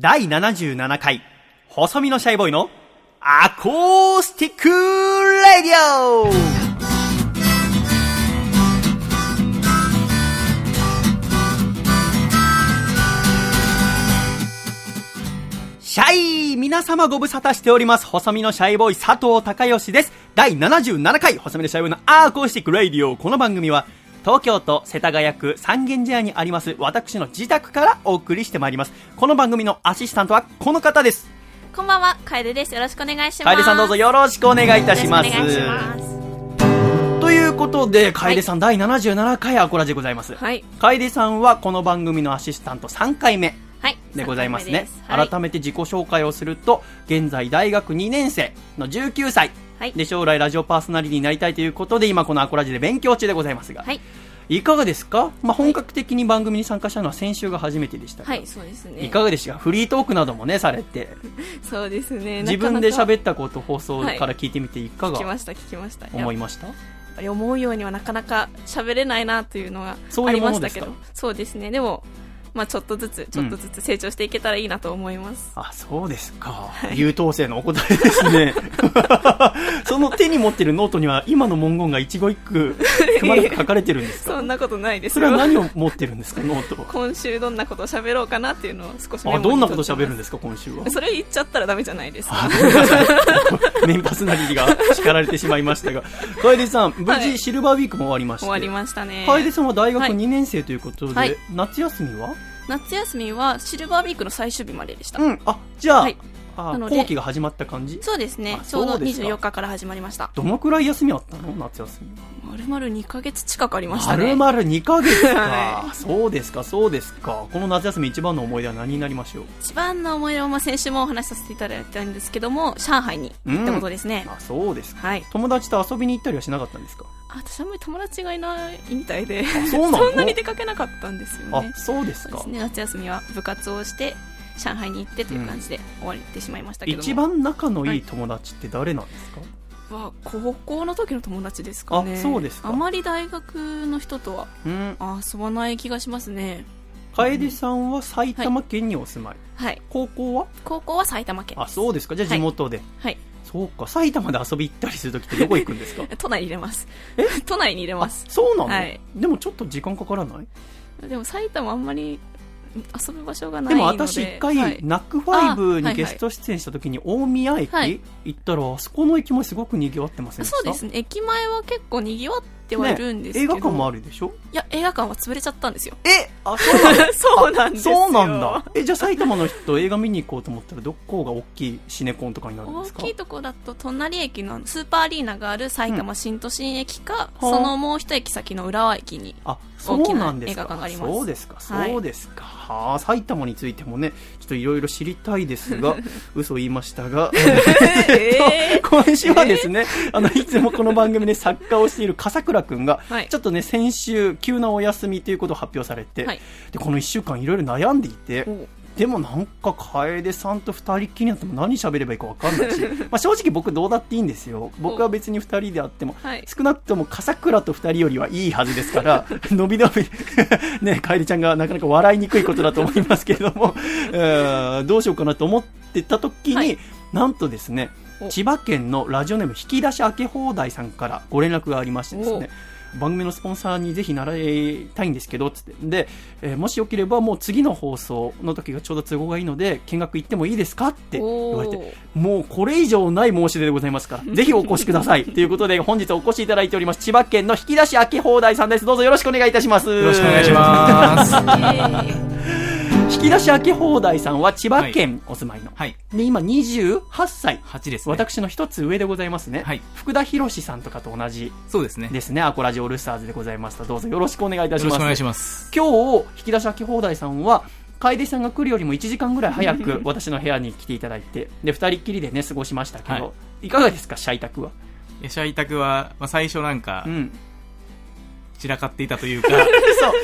第77回、細身のシャイボーイのアコースティックレディオシャイ皆様ご無沙汰しております。細身のシャイボーイ佐藤孝義です。第77回、細身のシャイボーイのアコースティック radio。この番組は、東京都世田谷区三軒茶屋にあります私の自宅からお送りしてまいります。この番組のアシスタントはこの方です。こんばんは、楓です。よろしくお願いします。楓さんどうぞよろしくお願いいたします。ということで、楓さん、第77回アコラジでございます。はい。楓さんはこの番組のアシスタント3回目はい。でございますねはい。改めて自己紹介をすると、現在大学2年生の19歳。はいで、将来ラジオパーソナリティになりたいということで、今このアコラジで勉強中でございますが。はい。いかがですか？まあ、本格的に番組に参加したのは先週が初めてでしたがはい、そうですね。いかがでしたか？フリートークなどもね、されて。そうですね。自分で喋ったこと放送から聞いてみていかが？聞きました、聞きました。思いました？思うようにはなかなか喋れないなというのがありましたけど。そうですね。でも、まあちょっとずつ、ちょっとずつ成長していけたらいいなと思います。あ、そうですか。優等生のお答えですね。その手に持ってるノートには今の文言が一語一句 くまなく書かれてるんですか？そんなことないですそれはよ。何を持ってるんですか、ノートは。今週どんなことを喋ろうかなっていうのを少しあ、にどんなこと喋るんですか、今週はそれ言っちゃったらダメじゃないですか。メインパーソナリティが叱られてしまいましたが、楓さん、無はい事シルバーウィークも終わりまして。終わりましたね。楓さんは大学はい2年生ということで、はい夏休みは？夏休みはシルバーウィークの最終日まででした。うん、あ、じゃあ、はいあなので後期が始まった感じ？そうですねあ。ちょうどそうですか24日から始まりました。どのくらい休みあったの？夏休みは。丸々2ヶ月近くありましたね。まるまる2ヶ月か、はそうですか、そうですか。この夏休み一番の思い出は何になりましょう？一番の思い出は、まあ、先週もお話しさせていただいたんですけども、上海に行ったことですね。あ、そうですか。はい。友達と遊びに行ったりはしなかったんですか？あ私あんまり友達がいないみたいで、そんなに出かけなかったんですよあね。、そうですかそうです。ね。夏休みは部活をして、上海に行ってという感じで終わってしまいましたけども。一番仲のいい友達って誰なんですか、は高校の時の友達ですかね。あそうですかあまり大学の人とはうん。遊ばない気がしますね。楓さんは埼玉県にお住まい。はい。高校は？高校は埼玉県。あ、そうですか。じゃあ地元で。はい。そうか。埼玉で遊び行ったりするときってどこ行くんですか？都内に入れます。え？都内に入れあます。そうなの、はいでもちょっと時間かからない？でも埼玉あんまり遊ぶ場所がないでので。も私一回、はいナックファイブにゲスト出演した時に大宮駅はい行ったら、あそこの駅もすごく賑わってませんでした？そうですね。駅前は結構賑わってはいるんですけど。映画館もあるでしょ？いや、映画館は潰れちゃったんですよ。えあ、そうなんだ。そうなんですよ。そうなんだ。え、じゃあ埼玉の人映画見に行こうと思ったらどこが大きいシネコンとかになるんで大すか？きいとこだと隣駅のスーパーアリーナがある埼玉新都心駅か、うんそのもう一駅先の浦和駅にあ、そうなんです大きな映画か。館がありますそうですか。はいそうですか。はあ、埼玉についてもね、といろいろ知りたいですが、嘘言いましたが、え今週はですね、あの、いつもこの番組で作家をしている笠倉くんが、はい。ちょっとね、先週、急なお休みということを発表されて、はい。で、この一週間いろいろ悩んでいて、おでもなんか楓さんと二人っきりになっても何喋ればいいか分かんないし、まあ正直僕どうだっていいんですよ。僕は別に二人であっても、はい。少なくとも笠倉と二人よりはいいはずですから、伸び伸び、ね、楓ちゃんがなかなか笑いにくいことだと思いますけれども、えーどうしようかなと思ってた時に、はい。なんとですね、お。千葉県のラジオネーム引き出し開け放題さんからご連絡がありましてですね、番組のスポンサーにぜひなりたいんですけど、つって。で、えーもしよければもう次の放送の時がちょうど都合がいいので、見学行ってもいいですか？って言われて、おもうこれ以上ない申し出でございますか？ら、ぜひお越しください。ということで、本日お越しいただいております、千葉県の引き出し開け放題さんです。どうぞよろしくお願いいたします。よよろしくお願いします。引き出し開け放題さんは千葉県お住まいの。はい。で、今28歳。8ですね。私の一つ上でございますね。はい福田博さんとかと同じそうですね。ですね。アコラジオールスターズでございます。どうぞよろしくお願いいたします。よろしくお願いします。今日、引き出し開き放題さんは、楓さんが来るよりも1時間ぐらい早く 私の部屋に来ていただいて、で、二人っきりでね、過ごしましたけど、、はいかがですか、シャイタクは？いや、シャイタクは、まあ、最初なんかう、ん。散らかっていたというか、そう。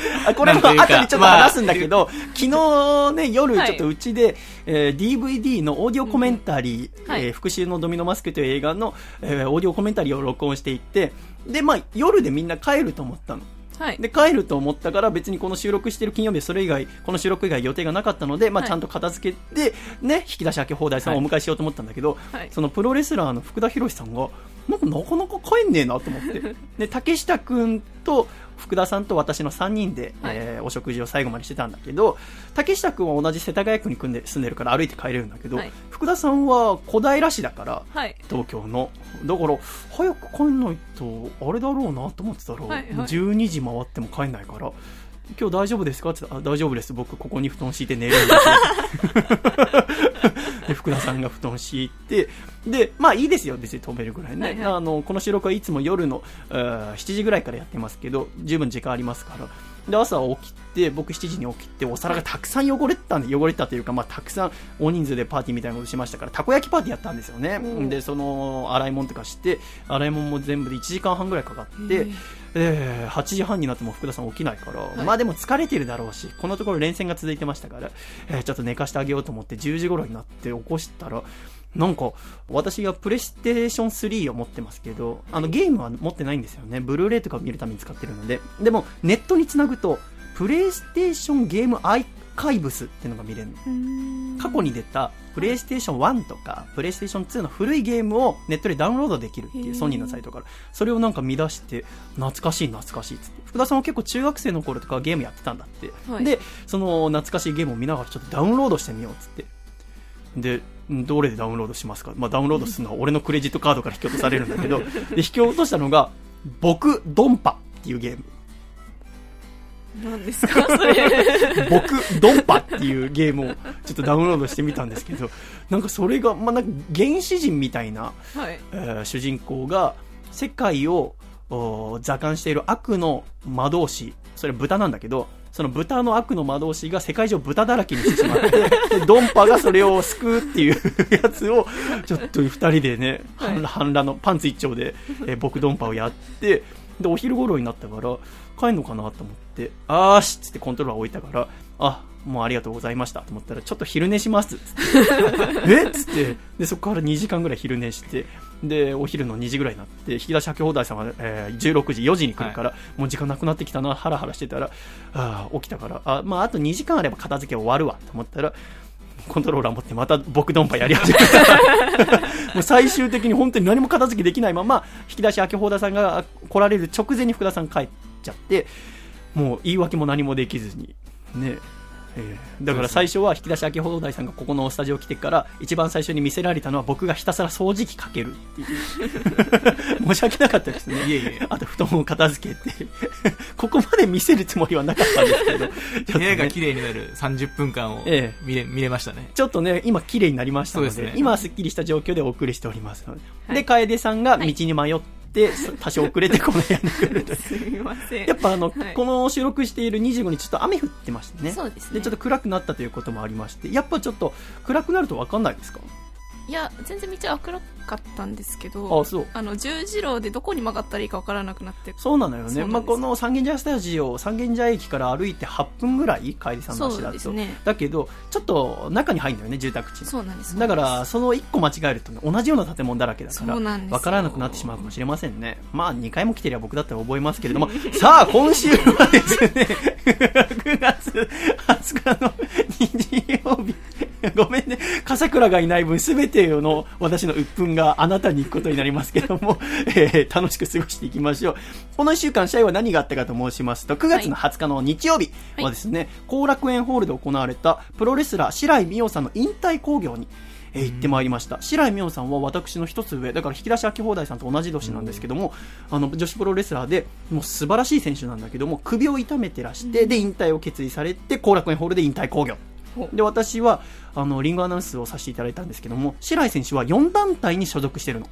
あこれも後にちょっと話すんだけど、昨日ね、夜はい。ちょっとうちで、えー DVD のオーディオコメンタリー、うん。はい。えー復讐のドミノマスクという映画の、えーオーディオコメンタリーを録音していって、で、まあ、夜でみんな帰ると思ったの。はい。で、帰ると思ったから別にこの収録してる金曜日それ以外、この収録以外予定がなかったので、まあはい。ちゃんと片付けて、ね、引き出し開け放題さんをお迎えしようと思ったんだけど、はい。そのプロレスラーの福田博さんが、なんかなかなか帰んねえなと思って。で、竹下くんと福田さんと私の3人で、はいえーお食事を最後までしてたんだけど、竹下くんは同じ世田谷区に住んで住んでるから歩いて帰れるんだけど、はい福田さんは小平市だから、はい。東京のだから早く帰んないとあれだろうなと思ってたら、はいはい12時回っても帰んないから今日大丈夫ですか？って言ったらあ大丈夫です。僕ここに布団敷いて寝るんです で福田さんが布団敷いてでまあいいですよ。別に止めるぐらいね、はいはい。あのこの収録はいつも夜のえー7時ぐらいからやってますけど十分時間ありますから。で朝起きて僕7時に起きてお皿がたくさん汚れてたんで汚れてたというか、まあ、たくさん大人数でパーティーみたいなことしましたからたこ焼きパーティーやったんですよね、うん。でその洗い物とかして洗い物も全部で1時間半ぐらいかかって、えー8時半になっても福田さん起きないから、い。まあでも疲れてるだろうしこのところ連戦が続いてましたから、えーちょっと寝かしてあげようと思って10時頃になって起こしたらなんか私がプレイステーション3を持ってますけどあのゲームは持ってないんですよね。ブルーレイとかを見るために使ってるので。でもネットにつなぐとプレイステーションゲームアーカイブスっていうのが見れる過去に出たプレイステーション1とかプレイステーション2の古いゲームをネットでダウンロードできるっていうソニーのサイトから。それをなんか見出して懐かしい懐かしいっつって。福田さんは結構中学生の頃とかゲームやってたんだって、はい。でその懐かしいゲームを見ながらちょっとダウンロードしてみようっつって。でんどれでダウンロードしますか、まあ、ダウンロードするのは俺のクレジットカードから引き落とされるんだけど。で引き落としたのが「僕ドンパ」っていうゲーム何ですか？それ。僕ドンパっていうゲームをちょっとダウンロードしてみたんですけどなんかそれが、まあ、なんか原始人みたいな、はい。えー主人公が世界をお座冠している悪の魔導士それ豚なんだけどその豚の悪の魔導士が世界中を豚だらけにしてしまってで ドンパがそれを救うっていうやつをちょっと二人でね、はい半裸のパンツ一丁で、えー僕ドンパをやってでお昼頃になったから帰んのかなと思ってあーしっつってコントローラー置いたからあもうありがとうございましたと思ったらちょっと昼寝しますっつって。え？っつって。でそこから2時間ぐらい昼寝してでお昼の2時ぐらいになって引き出し開け放題さんは、えー16時4時に来るから、もう時間なくなってきたなハラハラしてたらあー起きたからあ,、まあ、あと2時間あれば片付け終わるわと思ったらコントローラー持ってまた僕ドンパやり始めた。もう最終的に本当に何も片付けできないまま引き出し開け放題さんが来られる直前に福田さん帰っちゃってもう言い訳も何もできずに。ね。えーだから最初は引き出し開け放題さんがここのスタジオ来てから一番最初に見せられたのは僕がひたすら掃除機かけるっていう。申し訳なかったですね。いえいえ。あと布団を片付けて。ここまで見せるつもりはなかったんですけど。ちょっと部屋がね綺麗になる30分間をええ。見れ,、見れましたね。ちょっとね、今綺麗になりましたので、ね。今はすっきりした状況でお送りしておりますので。はい。で、楓さんが道に迷って、多少遅れてこの部屋に来ると。すみません。やっぱあの、はいこの収録している25日ちょっと雨降ってましてね。そうですね。で、ちょっと暗くなったということもありまして、やっぱちょっと暗くなると分かんないですか？いや、全然道は明るかったんですけど、あ、そう。あの、十字路でどこに曲がったらいいかわからなくなって。そうなのよね。まあ、この三軒茶屋スタジオ、三軒茶屋駅から歩いて8分ぐらい、楓さんの足そだと。うですね。だけど、ちょっと中に入るんだよね、住宅地の。そうなんです。だから、その1個間違えるとね、同じような建物だらけだから、そうなんですよわからなくなってしまうかもしれませんね。まあ、2回も来てりゃ僕だったら覚えますけれども、さあ、今週はですね、9月20日の日曜日、ごめんね、笠倉がいない分、すべての私の鬱憤があなたに行くことになりますけども、えー楽しく過ごしていきましょう。この1週間、試合は何があったかと申しますと、9月の20日の日曜日はですね、後楽園ホールで行われたプロレスラー白井美桜さんの引退興行に、えー行ってまいりました。白井美桜さんは私の一つ上だから引き出し開き放題さんと同じ年なんですけども、あの女子プロレスラーでもう素晴らしい選手なんだけども首を痛めてらして、で引退を決意されて後楽園ホールで引退興行で私はあのリングアナウンスをさせていただいたんですけども白井選手は4団体に所属してるの。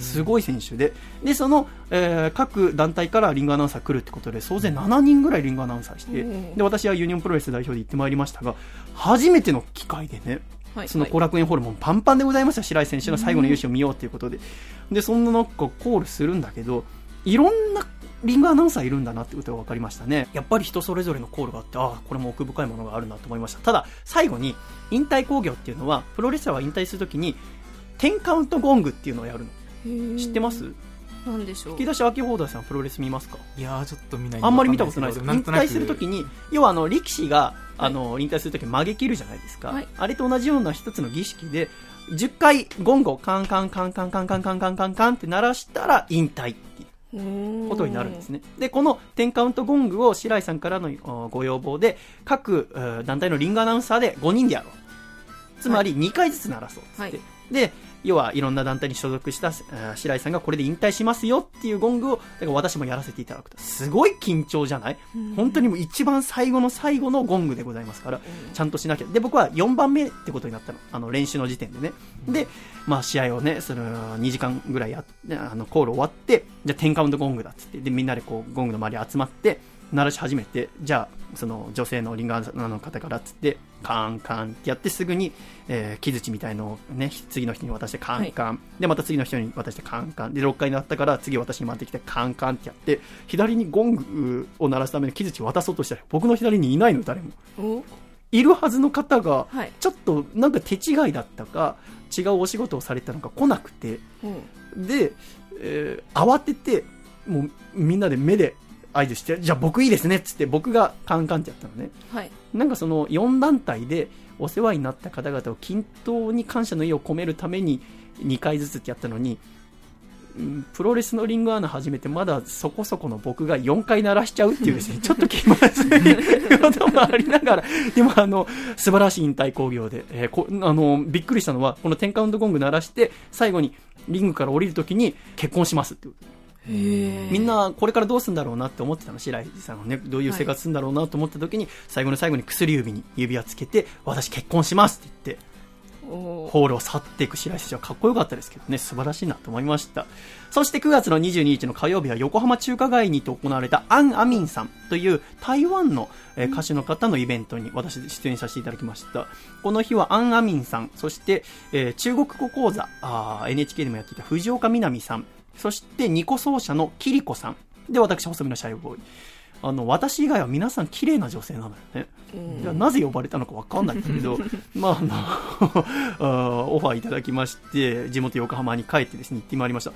すごい選手で。でその、えー各団体からリングアナウンサー来るってことで総勢7人ぐらいリングアナウンサーしてうんで私はユニオンプロレス代表で行ってまいりましたが初めての機会でねはい。その後楽園ホールもパンパンでございました。白井選手の最後の優勝を見ようということで。でそんな中コールするんだけどいろんなリングアナウンサーいるんだなってことが分かりましたね。やっぱり人それぞれのコールがあってああこれも奥深いものがあるなと思いました。ただ最後に引退興行っていうのはプロレスラーは引退するときに10カウントゴングっていうのをやるの。知ってます？なんでしょう。吹き出し秋放題さんプロレス見ますか？いやーちょっと見ないあんまり見たことないですけど退するときに要はあの力士があの引退するとき曲げ切るじゃないですか、はい。あれと同じような一つの儀式で10回ゴングをカンカンカンカンカンカンカンカンカンって鳴らしたら引退ことになるんですね。で、この10カウントゴングを白井さんからのおご要望で、各えー団体のリングアナウンサーで5人でやろう。つまり2回ずつ鳴らそうっつって。はいで、要はいろんな団体に所属したえー白井さんがこれで引退しますよっていうゴングを、だから私もやらせていただくと。すごい緊張じゃない？本当にもう一番最後の最後のゴングでございますから、ちゃんとしなきゃ。で、僕は4番目ってことになったの。あの、練習の時点でね。で、まあ、試合をね、その、2時間ぐらいやあの、コール終わって、じゃあ10カウントゴングだっつって、で、みんなでこう、ゴングの周り集まって、鳴らし始めて、じゃあ、その、女性のリンガーの方からっつって、カンカンってやってすぐに、えー、木槌みたいのをね、次の人に渡してカンカン。で、また次の人に渡してカンカン。で、6回になったから、次私に回ってきてカンカンってやって、左にゴングを鳴らすために木槌渡そうとしたら、僕の左にいないの、誰も。お？いるはずの方が、はいちょっとなんか手違いだったか、違うお仕事をされたのか来なくて、うんで、えー慌てて、もうみんなで目で合図して、じゃあ僕いいですねっつって僕がカンカンってやったのね。はい。なんかその4団体でお世話になった方々を均等に感謝の意を込めるために2回ずつってやったのに、うんプロレスのリングアナ始めてまだそこそこの僕が4回鳴らしちゃうっていうですね、ちょっと気まずいこともありながら、でもあの、素晴らしい引退工業で、えーこあの、びっくりしたのは、この10カウントゴング鳴らして、最後にリングから降りるときに結婚しますっていうへみんなこれからどうするんだろうなって思ってたの白井さんはねどういう生活するんだろうなと思った時に、最後の最後に薬指に指輪つけて私結婚しますって言っておホールを去っていく白井選手はかっこよかったですけどね素晴らしいなと思いました。そして9月の22日の火曜日は横浜中華街にて行われたアン・アミンさんという台湾のえー歌手の方のイベントに私出演させていただきました。この日はアン・アミンさんそして、えー中国語講座あー NHK でもやっていた藤岡みなみさんそして二個奏者のキリコさん。で私細身のシャイボーイ。あの私以外は皆さん綺麗な女性なのよね。いやなぜ呼ばれたのかわかんないんだけど、まあ、あの オファーいただきまして、地元横浜に帰ってですね、行ってまいりました。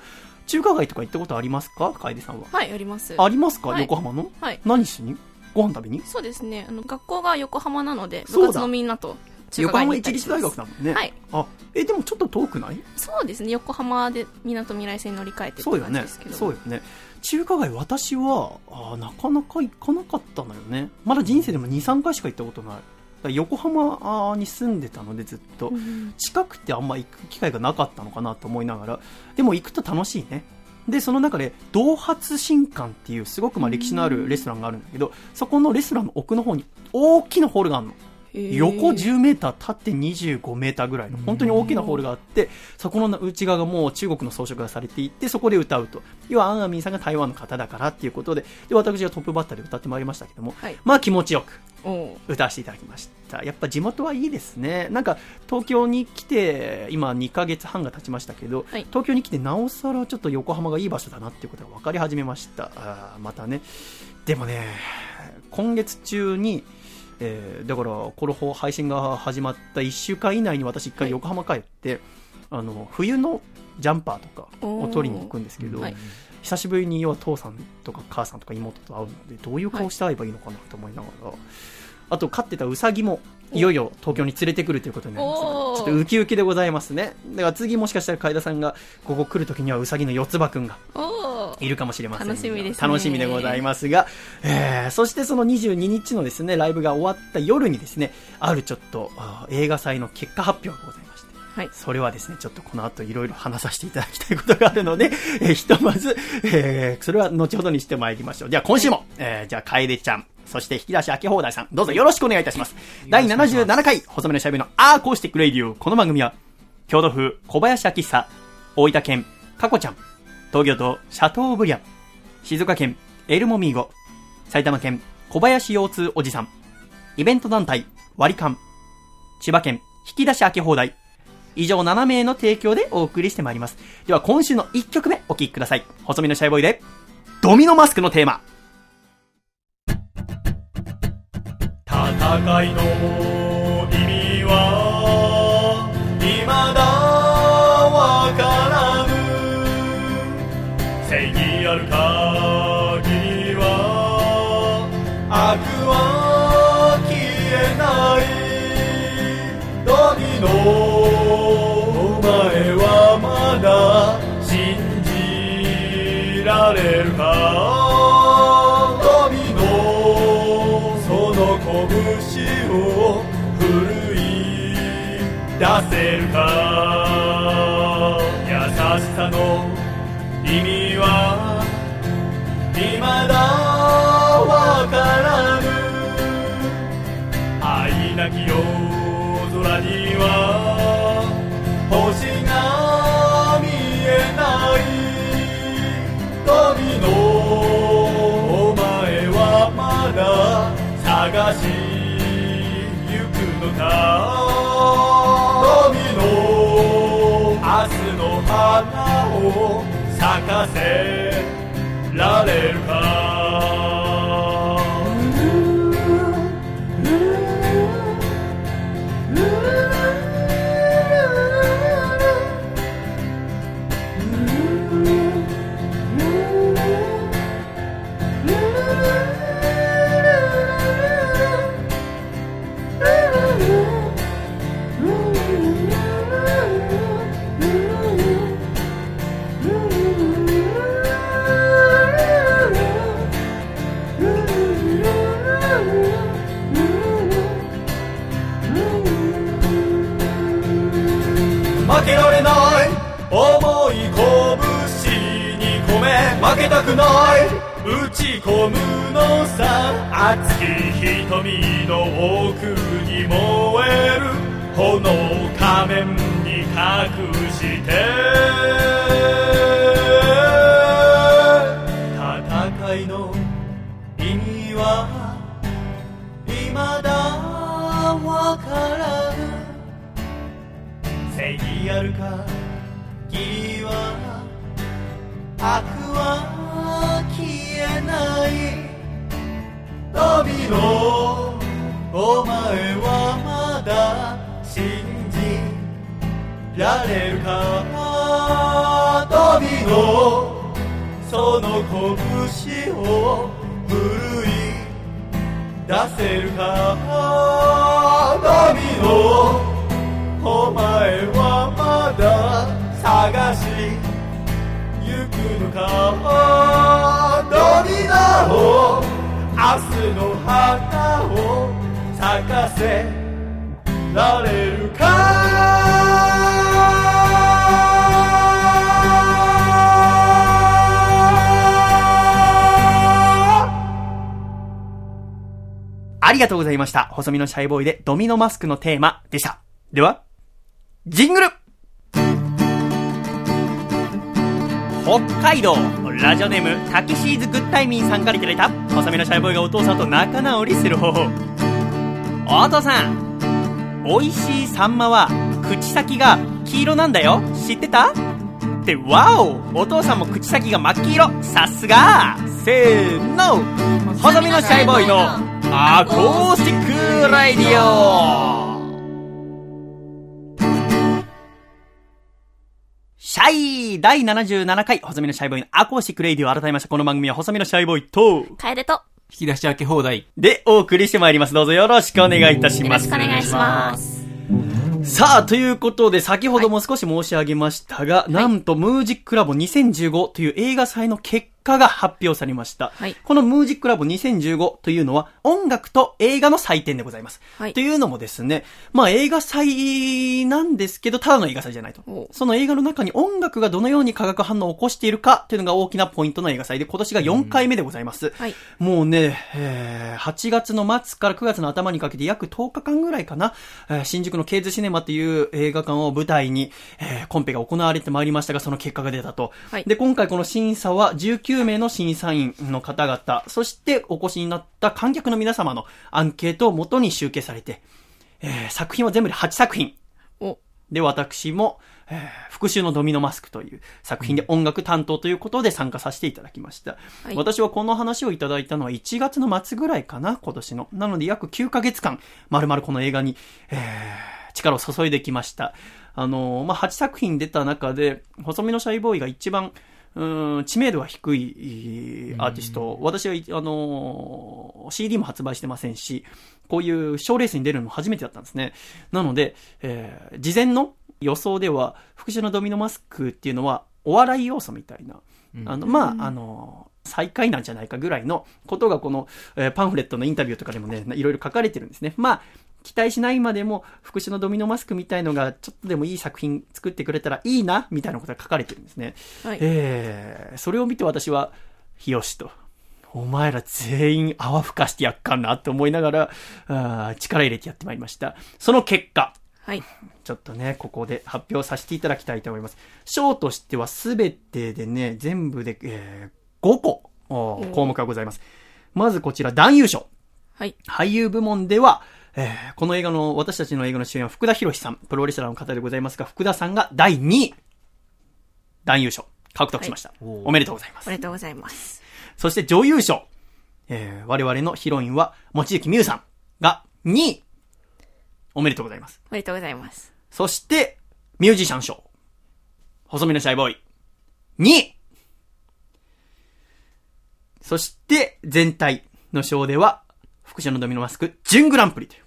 中華街とか行ったことありますか？楓さんは。はいあります。ありますか、はい。横浜の？はい。何しに？ご飯食べに？そうですね。あの学校が横浜なので部活のみんなと中横浜華街に行ったり一律大学だもんね。はいあ、え、でもちょっと遠くない？そうですね横浜でみなとみらい線に乗り換えてそうよね感じですけ。どそうよね。中華街私はあーなかなか行かなかったのよね。まだ人生でも2、3回しか行ったことない。横浜に住んでたのでずっと。うん近くてあんま行く機会がなかったのかなと思いながら、でも行くと楽しいね。で、その中で、道発新館っていうすごくまあ歴史のあるレストランがあるんだけど、そこのレストランの奥の方に大きなホールがあるの。横10メーター、縦25メーターぐらいの、本当に大きなホールがあって、そこの内側がもう中国の装飾がされていて、そこで歌うと。要は、アンアミンさんが台湾の方だからっていうことで、で、私がトップバッターで歌ってまいりましたけども、はいまあ気持ちよく、歌わせていただきました。やっぱ地元はいいですね。なんか、東京に来て、今2ヶ月半が経ちましたけど、はい東京に来てなおさらちょっと横浜がいい場所だなっていうことが分かり始めました。あーまたね。でもね、今月中に、えーだから、この放配信が始まった1週間以内に私1回横浜帰って、あの、冬のジャンパーとかを取りに行くんですけど、はい。久しぶりに要は父さんとか母さんとか妹と会うのでどういう顔して会えばいいのかなと思いながら、あと飼ってたウサギもいよいよ東京に連れてくるということになります。ちょっとウキウキでございますね。だから次もしかしたら海田さんがここ来るときにはウサギの四つ葉くんがいるかもしれませんが楽しみですね。楽しみでございますが、えーそしてその22日のですねライブが終わった夜にですねあるちょっと映画祭の結果発表がございまして。はい。それはですね、ちょっとこの後いろいろ話させていただきたいことがあるので、えーひとまず、えーそれは後ほどにしてまいりましょう。じゃあ今週も、えーじゃあ楓ちゃん、そして引き出し開け放題さん、どうぞよろしくお願いいたします。第77回、細身のシャイボーイのアコースティックレイディオ。この番組は、京都府小林明久、大分県、かこちゃん、東京都シャトーブリアン、静岡県エルモミーゴ、埼玉県小林腰痛おじさん、イベント団体割り勘、千葉県引き出し開け放題、以上7名の提供でお送りしてまいります。では今週の1曲目お聴きください。細身のシャイボーイで、ドミノマスクのテーマ。戦いの意味は未だわからぬ。正義ある限りは悪は消えない。ドミノお前はまだ信じられるか？せるか？優しさの意味は？未だわからぬ。愛なき夜空には？星が見えない。ドミノお前はまだ探し行くのか？せられる。負けたくない。打ち込むのさ。熱き瞳の奥に燃える。炎仮面に隠して。ドミノお前はまだ信じられるか？ドミノその拳を奮い出せるか？ドミノお前はまだ探し行くのか？ドミノを明日の花を咲かせられるか？ありがとうございました。細身のシャイボーイでドミノマスクのテーマでした。では、ジングル北海道ラジオネームタキシーズグッタイミンさんからいただいた細身のシャイボーイがお父さんと仲直りする方法。お父さん美味しいサンマは口先が黄色なんだよ。知ってた？ってわおお父さんも口先が真っ黄色。さすが。せーの。細身のシャイボーイのアコースティックラディオシャイ第77回、細身のシャイボーイのアコースティックレイディオ改めました。この番組は細身のシャイボーイと、楓と、引き出し開け放題。でお送りしてまいります。どうぞよろしくお願いいたしよろます。しくお願いします。さあ、ということで、先ほども少し申し上げましたが、なんと、ムージックラボ2015という映画祭の結果が発表されました。はいこのムージックラボ2015というのは、音楽と映画の祭典でございます。はいというのもですね、まあ映画祭なんですけど、ただの映画祭じゃないとお。その映画の中に音楽がどのように化学反応を起こしているかっていうのが大きなポイントの映画祭で、今年が4回目でございます。はいもうね、えー8月の末から9月の頭にかけて約10日間ぐらいかな、えー新宿のケーズシネマっていう映画館を舞台に、えーコンペが行われてまいりましたが、その結果が出たと。はいで、今回この審査は19名の審査員の方々、そしてお越しになった観客の皆様のアンケートをもとに集計されて、えー作品は全部で8作品。お、で、私も、えー復讐のドミノマスクという作品で音楽担当ということで参加させていただきました。はい私はこの話をいただいたのは1月の末ぐらいかな、今年の。なので約9ヶ月間、まるまるこの映画に、えー力を注いできました。あのーまあ、8作品出た中で、細身のシャイボーイが一番、うーん知名度が低いアーティスト、私は、あのー CD も発売してませんし、こういう賞レースに出るのも初めてだったんですね。なので、えー事前の予想では、復讐のドミノマスクっていうのは、お笑い要素みたいな。あの、まあ、あの、最下位なんじゃないかぐらいのことがこの、えーパンフレットのインタビューとかでもね、いろいろ書かれてるんですね。まあ、期待しないまでも、福祉のドミノマスクみたいのが、ちょっとでもいい作品作ってくれたらいいな、みたいなことが書かれてるんですね。はいえー、それを見て私は、日吉と、お前ら全員泡吹かしてやっかんなって思いながら、力入れてやってまいりました。その結果、はい。ちょっとね、ここで発表させていただきたいと思います。賞としてはすべてでね、全部で、えー5個、項目がございます。まずこちら、男優賞。はい。俳優部門では、えーこの映画の、私たちの映画の主演は福田博さん、プロレスラーの方でございますが、福田さんが第2位、男優賞、獲得しました。はいおめでとうございますお。めでとうございます。そして女優賞、えー我々のヒロインは、望月美優さんが2位、おめでとうございます。おめでとうございます。そして、ミュージシャン賞。細身のシャイボーイ。2位そして、全体の賞では、福祉のドミノマスク、準グランプリという。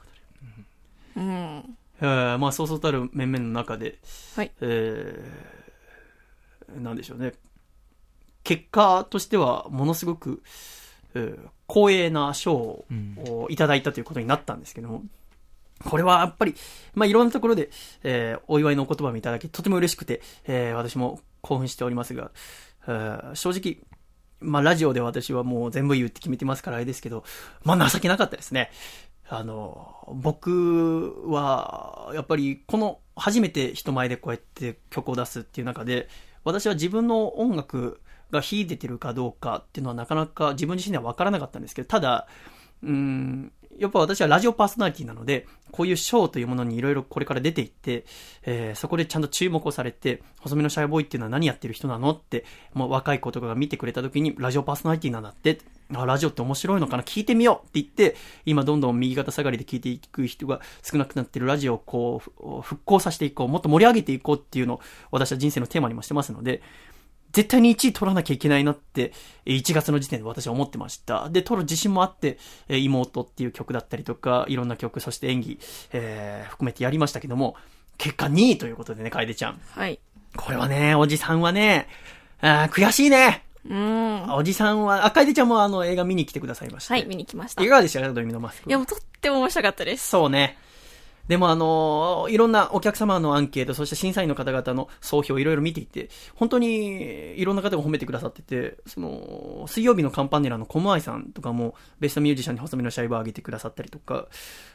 うん。えーまあ、そうそうたる面々の中で、はい。えー、なんでしょうね。結果としては、ものすごく、えー光栄な賞をいただいたということになったんですけども、これはやっぱり、まあ、いろんなところで、えーお祝いのお言葉もいただき、とても嬉しくて、えー私も興奮しておりますが、えー正直、まあ、ラジオで私はもう全部言うって決めてますからあれですけど、まあ、情けなかったですね。あの、僕は、やっぱり、この、初めて人前でこうやって曲を出すっていう中で、私は自分の音楽が秀でてるかどうかっていうのはなかなか自分自身では分からなかったんですけど、ただ、うん、やっぱ私はラジオパーソナリティなので、こういうショーというものにいろいろこれから出ていって、えーそこでちゃんと注目をされて、細身のシャイボーイっていうのは何やってる人なのって、もう若い子とかが見てくれた時に、ラジオパーソナリティなんだって、あ、ラジオって面白いのかな聞いてみようって言って、今どんどん右肩下がりで聞いていく人が少なくなってるラジオをこう、復興させていこう、もっと盛り上げていこうっていうのを私は人生のテーマにもしてますので、絶対に1位取らなきゃいけないなって、えー1月の時点で私は思ってました。で、取る自信もあって、えー妹っていう曲だったりとか、いろんな曲、そして演技、えー含めてやりましたけども、結果2位ということでね、楓ちゃん。はい。これはね、おじさんはね、あー悔しいね。うん。おじさんは、あ、楓ちゃんもあの映画見に来てくださいました。はい、見に来ました。いいかがでしたか、ドミノマスク。や、もうとっても面白かったです。そうね。でもあのいろんなお客様のアンケート、そして審査員の方々の総評をいろいろ見ていて、本当にいろんな方が褒めてくださってて、その、水曜日のカンパネラのコムアイさんとかも、ベストミュージシャンに細身のシャイバーを上げてくださったりとか、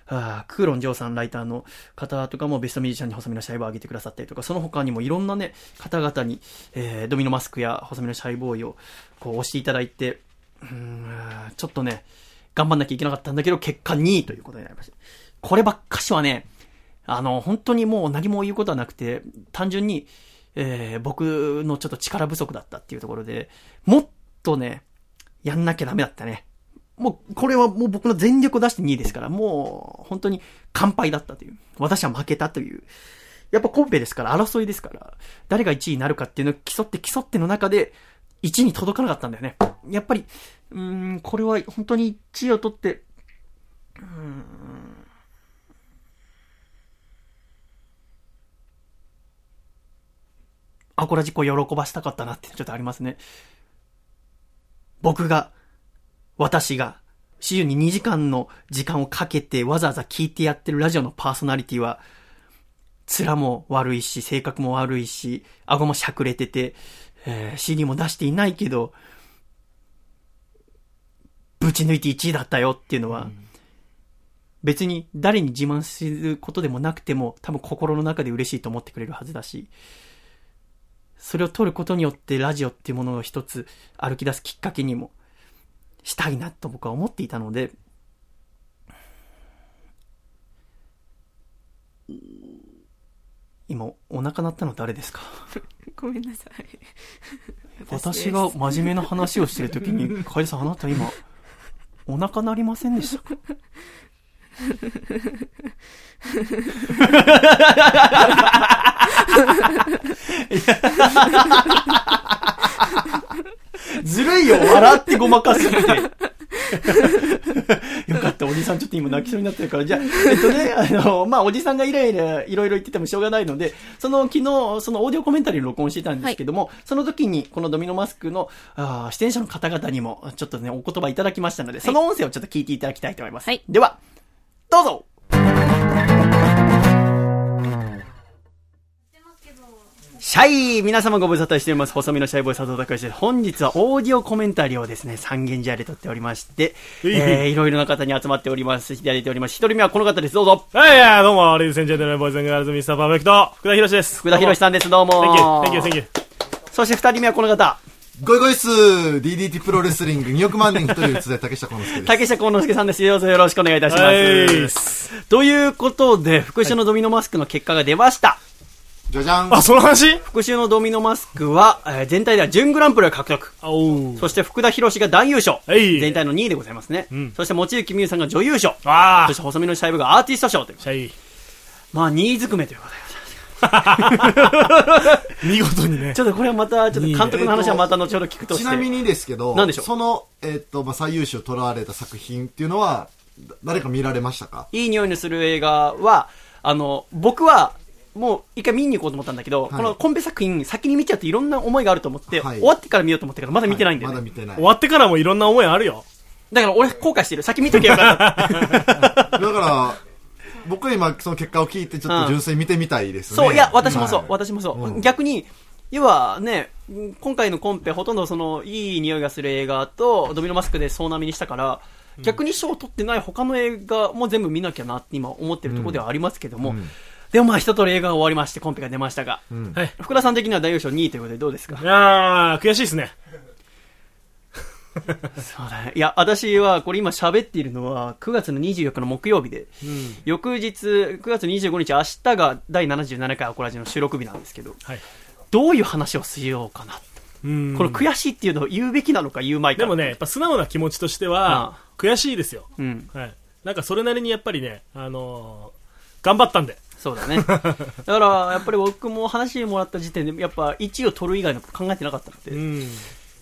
あクーロン・ジョーさんライターの方とかもベストミュージシャンに細身のシャイバーを上げてくださったりとか、その他にもいろんなね、方々に、えードミノマスクや細身のシャイボーイをこう押していただいて、うんちょっとね、頑張んなきゃいけなかったんだけど、結果2位ということになりました。こればっかしはね、あの、本当にもう何も言うことはなくて、単純に、えー僕のちょっと力不足だったっていうところで、もっとね、やんなきゃダメだったね。もう、これはもう僕の全力を出して2位ですから、もう、本当に完敗だったという。私は負けたという。やっぱコンペですから、争いですから、誰が1位になるかっていうのを競って競っての中で、1位に届かなかったんだよね。やっぱり、うーん、これは本当に1位を取って、うん、アコラジコを喜ばしたかったなってちょっとありますね。僕が、私が、週に2時間の時間をかけてわざわざ聞いてやってるラジオのパーソナリティは、面も悪いし、性格も悪いし、顎もしゃくれてて、えー CD も出していないけど、ぶち抜いて1位だったよっていうのは、別に誰に自慢することでもなくても、多分心の中で嬉しいと思ってくれるはずだし、それを取ることによってラジオっていうものを一つ歩き出すきっかけにもしたいなと僕は思っていたので、今、お腹鳴ったの誰ですか？ごめんなさい。私が真面目な話をしてるときに、カエルさんあなた今、お腹鳴りませんでしたか？ずるいよ、笑ってごまかすって。よかった、おじさんちょっと今泣きそうになってるから、じゃあ、えっとね、あの、まあ、おじさんがイライラいろいろ言っててもしょうがないので、その昨日、そのオーディオコメンタリーを録音していたんですけども、その時にこのドミノマスクの、あー出演者の方々にも、ちょっとね、お言葉いただきましたので、その音声をちょっと聞いていただきたいと思います。はいでは、どうぞシャイ皆様ご無沙汰しております。細身のシャイボーイ佐藤隆です。本日はオーディオコメンタリーをですね、三軒茶屋で撮っておりまして、いいえー、いろいろな方に集まっております。いただいております。一人目はこの方です。どうぞ。はい、どうも、レディースエンジェントルボーイズンガールズミスターパーフェクト、福田博です。福田博さんです。どうも。Thank you, thank you, thank you. そして二人目はこの方。ゴイゴイスー DDT プロレスリング2億万年一人打つで竹下幸之助です。竹下幸之助さんです。どうぞよろしくお願いいたします。ということで、復習のドミノマスクの結果が出ました。じゃじゃん。あ、その話？復習のドミノマスクは、えー全体では準グランプリを獲得。そして福田博が大優勝。はい全体の2位でございますね。んそして持幸美優さんが女優賞。あそして細身のシャイブがアーティスト賞という。まあ、2位ずくめということで。見事にねち。ょっとこれはまた、ちょっと監督の話はまた後ほど聞くとして。ちなみにですけど、何でしょう？その、えっと、まあ、最優秀を取られた作品っていうのは、だ誰か見られましたか？いい匂いのする映画は、あの、僕は、もう一回見に行こうと思ったんだけど、いこのコンペ作品先に見ちゃうといろんな思いがあると思って、はい終わってから見ようと思ったけど、まだ見てないんだよね。まだ見てない。終わってからもいろんな思いあるよ。だから俺後悔してる。先見ときゃよかった。だから、僕は今その結果を聞いてちょっと純粋に見てみたいですね。そう、いや、私もそう、はい。私もそう。うん。逆に、要はね、今回のコンペほとんどその、いい匂いがする映画と、ドミノマスクで総並みにしたから、逆に賞を取ってない他の映画も全部見なきゃなって今思ってるところではありますけども、でもまあ一通り映画が終わりまして、コンペが出ましたが、ん。はい。福田さん的には大優勝2位ということでどうですか？いやー、悔しいですね。そうだね。いや、私はこれ今喋っているのは9月の24日の木曜日で、翌日、9月25日、明日が第77回アコラジの収録日なんですけど、はい。どういう話をしようかな。うんこの悔しいっていうのを言うべきなのか言うまいか。でもね、やっぱ素直な気持ちとしてあは、悔しいですよ。うん。はい。なんかそれなりにやっぱりね、あのー、頑張ったんで。そうだね。だから、やっぱり僕も話もらった時点で、やっぱ1位を取る以外のこと考えてなかったので、うん。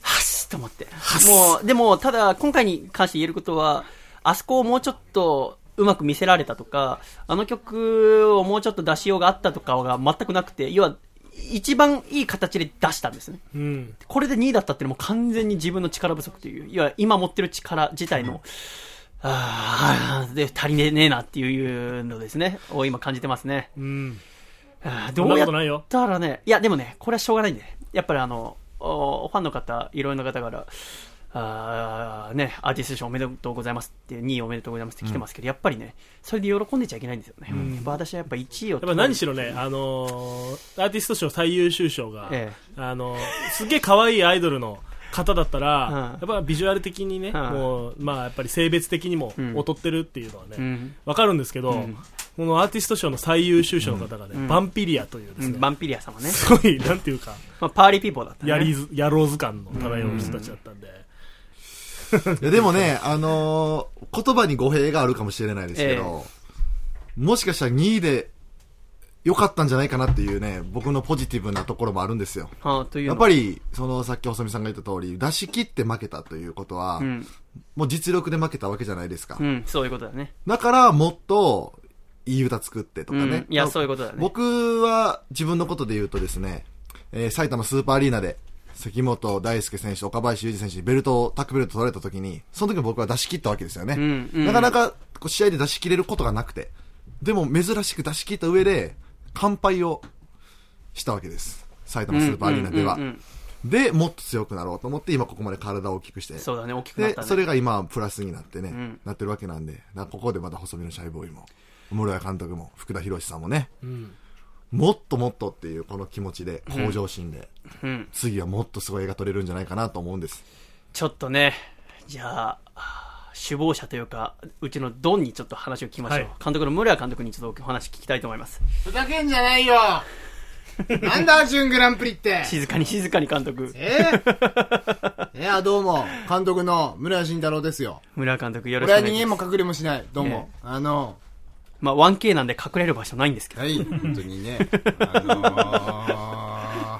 はっしと思って。もう、でも、ただ、今回に関して言えることは、あそこをもうちょっと、うまく見せられたとか、あの曲をもうちょっと出しようがあったとかが全くなくて、要は、一番いい形で出したんですね。うん。これで2位だったっていうのも完全に自分の力不足という、いや、今持ってる力自体の、ああ、で、足りねえなっていうのですね、を今感じてますね。うん。どうやっことないよ。たらね、いや、でもね、これはしょうがないんでね。やっぱりあの、おファンの方、いろいろな方から、あーね、アーティスト賞おめでとうございますって、2位おめでとうございますって来てますけど、やっぱりね、それで喜んでちゃいけないんですよね。やっぱ私はやっぱ1位をやっぱ何しろね、あのー、アーティスト賞最優秀賞が、えあのー、すげえ可愛いアイドルの方だったら、うん。やっぱビジュアル的にね、ん。もう、まあやっぱり性別的にもん。劣ってるっていうのはね、うん。わかるんですけど、んこのアーティスト賞の最優秀賞の方がね、んバンピリアというですね、うんバンピリア様ね。すごい、なんていうか、まあ、パーリーピーポーだったね。やりず、野郎図鑑の漂う人たちだったんで、いやでもね、あのー言葉に語弊があるかもしれないですけど、もしかしたら2位で良かったんじゃないかなっていうね、僕のポジティブなところもあるんですよ。はあ、というのやっぱり、そのさっき細見さんが言った通り、出し切って負けたということは、うん、もう実力で負けたわけじゃないですか。うん、そういうことだね。だから、もっと、いい歌作ってとかね。うんいやまあそういうことだね僕は、自分のことで言うとですね、えー埼玉スーパーアリーナで、関本大輔選手、岡林雄二選手にベルトを、タックベルト取られた時に、その時僕は出し切ったわけですよね。うんうんなかなか、こう試合で出し切れることがなくて。でも、珍しく出し切った上で、乾杯をしたわけです。埼玉スーパーアリーナでは。で、もっと強くなろうと思って、今ここまで体を大きくして。そうだね、大きくなっでた、ね。それが今、プラスになってね、んなってるわけなんで、ここでまた細身のシャイボーイも、室谷監督も、福田博さんもね、うん。もっともっとっていうこの気持ちで、向上心で、うん。次はもっとすごい映画撮れるんじゃないかなと思うんです。ちょっとね、じゃあ、首謀者というか、うちのドンにちょっと話を聞きましょう。はい監督の村谷監督にちょっとお話聞きたいと思います。ふざけんじゃないよ なんだ、準グランプリって。静かに静かに監督。えー、いや、どうも、監督の村谷慎太郎ですよ。村谷監督よろしくお願いします。も隠れもしない。どうも。あの、まあ 1K なんで隠れる場所ないんですけど。はい、本当にね。あのー、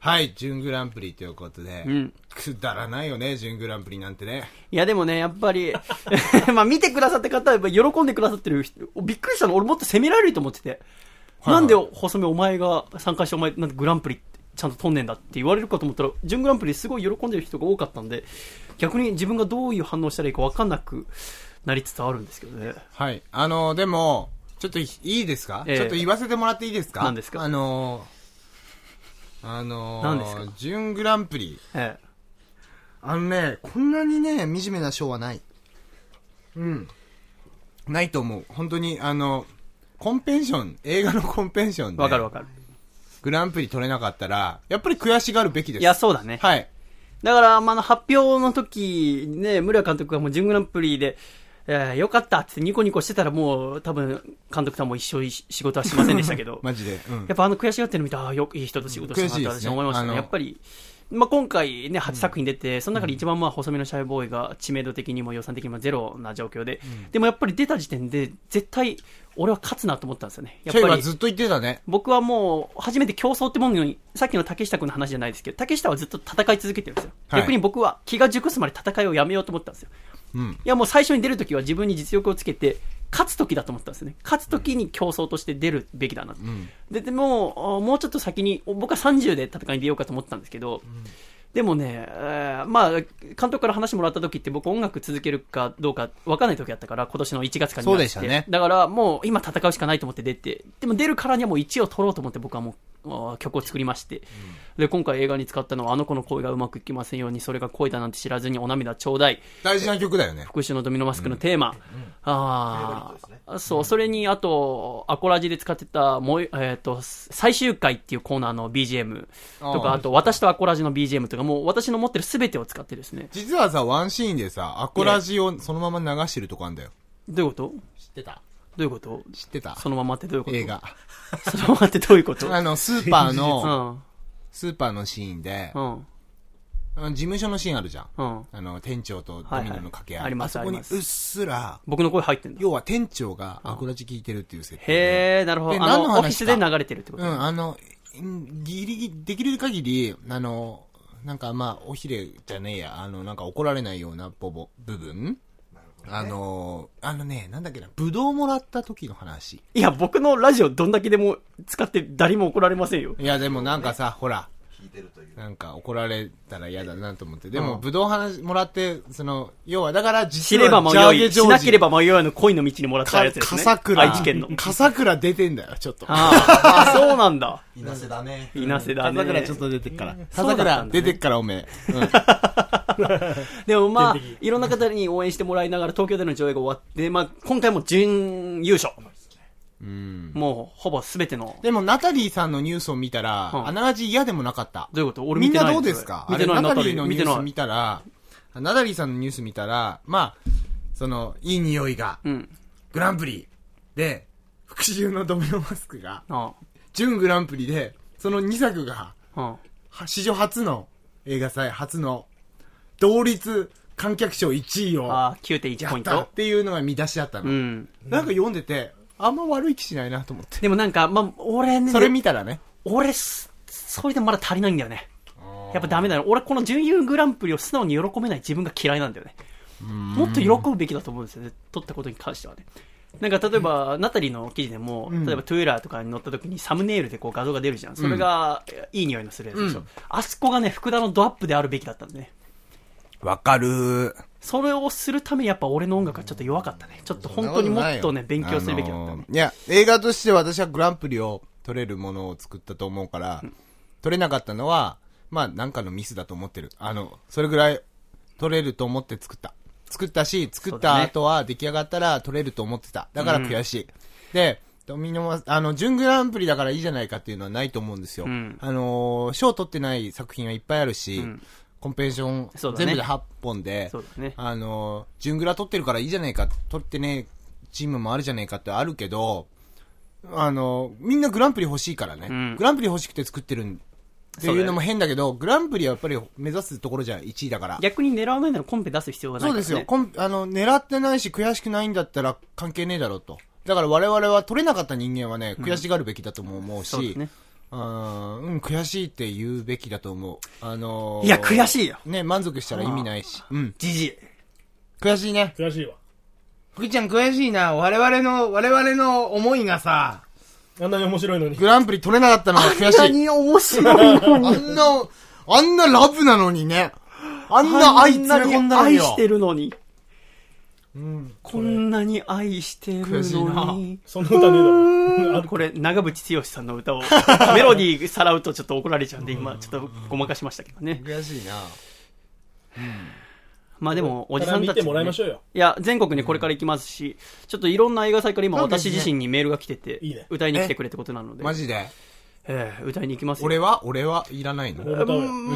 はい、準グランプリということで、うん。くだらないよね、準グランプリなんてね。いやでもね、やっぱり、まあ見てくださった方はやっぱ喜んでくださってる人、びっくりしたの、俺もっと責められると思ってて。はいなんで細めお前が参加してお前、なんでグランプリちゃんと取んねんだって言われるかと思ったら、準グランプリすごい喜んでる人が多かったんで、逆に自分がどういう反応したらいいか分かんなくなりつつあるんですけどね。はい。あの、でも、ちょっといいいですか、ええちょっと言わせてもらっていいですか？何ですか？あのー、あのー、何ですか？準グランプリ。えあのね、こんなにね、惨めな賞はない。うん。ないと思う。本当に、あの、コンペンション、映画のコンペンションえ。で、わかるわかる。グランプリ取れなかったら、やっぱり悔しがるべきです。いや、そうだね。はい。だから、まあ、あの発表の時、ね、村監督がもう準グランプリで、えー、よかったってニコニコしてたらもう、多分、監督さんも一生い仕事はしませんでしたけど。マジで。うんやっぱあの悔しがってるの見て、ああ、よくいい人と仕事したなって私は思いましたね。あのやっぱり、まあ、今回ね、8作品出て、その中で一番まあ、細身のシャイボーイが知名度的にも予算的にもゼロな状況で、でもやっぱり出た時点で、絶対、俺は勝つなと思ったんですよね。やっぱりずっと言ってたね。僕はもう、初めて競争ってものに、さっきの竹下君の話じゃないですけど、竹下はずっと戦い続けてるんですよ。はい逆に僕は気が熟すまで戦いをやめようと思ったんですよ。うん。いやもう最初に出るときは自分に実力をつけて、勝つときだと思ったんですよね。勝つときに競争として出るべきだな。で、でも、あもうちょっと先に、僕は30で戦いに出ようかと思ったんですけど、でもね、えーまあ、監督から話もらった時って僕音楽続けるかどうか分かんない時だったから、今年の1月か2月って。そうでしたねだからもう今戦うしかないと思って出て、でも出るからにはもう1を取ろうと思って僕はもう曲を作りまして、で、今回映画に使ったのはあの子の声がうまくいきませんように、それが恋だなんて知らずにお涙ちょうだい。大事な曲だよね。復讐のドミノマスクのテーマ。ああ、そう、それに、あと、アコラジで使ってた、もう、えっ、と、最終回っていうコーナーの BGM とか、あと、私とアコラジの BGM とか、もう私の持ってる全てを使ってですね。実はさ、ワンシーンでさ、アコラジをそのまま流してるとこあんだよ。どういうこと？知ってたどういうこと？知ってたそのままってどういうこと？映画。そのままってどういうこと？あの、スーパーうの、ん。スーパーのシーンで、うん。事務所のシーンあるじゃん。うん。あの、店長とドミノの掛け合い。はいはいありますそこにうっすら、僕の声入ってんだ。要は店長がアコラジ聞いてるっていう設定で。へえ、なるほど。あのオフィスで流れてるってこと、うん、あの、んギリギリ、できる限り、あの、なんかまあ、おひれじゃねえや、あの、なんか怒られないようなボボ、部分あの、あのね、なんだっけな、ぶどうもらった時の話。いや、僕のラジオどんだけでも使って誰も怒られませんよ。いや、でもなんかさ、ほら、なんか怒られたら嫌だなと思って。でも、ぶどう話もらって、その、要は、だから実は、ジャーゲジョージしなければ迷いの恋の道にもらったやつですね。笠倉。愛知県の。笠倉出てんだよ、ちょっと。ああ、あそうなんだ。稲瀬だね。稲瀬だね。笠倉ちょっと出てっから。笠だったんだね倉出てっからおめえ。うん でもまあいろんな方に応援してもらいながら東京での上映が終わって、まあ、今回も準優勝。うん。もう、ほぼ全ての。でも、ナタリーさんのニュースを見たら、うんあながち嫌でもなかった。どういうこと？俺みんな見てないどうですか？見てない、ナタリー。リーのニュース見てない。見たら、ナタリーさんのニュース見たら、まあ、その、いい匂いが、うん。グランプリで、復讐のドミノマスクが、あ準グランプリで、その2作が、史上初の映画祭、初の、同率観客賞1位を、ああ、9.1ポイントやったっ。ていうのが見出しだったの。うん。なんか読んでて、あんま悪い気しないなと思って。でもなんか、まあ、俺ね、それ見たらね。俺す、それでもまだ足りないんだよね。やっぱダメだよ。俺この準優グランプリを素直に喜べない自分が嫌いなんだよね。もっと喜ぶべきだと思うんですよね。取ったことに関してはね。なんか例えば、ナタリーの記事でも、ん例えばトゥーラーとかに載った時にサムネイルでこう画像が出るじゃん。それが、いい匂いのするやつでしょ。うんあそこがね、福田のドアップであるべきだったんでね。わかるそれをするためにやっぱ俺の音楽がちょっと弱かったね。ちょっと本当にもっとね、勉強するべきだったねあの。ーいや、映画として私はグランプリを取れるものを作ったと思うから、取れなかったのは、まあ、なんかのミスだと思ってる。あの、それぐらい取れると思って作った。作ったし、作った後は出来上がったら取れると思ってた。だから悔しい。で、ドミノマあの、準グランプリだからいいじゃないかっていうのはないと思うんですよ。うんあのー賞取ってない作品はいっぱいあるし、んコンペンション、そうだね全部で8本で、そうだね。あの、準グラ取ってるからいいじゃないか、取ってね、チームもあるじゃないかってあるけど、あの、みんなグランプリ欲しいからね。うんグランプリ欲しくて作ってるんっていうのも変だけど、グランプリはやっぱり目指すところじゃ1位だから。逆に狙わないならコンペ出す必要がないから、ね。そうですよ。コンあの、狙ってないし悔しくないんだったら関係ねえだろうと。だから我々は取れなかった人間はね、悔しがるべきだとも思うし、そうですね。あーうん、悔しいって言うべきだと思う。あのー、いや、悔しいよ。ね、満足したら意味ないし。うん。じじい。悔しいね。悔しいわ。ふきちゃん悔しいな。我々の、我々の思いがさ、あんなに面白いのに。グランプリ取れなかったのが悔しい。何面白いのあんな、あんなラブなのにね。あんな愛詰め込んだのによ。愛してるのに。こんなに愛してるのに。その歌ねえだろ。あこれ、長渕剛さんの歌を、メロディーさらうとちょっと怒られちゃうんで、今、ちょっとごまかしましたけどね。悔しいな。まあでも、おじさんたち、見てもらいましょうよ。いや、全国にこれから行きますし、ちょっといろんな映画祭から今私自身にメールが来てて歌いに来てくれってことなので、マジで？ええ歌いに行きますよ。俺は？俺はいらないの？俺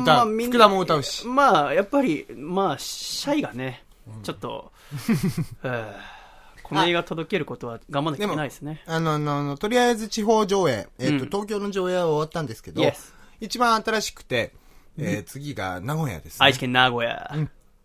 歌う福田も歌うし。まあ、やっぱり、まあ、シャイがね、ちょっと、ええ この映画届けることは頑張んなきゃいけないですね。あの、あの、あのとりあえず地方上映、えっ、と、うん東京の上映は終わったんですけど、Yes 一番新しくて、えー次が名古屋です、ね。愛知県名古屋。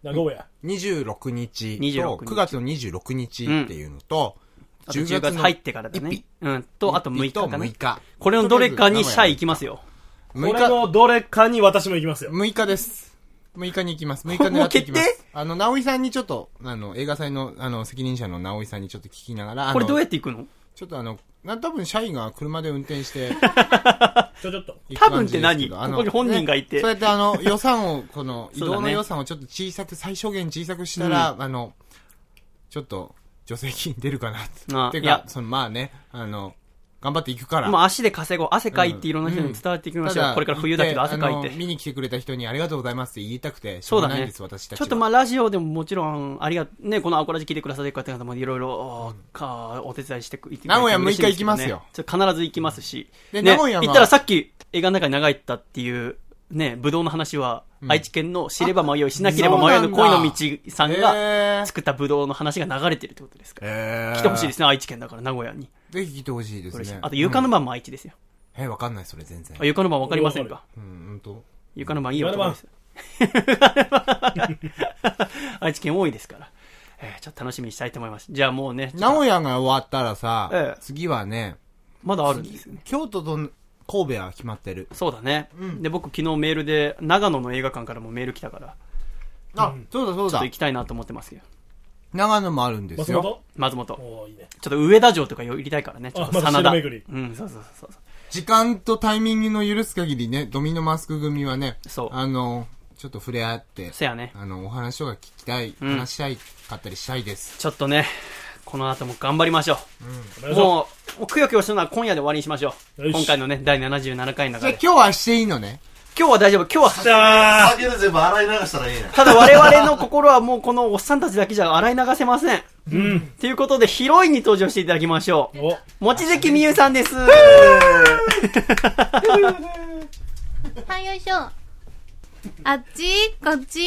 名古屋。26日と26日9月の26日っていうのと、あと10月入ってからだね。うん。と、あと6日かな。6日。これのどれかにシャイ行きますよ。こ6日、れのどれかに私も行きますよ。6日です。6日に行きます。6日狙っていきまもう決す。あの、直井さんにちょっと、あの、映画祭の、あの、責任者の直井さんにちょっと聞きながら、これどうやって行くの？ちょっとあの、な多分社員が車で運転して、ちょちょっと。多分って何？ここに本人がいてねそうやってあの、予算を、この、移動の予算をちょっと小さく、最小限小さくしたら、あの、ちょっと、助成金出るかなって。ていうあいやか、その、まあね、あの、頑張っていくから。まあ足で稼ごう。汗かいていろんな人に伝わっていきましょう。これから冬だけど汗かいて。見に来てくれた人にありがとうございますって言いたくて、しそうだね。ょうがないんです、私たちは。ちょっとまあラジオでももちろん、ありが、ね、このアコラジ聞いてくださってる方々もいろいろ、か、お手伝いしてく、行ってくれて名古屋嬉しいんですけどね6日行きますよ。必ず行きますし。でね、名古屋は行ったらさっき映画の中に長いったっていう、ね、武道の話は、愛知県の知れば迷い、しなければ迷いの恋の道さんが作った武道の話が流れてるってことですから。えー来てほしいですね、愛知県だから、名古屋に。ぜひ来てほしいですね。あと、床の番も愛知ですよ。え、わかんない、それ全然あ。床の番わかりませんか？うん、うんと。床の番いいよ床の番です。愛知県多いですから。えーちょっと楽しみにしたいと思います。じゃあもうね、名古屋が終わったらさ、ええ次はね、まだあるんですよね。京都と神戸は決まってる。そうだね。で、僕昨日メールで、長野の映画館からもメール来たから、あ、そうだそうだちょっと行。きたいなと思ってますよ。長野もあるんですよ。松本？松本。いいね。ちょっと上田城とか寄りたいからね。ちょっと真田。城巡りうん、そうそうそうそう。時間とタイミングの許す限りね、ドミノマスク組はね、そうあの、ちょっと触れ合って、せやね。あの、お話とか聞きたい、うん話したいかったりしたいです。ちょっとね、この後も頑張りましょう。お願いしまもう、もうくよくよするのは今夜で終わりにしましょう。今回のね、第77回のじゃあ中で。今日はしていいのね。今日は大丈夫。今日は、酒で全部洗い流したらいいね。ただ我々の心はもうこのおっさんたちだけじゃ洗い流せません。ーうん。ということで、ヒロインに登場していただきましょう。お、望月美優さんです。はい、よいしょ。あっち？こっち？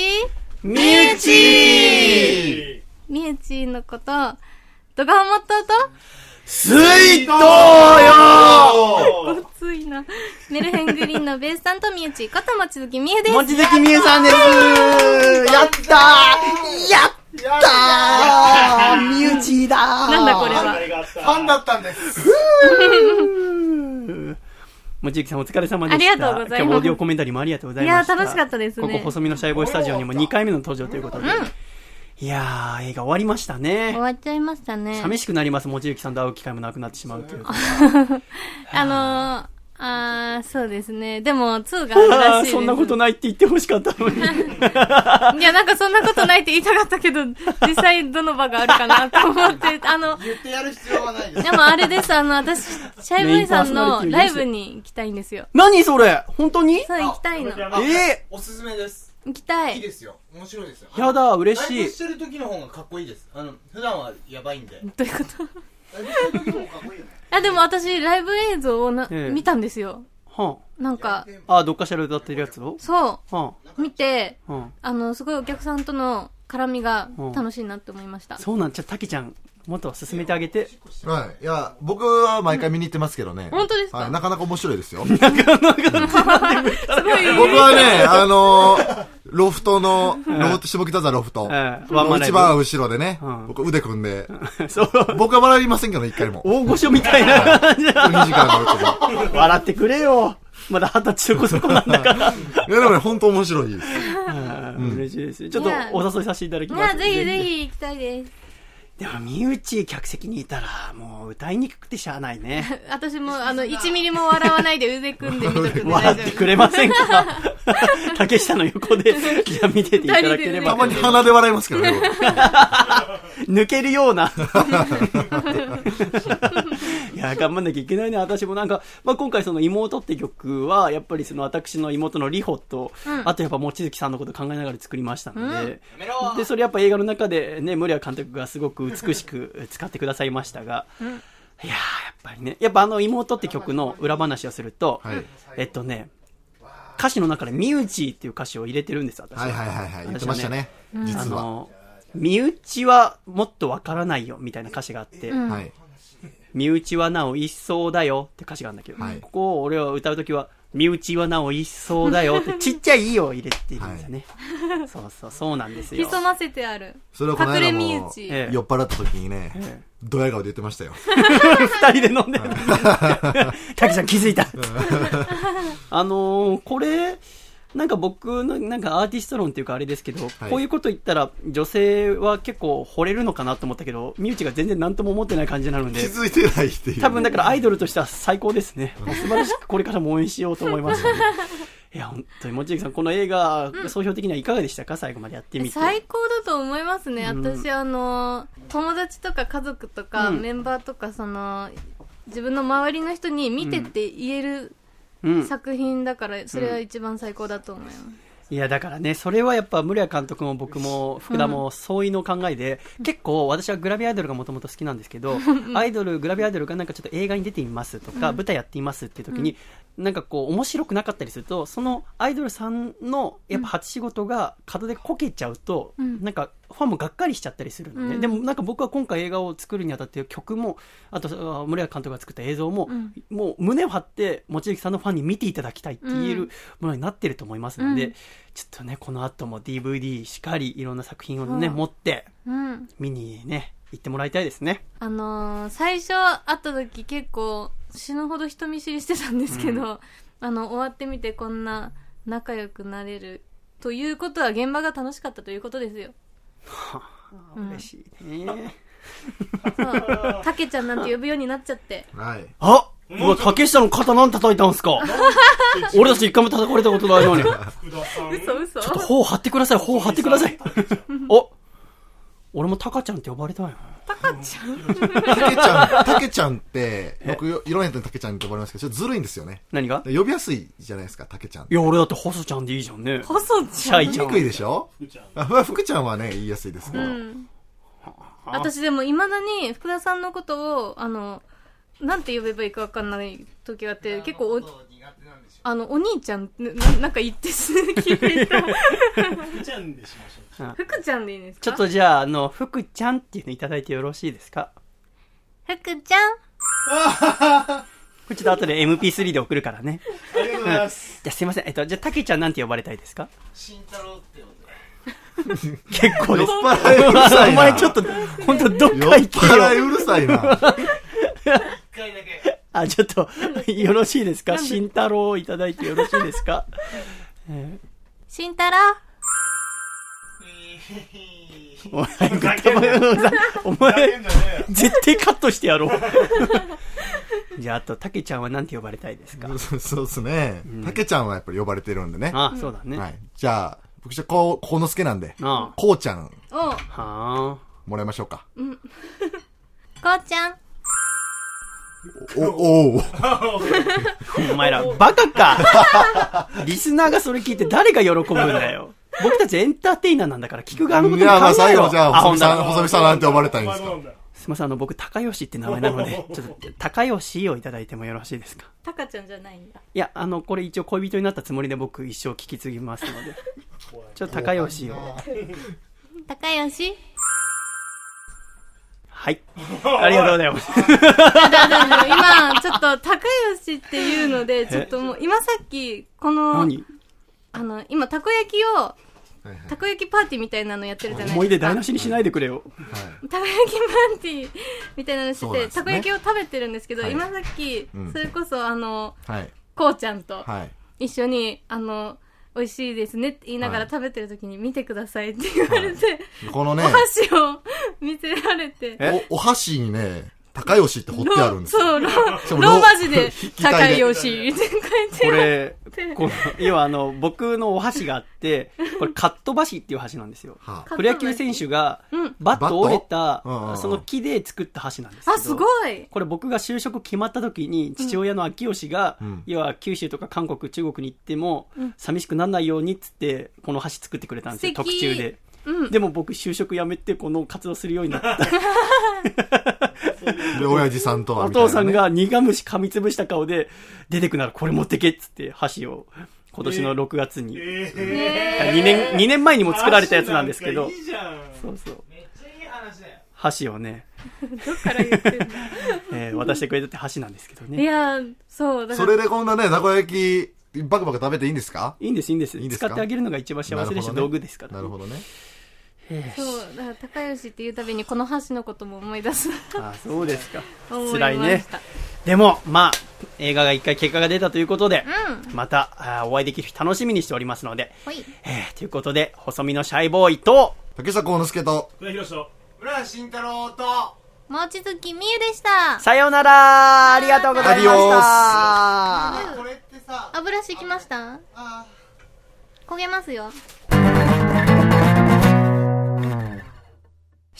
みゆちみゆちのこと、どがもったと水筒よごついな。メルヘングリーンのベースさんとみゆちこと望月みゆです。望月美優さんです。やったー。やったー。みゆちだー。なんだこれは。ファンだったんです。望月さんお疲れ様でした。ありがとうございます今日もオー。ディオコメンタリー。もありがとうございました。いや楽しかったですねここ細身のシャイボー。イスタジオにも2回目の登場ということで。いやー、映画終わりましたね終。わっちゃいましたね。寂しくなります、望月さんと会う機会もなくなってしまうというか。あのー、あー、そうですね。でも、2があるらしいです。そんなことないって言ってほしかったのに。いや、なんかそんなことないって言いたかったけど、実際どの場があるかなと思って、あの、言ってやる必要はないです。でもあれです、あの、私、シャイボーイさんのライブに行きたいんですよ。何それ？本当に？そう、行きたいの。えおすすめです。行きたい。いいですよ。面白いですよ。ー、やだ、嬉しいライブ。してる時の方がかっこいいです。あの、普段はやばいんで。どういうこと？ライブしてる時の方がかっこいいよね。あ、でも私、ライブ映像をな、ええ見たんですよ。はなんか、あ、あ、どっかしらで歌ってるやつを？そはう、見て、あ、はあの、すごいお客さんとの絡みが楽しいなって思いましたあ。。そうなんちゃ、たきちゃん、もっと進めてあげて。はい。いや、僕は毎回見に行ってますけどね。本当ですか？はい。なかなか面白いですよ。すごい。僕はね、あのーロフトの、ロフト、下北沢ロフト。一番後ろでねうん、僕腕組んで、そう。僕は笑いませんけど、一回も。大御所みたいな感じで2時間の。笑ってくれよ。まだ二十歳そこそこなんだから。いや、でもね、本当面白いです。うん嬉しいです。ちょっとお誘いさせていただきます。いや、ぜひぜひ行きたいです。でも、身内客席にいたら、もう歌いにくくてしゃあないね。私も、あの、1ミリも笑わないで腕組んで見とくんで大笑って。くれませんか？竹下の横で、じゃあ見てていただければ。たまに鼻で笑いますけどね、抜けるような。いや、頑張んなきゃいけないね。私もなんか、まあ、今回その妹って曲は、やっぱりその私の妹のリホと、あとやっぱ望月さんのこと考えながら作りましたので、で、それやっぱ映画の中でね、森谷監督がすごく美しく使ってくださいましたが、いやー、やっぱりね、やっぱあの妹って曲の裏話をすると、はいえっとね、歌詞の中で身内っていう歌詞を入れてるんです、私は。はいはいはいはい。言ってましたね。あ実は。の、身内はもっとわからないよみたいな歌詞があって、はい。身内はなお一層だよって歌詞があるんだけど、はいここを俺は歌うときは、身内はなお一層だよって ちっちゃい「い」を入れているんですよね。そうそう、そうなんですよ。潜ませてある。それをこの隠れ間も、酔っ払った時にねえ、ドヤ顔で言ってましたよ。二人で飲んでる。滝さん気づいた。あのーこれ、なんか僕のなんかアーティスト論っていうかあれですけど、いこういうこと言ったら女性は結構惚れるのかなと思ったけど、身内が全然何とも思ってない感じなので、気づいてないっていう。多分だからアイドルとしては最高ですね。素晴らしくこれからも応援しようと思います、ね。いや、本当に、もちきさん、この映画、総評的にはいかがでしたか？最後までやってみて。最高だと思いますね。うん私、あの、友達とか家族とか、うんメンバーとか、その、自分の周りの人に見てって言えるうん。作品だから、それは一番最高だと思います。いや、だからね、それはやっぱ、村谷監督も僕も福田も相違の考えで、結構私はグラビアアイドルがもともと好きなんですけど、アイドル、グラビアアイドルがなんかちょっと映画に出てみますとか、舞台やっていますっていう時に、なんかこう、面白くなかったりすると、そのアイドルさんのやっぱ初仕事が門でこけちゃうと、ん。なんかファンもがっかりしちゃったりするのね。うん。でもなんか僕は今回映画を作るにあたって曲も、あと、あ村谷監督が作った映像も、うん。もう胸を張って、望月さんのファンに見ていただきたいって言えるものになってると思いますので、うん。ちょっとね、この後も DVD しかり、いろんな作品をね、う。ん持って、うん。見にね、行ってもらいたいですね。あのー最初会った時結構死ぬほど人見知りしてたんですけど、あの、終わってみてこんな仲良くなれるということは現場が楽しかったということですよ。う ん嬉しいね。そう。たけちゃんなんて呼ぶようになっちゃって。はい。あうわ、竹下の肩なん叩いたんすか？俺たち一回も叩かれたことないのに。ちょ嘘嘘っと頬張ってください、頬張ってください。お俺もタカちゃんって呼ばれたいな。たけちゃん、たけちゃんって、僕、いろんな人にたけちゃんって呼ばれますけど、ちょっとずるいんですよね。何が？呼びやすいじゃないですか、たけちゃん。いや、俺だって細ちゃんでいいじゃんね。細ちゃん。言いにくいでしょ？あまあ福ちゃんはね、言いやすいですけど。うん。私でも未だに福田さんのことを、あの、なんて呼べばいいかわかんない時があって、結構お、あの、お兄ちゃん、ななんか言ってす聞いていた。じゃんでしましょう。福ちゃんでいいんですか？ちょっとじゃあ、あの、福ちゃんっていうのいただいてよろしいですか？福ちゃん？これちょっと後で MP3 で送るからね。ありがとうございます。じゃあすいません。えっと、じゃあ、たけちゃんなんて呼ばれたいですか？慎太郎って結構です。酔っ払いうるさいなお前ちょっと、本当どっ酔っか行け払いよ。うるさいな。一回だけ。あ、ちょっと、よろしいですか？慎太郎をいただいてよろしいですか？え慎太郎？ーお前、ぐったばよお前、絶対カットしてやろう。じゃあ、あと、たけちゃんはなんて呼ばれたいですか？そうですね。たけちゃんはやっぱり呼ばれてるんでね。あそうだね。はい。じゃあ、僕じゃこう、こうのすけなんで、あこうちゃん、おはあ。もらいましょうか。こうちゃんお、おおお前ら、バカかリスナーがそれ聞いて誰が喜ぶんだよ。僕たちエンターテイナーなんだから聞く側のこといや、まあも考えろ。最後、じゃあ、細見さん、細見さんなんて呼ばれたいんですか？すみません、あの、僕、高吉って名前なので、ちょっと、高吉をいただいてもよろしいですか？タカちゃんじゃないんだ。いや、あの、これ一応恋人になったつもりで僕一生聞き継ぎますので、ちょっと高吉を。高吉？はい。ありがとうございます。今、ちょっと、高吉っていうので、ちょっともう、今さっき、この、何？あの、今、たこ焼きを、はいはい。たこ焼きパーティーみたいなのやってるじゃないですか。思い出台無しにしないでくれよ。たこ焼きパーティーみたいなのしてて、そうなんですね。たこ焼きを食べてるんですけど、はい。今さっきうん、それこそ、あの、はい。こうちゃんとはい。一緒に、あの、美味しいですねって言いながらはい。食べてる時に見てくださいって言われて、このね。お、箸を見せられて、お、お箸にね、高吉って彫ってあるんですよ。そう、ローマ字で、高吉って書いてこれて、この要はあの、僕のお箸があって、これカット箸っていう箸なんですよ。はあ。プロ野球選手がうん、バット折れたその木で作った箸なんです。あ、すごい。これ僕が就職決まった時に、父親の秋吉が、うん。要は九州とか韓国、中国に行っても、寂しくならないようにっつって、この箸作ってくれたんですよ、特注で。うん。でも僕就職辞めてこの活動するようになった。で、親父さんとはね、父さんが苦虫噛みつぶした顔で、出てくならこれ持ってけっつって箸を今年の6月に、え2年、2年前にも 作られたやつなんですけどい、い。そうそう。箸をね、どっから言ってんの？えー渡してくれたって箸なんですけどいね。や、そう、だかそら、れでこんなね、たこ焼き、バクバク食べていいんですか？いいんです、いいんです。使ってあげるのが一番幸せでしょ、なるほどね道具ですから。なるほどね。えーそう、だから高吉っていうたびにこの箸のことも思い出す。あ、そうですか。辛いね。でも、まあ、映画が一回結果が出たということで、うん。またお会いできる日楽しみにしておりますので、ほい。えーということで、細身のシャイボーイと、竹下幸之助と、福田博士と。村橋慎太郎と、望月みゆでした。さようならありがとうございまアしたこれってさ、油敷きました？あ焦げますよ。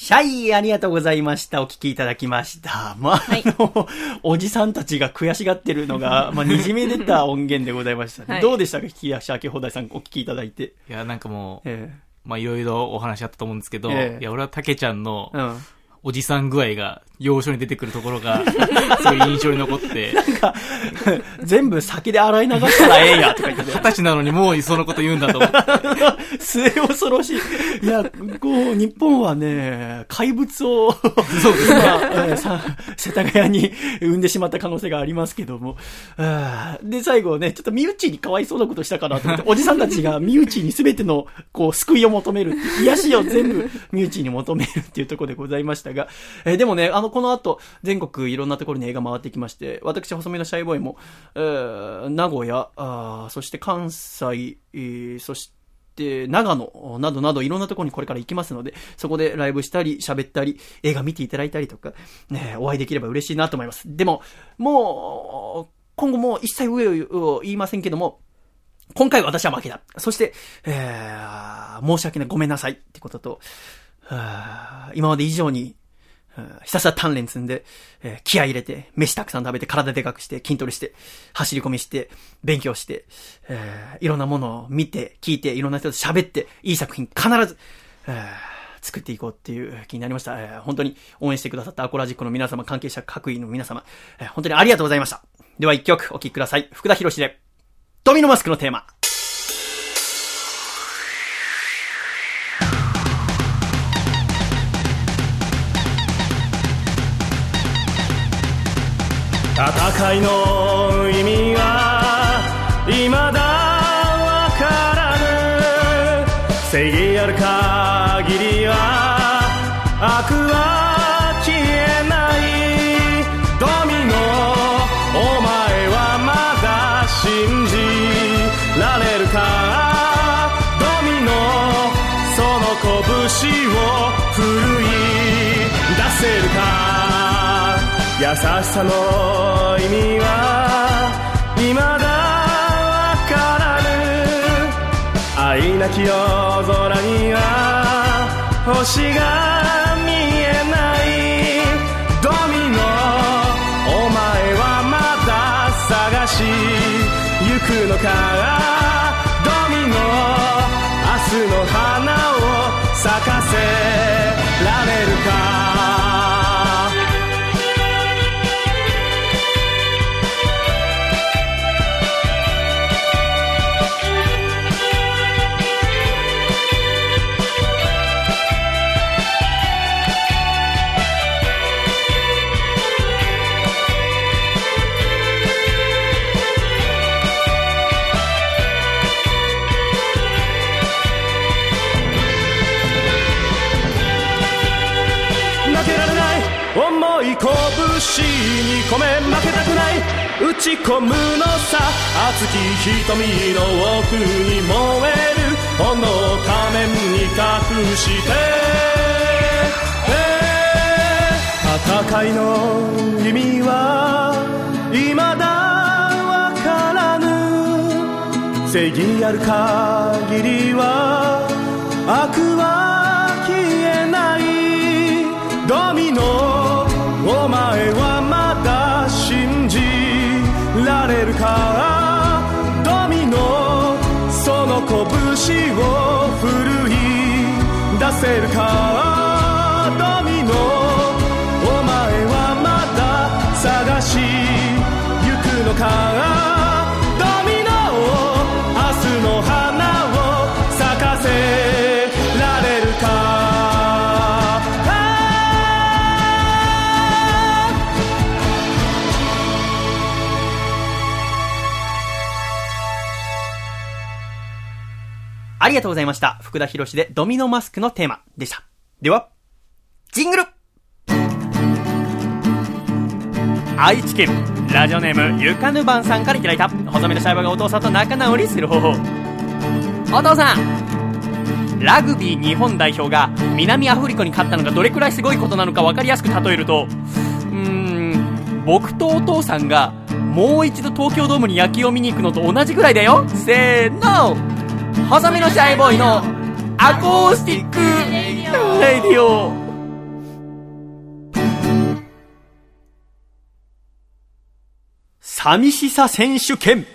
シャイ、ありがとうございました。お聞きいただきました。まあ、はいあの、おじさんたちが悔しがってるのが、まあ、にじみ出た音源でございましたね。はいどうでしたか、引き出し明放題さん、お聞きいただいて。いや、なんかもう、えまあいろいろお話あったと思うんですけど、ええいや、俺はたけちゃんのえうん。おじさん具合が、要所に出てくるところが、すごい印象に残って、全部先で洗い流したらええや、とか言ってて二十歳なのにもうそのこと言うんだと思って。末恐ろしい。いや、こう、日本はね、怪物を、そうですね。さ世田谷に産んでしまった可能性がありますけども。で、最後ね、ちょっと身内にかわいそうなことしたかなと思って、おじさんたちが身内に全ての、こう、救いを求める、癒しを全部身内に求めるっていうところでございましたが、えーでもね、あの、この後、全国いろんなところに映画回ってきまして、私、細身のシャイボーイも、えー名古屋、あそして関西、えーそして、長野などなどいろんなところにこれから行きますので、そこでライブしたり、喋ったり、映画見ていただいたりとか、ね、お会いできれば嬉しいなと思います。でも、もう、今後も一切上を言いませんけども、今回は私は負けだ。そして、えー、申し訳ない、ごめんなさいってことと、今まで以上に、ひたすら鍛錬積んで、えー気合入れて、飯たくさん食べて、体でかくして、筋トレして、走り込みして、勉強して、えーいろんなものを見て、聞いて、いろんな人と喋って、いい作品必ず、えー作っていこうっていう気になりました。えー本当に応援してくださったアコラジックの皆様、関係者各位の皆様、えー本当にありがとうございました。では一曲お聴きください。福田博士で、ドミノマスクのテーマ。戦いの優しさの意味は未だわからぬ愛なき夜空には星が見えない。ドミノお前はまだ探し行くのか。ドミノ明日の花を咲かせられるか。込め負けたくない。打ち込むのさ。熱き瞳の奥に燃える。炎を仮面に隠して。戦いの意味は未だわからぬ。正義ある限りは悪は消えない。ドミノお前はれるかドミノその拳を奮い出せるかドミノお前はまだ探し行くのか？ありがとうございました。福田博士でドミノマスクのテーマでした。では、ジングル愛知県、ラジオネーム、ゆかぬばんさんからいただいた、細身のシャイボーがお父さんと仲直りする方法。お父さんラグビー日本代表が南アフリカに勝ったのがどれくらいすごいことなのか分かりやすく例えると、うーん、僕とお父さんがもう一度東京ドームに野球を見に行くのと同じぐらいだよせーの細身のシャイボーイのアコースティックレディオ。寂しさ選手権。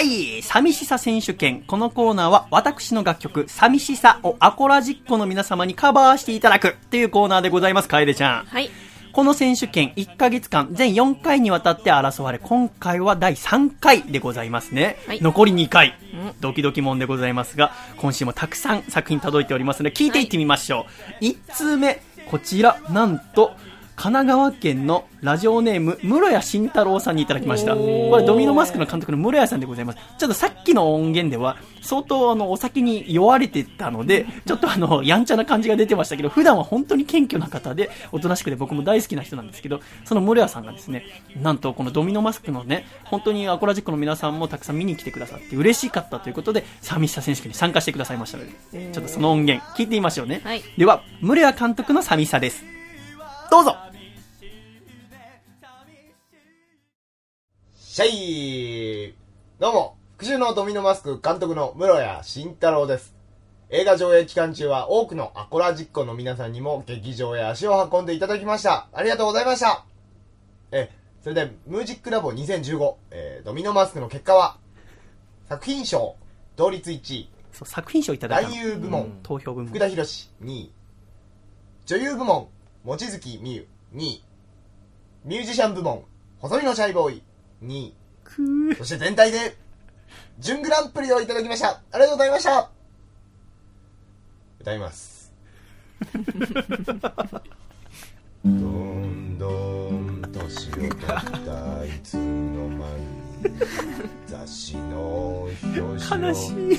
シャイ寂しさ選手権。このコーナーは私の楽曲、寂しさをアコラジッコの皆様にカバーしていただくっていうコーナーでございます、楓ちゃん。はい。この選手権1ヶ月間、全4回にわたって争われ、今回は第3回でございますね。はい残り2回うん。ドキドキもんでございますが、今週もたくさん作品届いておりますので、聞いていってみましょう。1通目、こちら、なんと、神奈川県のラジオネーム、室谷慎太郎さんにいただきました。これドミノマスクの監督の室谷さんでございます。ちょっとさっきの音源では、相当あの、お酒に酔われてたので、ちょっとあの、やんちゃな感じが出てましたけど、普段は本当に謙虚な方で、おとなしくて僕も大好きな人なんですけど、その室谷さんがですね、なんとこのドミノマスクのね、本当にアコラジックの皆さんもたくさん見に来てくださって嬉しかったということで、寂しさ選手権に参加してくださいましたので、ちょっとその音源、聞いてみましょうね。はいでは、室谷監督の寂しさです。どうぞシャイどうも、復讐のドミノマスク監督の室谷慎太郎です。映画上映期間中は多くのアコラジッコの皆さんにも劇場へ足を運んでいただきました。ありがとうございました。え、それで、ムージックラボ2015、えードミノマスクの結果は、作品賞、同率1位、そう作品賞いただいたの男優部門、投票分福田博士2位、女優部門、望月美優2位、ミュージシャン部門、細身のシャイボーイ2位、そして全体で、準グランプリをいただきました。ありがとうございました。歌います。どんどん年を取ったいつの間に雑誌の表紙を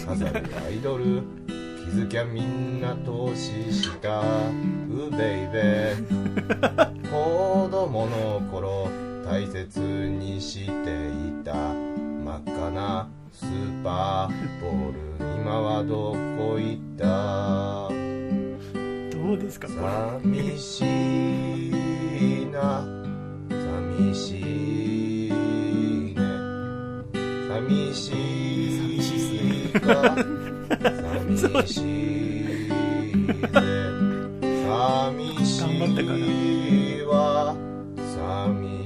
飾るアイドル気づきゃみんな投資したうベイベー 子供の頃大切にしていた。真っ赤なスーパー。ボール今はどこ行った？どうですか？寂しいな。寂しいね。寂しいか。寂しいぜ寂しいは寂し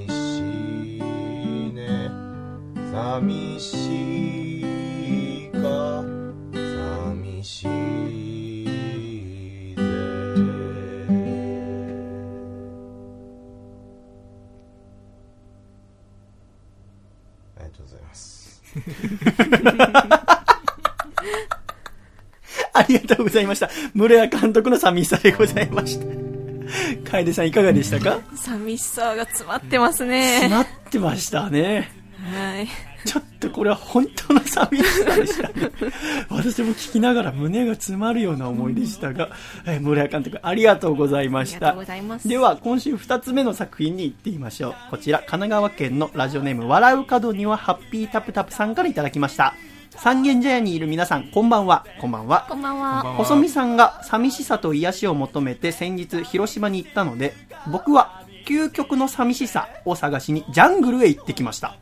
寂しいか？寂しいぜありがとうございます ありがとうございました。室谷監督の寂しさでございました。楓さんいかがでしたか？寂しさが詰まってますね。詰まってましたね。はい。ちょっとこれは本当の寂しさでしたね。私も聞きながら胸が詰まるような思いでしたが、えー村谷監督ありがとうございましたありがとうご。ざいます。では、今週二つ目の作品に行ってみましょう。こちら、神奈川県のラジオネーム、笑う角にはハッピータプタプさんからいただきました。三軒茶屋にいる皆さん、こんばんは。こんばんは。こんばんは。細見さんが寂しさと癒しを求めて先日広島に行ったので、僕は究極の寂しさを探しにジャングルへ行ってきました。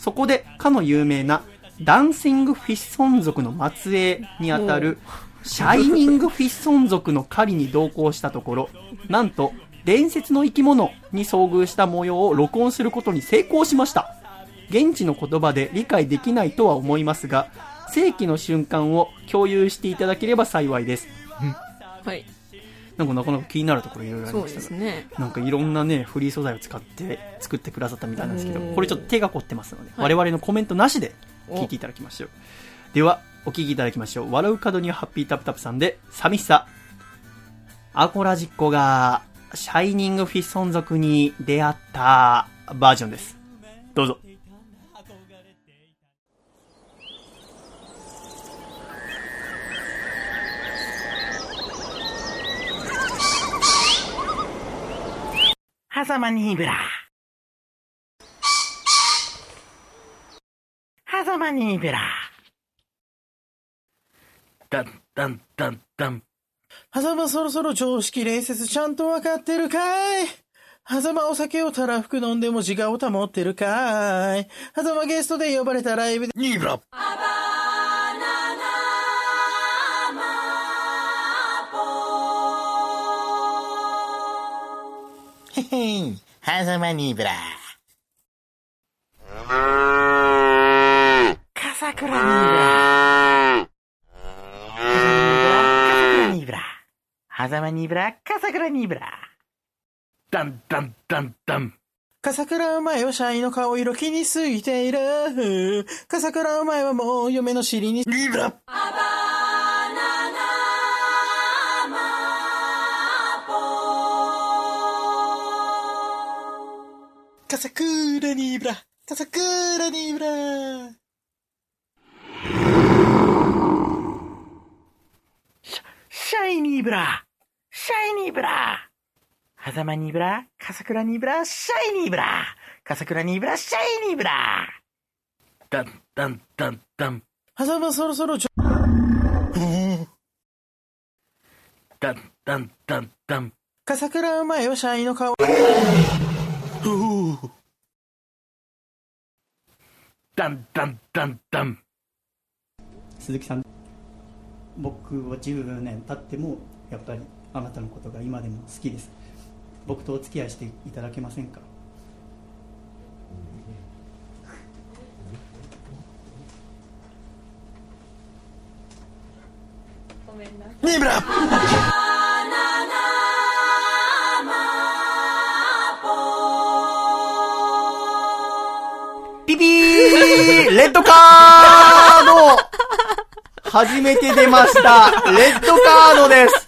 そこでかの有名なダンシングフィッソン族の末裔にあたるシャイニングフィッソン族の狩りに同行したところ、なんと伝説の生き物に遭遇した模様を録音することに成功しました。現地の言葉で理解できないとは思いますが、世紀の瞬間を共有していただければ幸いです。はい。なんかなかなか気になるところいろいろありましたが、ですね。なんかいろんなね、フリー素材を使って作ってくださったみたいなんですけどこれちょっと手が凝ってますので、はい我々のコメントなしで聞いていただきましょう。では、お聞きいただきましょう。笑う角にはハッピータプタプさんで、寂しさ。アコラジッコが、シャイニングフィッソン族に出会ったバージョンです。どうぞ。狭間にブラ。狭間にブラ。ダンダンダンダン。狭間そろそろ常識礼節ちゃんとわかってるかい？狭間お酒をたらふく飲んでも自我を保ってるかい？狭間ゲストで呼ばれたライブで、ニーブラへへん、狭間にブラ。笠倉にブラ。ニーブラ。狭間にブラ、笠倉にブラ。ダンダンダンダン。笠倉お前はシャイの顔色気にすいている。笠倉お前はもう嫁の尻に、リブラ笠倉にブラ、笠倉にブラ。シャイニーブラ。シャイニーブラ。狭間にブラ。笠倉にブラ。シャイニーブラ。笠倉にブラ。シャイニーブラ。ダンダンダンダン。狭間そろそろちょ、ダンダンダンダン。笠倉お前はシャイの顔。ダンダンダンダン。鈴木さん。僕は10年経ってもやっぱりあなたのことが今でも好きです。僕とお付き合いしていただけませんか？ニーブラレッドカード初めて出ましたレッドカードです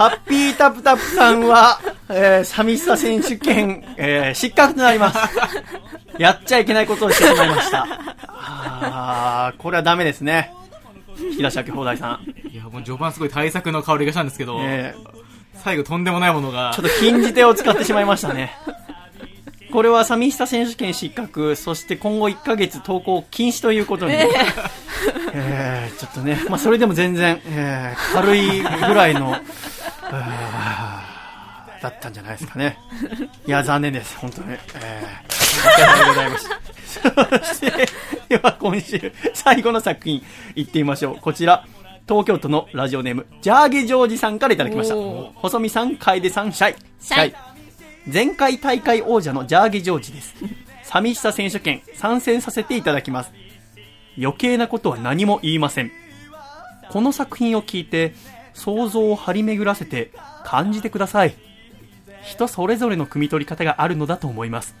ハッピータプタプさんは、えー、寂しさ選手権、えー、失格となります。やっちゃいけないことをしてしまいました。あー、これはダメですね。引き出し明け放題さん。いや、もう序盤すごい対策の香りがしたんですけど、え最後とんでもないものが。ちょっと禁じ手を使ってしまいましたね。これは寂しさ選手権失格、そして今後1ヶ月投稿禁止ということに。えー、ちょっとね、まあそれでも全然、えー、軽いぐらいの、だったんじゃないですかね。いや、残念です、本当に。えー、ありがとうございました。そして、では今週、最後の作品、行ってみましょう。こちら、東京都のラジオネーム、ジャーゲジョージさんからいただきました。細見さん、楓さん、シャイ。シャイ前回大会王者のジャーゲジョージです。寂しさ選手権、参戦させていただきます。余計なことは何も言いません。この作品を聞いて、想像を張り巡らせて感じてください。人それぞれの汲み取り方があるのだと思います。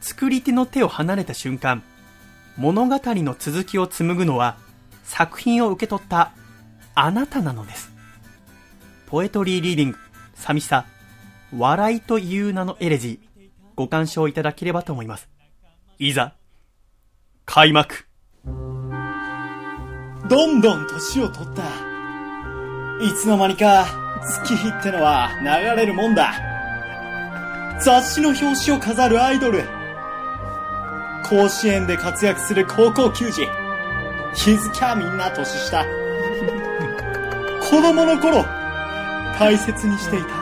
作り手の手を離れた瞬間、物語の続きを紡ぐのは、作品を受け取ったあなたなのです。ポエトリーリーディング、寂しさ、笑いという名のエレジー、ご鑑賞いただければと思います。いざ、開幕。どんどん年を取った。いつの間にか月日ってのは流れるもんだ。雑誌の表紙を飾るアイドル。甲子園で活躍する高校球児。気づきゃみんな年下。子供の頃、大切にしていた。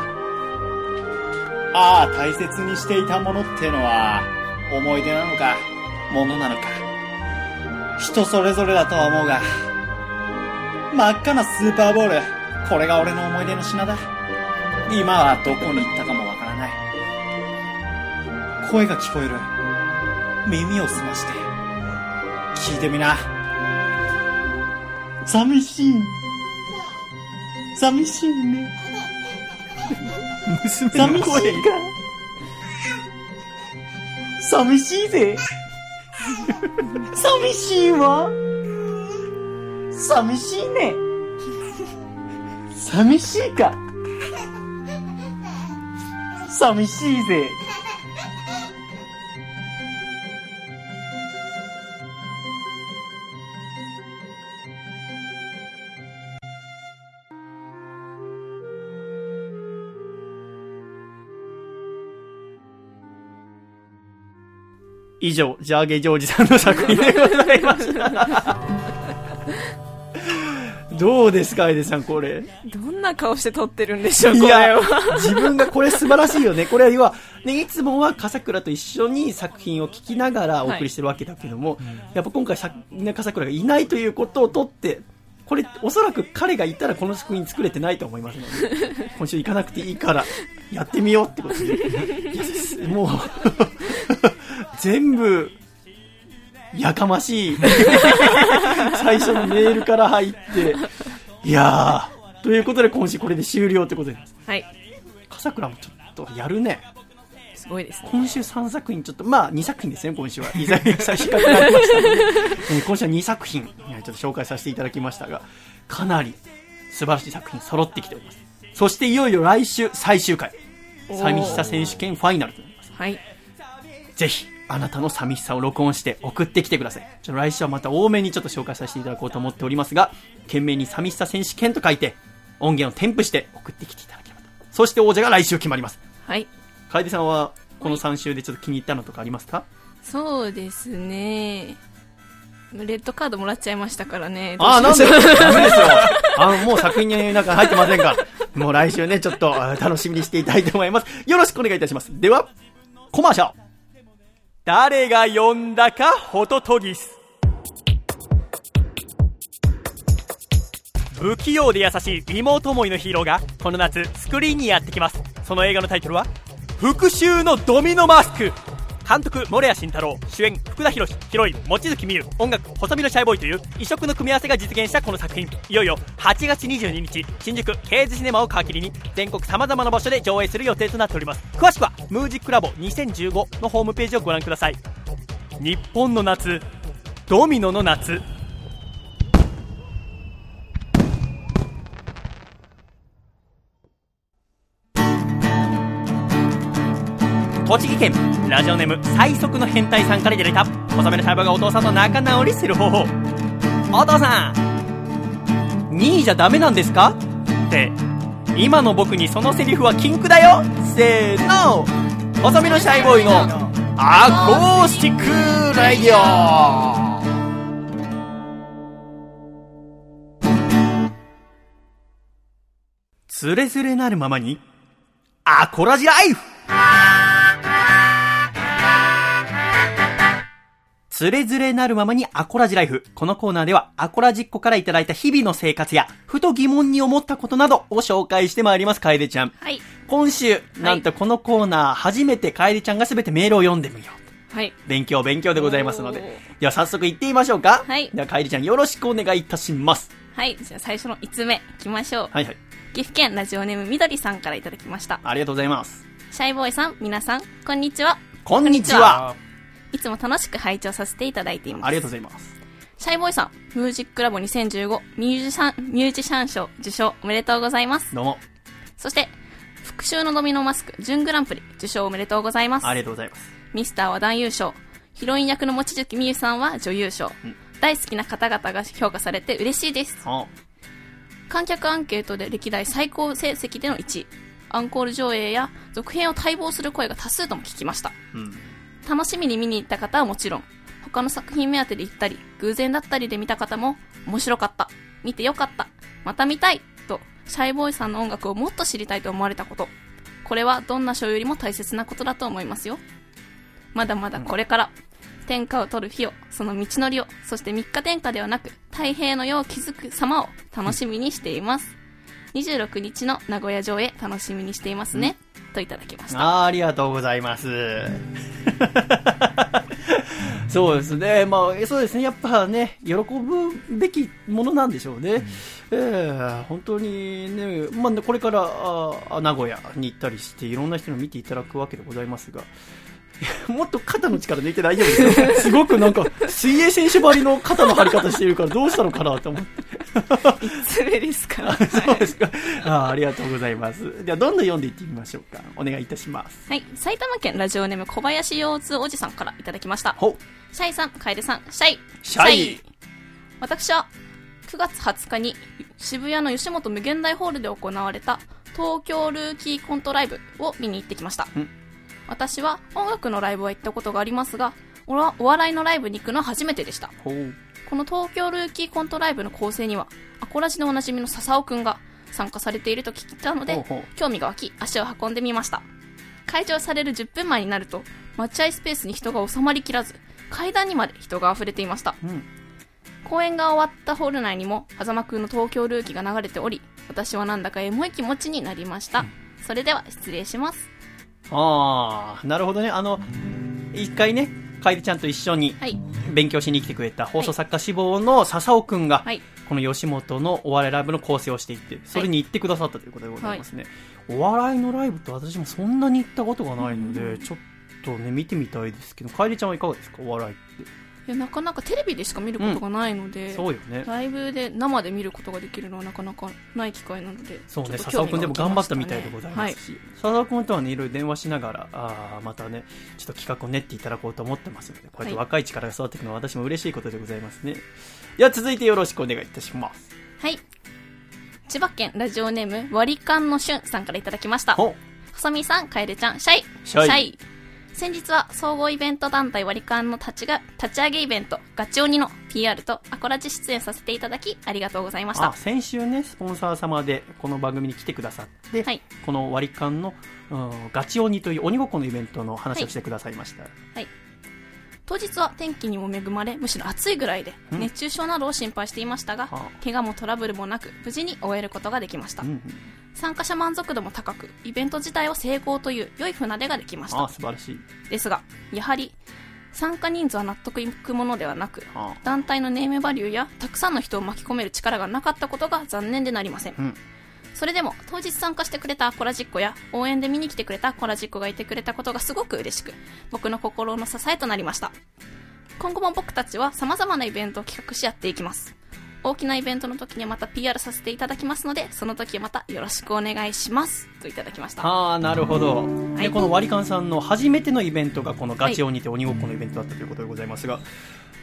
ああ、大切にしていたものってのは、思い出なのか、ものなのか。人それぞれだとは思うが、真っ赤なスーパーボール、これが俺の思い出の品だ。今はどこに行ったかもわからない。声が聞こえる。耳を澄まして、聞いてみな。寂しい。寂しいね。娘寂しいか。寂しいぜ。寂しいわ。寂しいね。寂しいか。寂しいぜ。以上、ジャーゲジョージさんの作品でございました。どうですか、アイデさん、これ？どんな顔して撮ってるんでしょう、これいやは。、自分がこれ素晴らしいよね。これは要は、ね、いつもは笠倉と一緒に作品を聞きながらお送りしてるわけだけども、やっぱ今回笠倉がいないということをとって、これ、おそらく彼がいたらこの作品作れてないと思いますので、今週行かなくていいから、やってみようってことで。いやすもう、全部、やかましい。最初のメールから入って、いやー、ということで今週これで終了ってことです。はい。笠倉もちょっとやるね。すごいですね。今週3作品、ちょっと、まあ2作品ですね、今週は。いざ最終回となりましたので、えー今週は2作品、えーちょっと紹介させていただきましたが、かなり素晴らしい作品揃ってきております。そしていよいよ来週最終回、寂しさ選手権ファイナルとなります。はい。ぜひ、あなたの寂しさを録音して送ってきてください。ちょっと来週はまた多めにちょっと紹介させていただこうと思っておりますが、懸命に寂しさ選手権と書いて、音源を添付して送ってきていただければと。そして王者が来週決まります。はい。楓さんは、この3週でちょっと気に入ったのとかありますか？そうですね。レッドカードもらっちゃいましたからね。ああ、なんで？ダメですよ。あの、もう作品に中入ってませんから。もう来週ね、ちょっとあ楽しみにしていただいて思います。よろしくお願いいたします。では、コマーシャル。誰が呼んだか、ホトトギス。不器用で優しい妹思いのヒーローが、この夏、スクリーンにやってきます。その映画のタイトルは、復讐のドミノマスク。監督、森谷慎太郎、主演、福田博、ヒロイン、望月美優、音楽、細身のシャイボーイという異色の組み合わせが実現したこの作品。いよいよ、8月22日、新宿、ケーズシネマを皮切りに、全国さまざまな場所で上映する予定となっております。詳しくは、ムージックラボ2015のホームページをご覧ください。日本の夏、ドミノの夏。栃木県。ラジオネーム最速の変態さんからいただいた。細めのシャイボーがお父さんと仲直りする方法。お父さん2位じゃダメなんですか？って。今の僕にそのセリフは禁句だよ。せーの。細身のシャイボーイのアコースティックラディオ。つれづれなるままにアコラジライフ。つれづれなるままにアコラジライフ。このコーナーでは、アコラジっ子からいただいた日々の生活や、ふと疑問に思ったことなどを紹介してまいります、楓ちゃん。はい。今週、なんとこのコーナー、初めて楓ちゃんがすべてメールを読んでみよう。はい。勉強、勉強でございますので。では早速行ってみましょうか。はいでは楓ちゃんよろしくお願いいたします。はい。じゃあ最初の5つ目、いきましょう。はいはい。岐阜県ラジオネームみどりさんからいただきました。ありがとうございます。シャイボーイさん、皆さん、こんにちは。こんにちは。いつも楽しく拝聴させていただいています。ありがとうございます。シャイボーイさん、ミュージックラボ2015ミュージシャン、ミュージシャン賞受賞おめでとうございます。どうも。そして、復讐のドミノマスク準グランプリ受賞おめでとうございます。ありがとうございます。ミスターは男優賞。ヒロイン役の望月美優さんは女優賞。大好きな方々が評価されて嬉しいです。あ観客アンケートで歴代最高成績での1位。アンコール上映や続編を待望する声が多数とも聞きました。うん。楽しみに見に行った方はもちろん、他の作品目当てで行ったり、偶然だったりで見た方も、面白かった、見てよかった、また見たい、と、シャイボーイさんの音楽をもっと知りたいと思われたこと。これはどんな賞よりも大切なことだと思いますよ。まだまだこれから、天下を取る日を、その道のりを、そして三日天下ではなく、太平の世を築く様を楽しみにしています。26日の名古屋城へ楽しみにしていますね。といただきました。ありがとうございます。そうですね。まあ、そうですね。やっぱね、喜ぶべきものなんでしょうね。ええ本当にね、まあ、これからあ名古屋に行ったりして、いろんな人に見ていただくわけでございますが、もっと肩の力抜いて大丈夫ですよ。すごくなんか、水泳選手ばりの肩の張り方しているから、どうしたのかなと思って。ですか？そうですか。あーありがとうございます。では、どんどん読んでいってみましょうか。お願いいたします。はい、埼玉県ラジオネーム小林腰痛おじさんからいただきました。ほシャイさん、楓さん、シャイ。シャイ私は9月20日に渋谷の吉本無限大ホールで行われた東京ルーキーコントライブを見に行ってきました。私は音楽のライブは行ったことがありますが、お笑いのライブに行くのは初めてでした。この東京ルーキーコントライブの構成には、アコラジでおなじみの笹尾くんが参加されていると聞いたので、興味が湧き、足を運んでみました。会場される10分前になると、待合スペースに人が収まりきらず、階段にまで人が溢れていました。うん。公演が終わったホール内にも、狭間くんの東京ルーキーが流れており、私はなんだかエモい気持ちになりました。それでは失礼します。ああ、なるほどね。あの、一回ね、楓ちゃんと一緒にはい。勉強しに来てくれた放送作家志望の笹尾くんが、はい。この吉本のお笑いライブの構成をしていって、それに行ってくださったということでございますね。お笑いのライブって私もそんなに行ったことがないので、ちょっとね、見てみたいですけど、楓ちゃんはいかがですか？お笑いって。いや、なかなかテレビでしか見ることがないので、そうよね。ライブで生で見ることができるのはなかなかない機会なので、そうね、笹尾くんでも頑張ったみたいでございますし、笹尾くんとはね、いろいろ電話しながら、あーまたね、ちょっと企画を練っていただこうと思ってますので、こうやってはい若い力が育っていくのは私も嬉しいことでございますね。では続いてよろしくお願いいたします。はい。はい。千葉県ラジオネーム割り勘のしゅんさんからいただきました。ほ細見さん、楓ちゃん、シャイ。シャイ先日は総合イベント団体割り勘の立ちが立ち上げイベント、ガチ鬼の PR とアコラジ出演させていただき、ありがとうございましたあ。先週ね、スポンサー様でこの番組に来てくださって、はいこの割り勘の、うんガチ鬼という鬼ごっこのイベントの話をしてくださいました。はい。当日は天気にも恵まれ、むしろ暑いぐらいで、うん熱中症などを心配していましたが、はあ怪我もトラブルもなく、無事に終えることができました。うんうん参加者満足度も高く、イベント自体は成功という良い船出ができましあた。素晴らしい。ですが、やはり、参加人数は納得いくものではなく、あ団体のネームバリューやたくさんの人を巻き込める力がなかったことが残念でなりません。うんそれでも当日参加してくれたコラジッコや応援で見に来てくれたコラジッコがいてくれたことがすごく嬉しく僕の心の支えとなりました今後も僕たちは様々なイベントを企画しやっていきます大きなイベントの時にはまた PR させていただきますのでその時はまたよろしくお願いします。といただきました。あーなるほど、はい。でこの割り勘さんの初めてのイベントがこのガチ鬼て鬼ごっこのイベントだったということでございますが、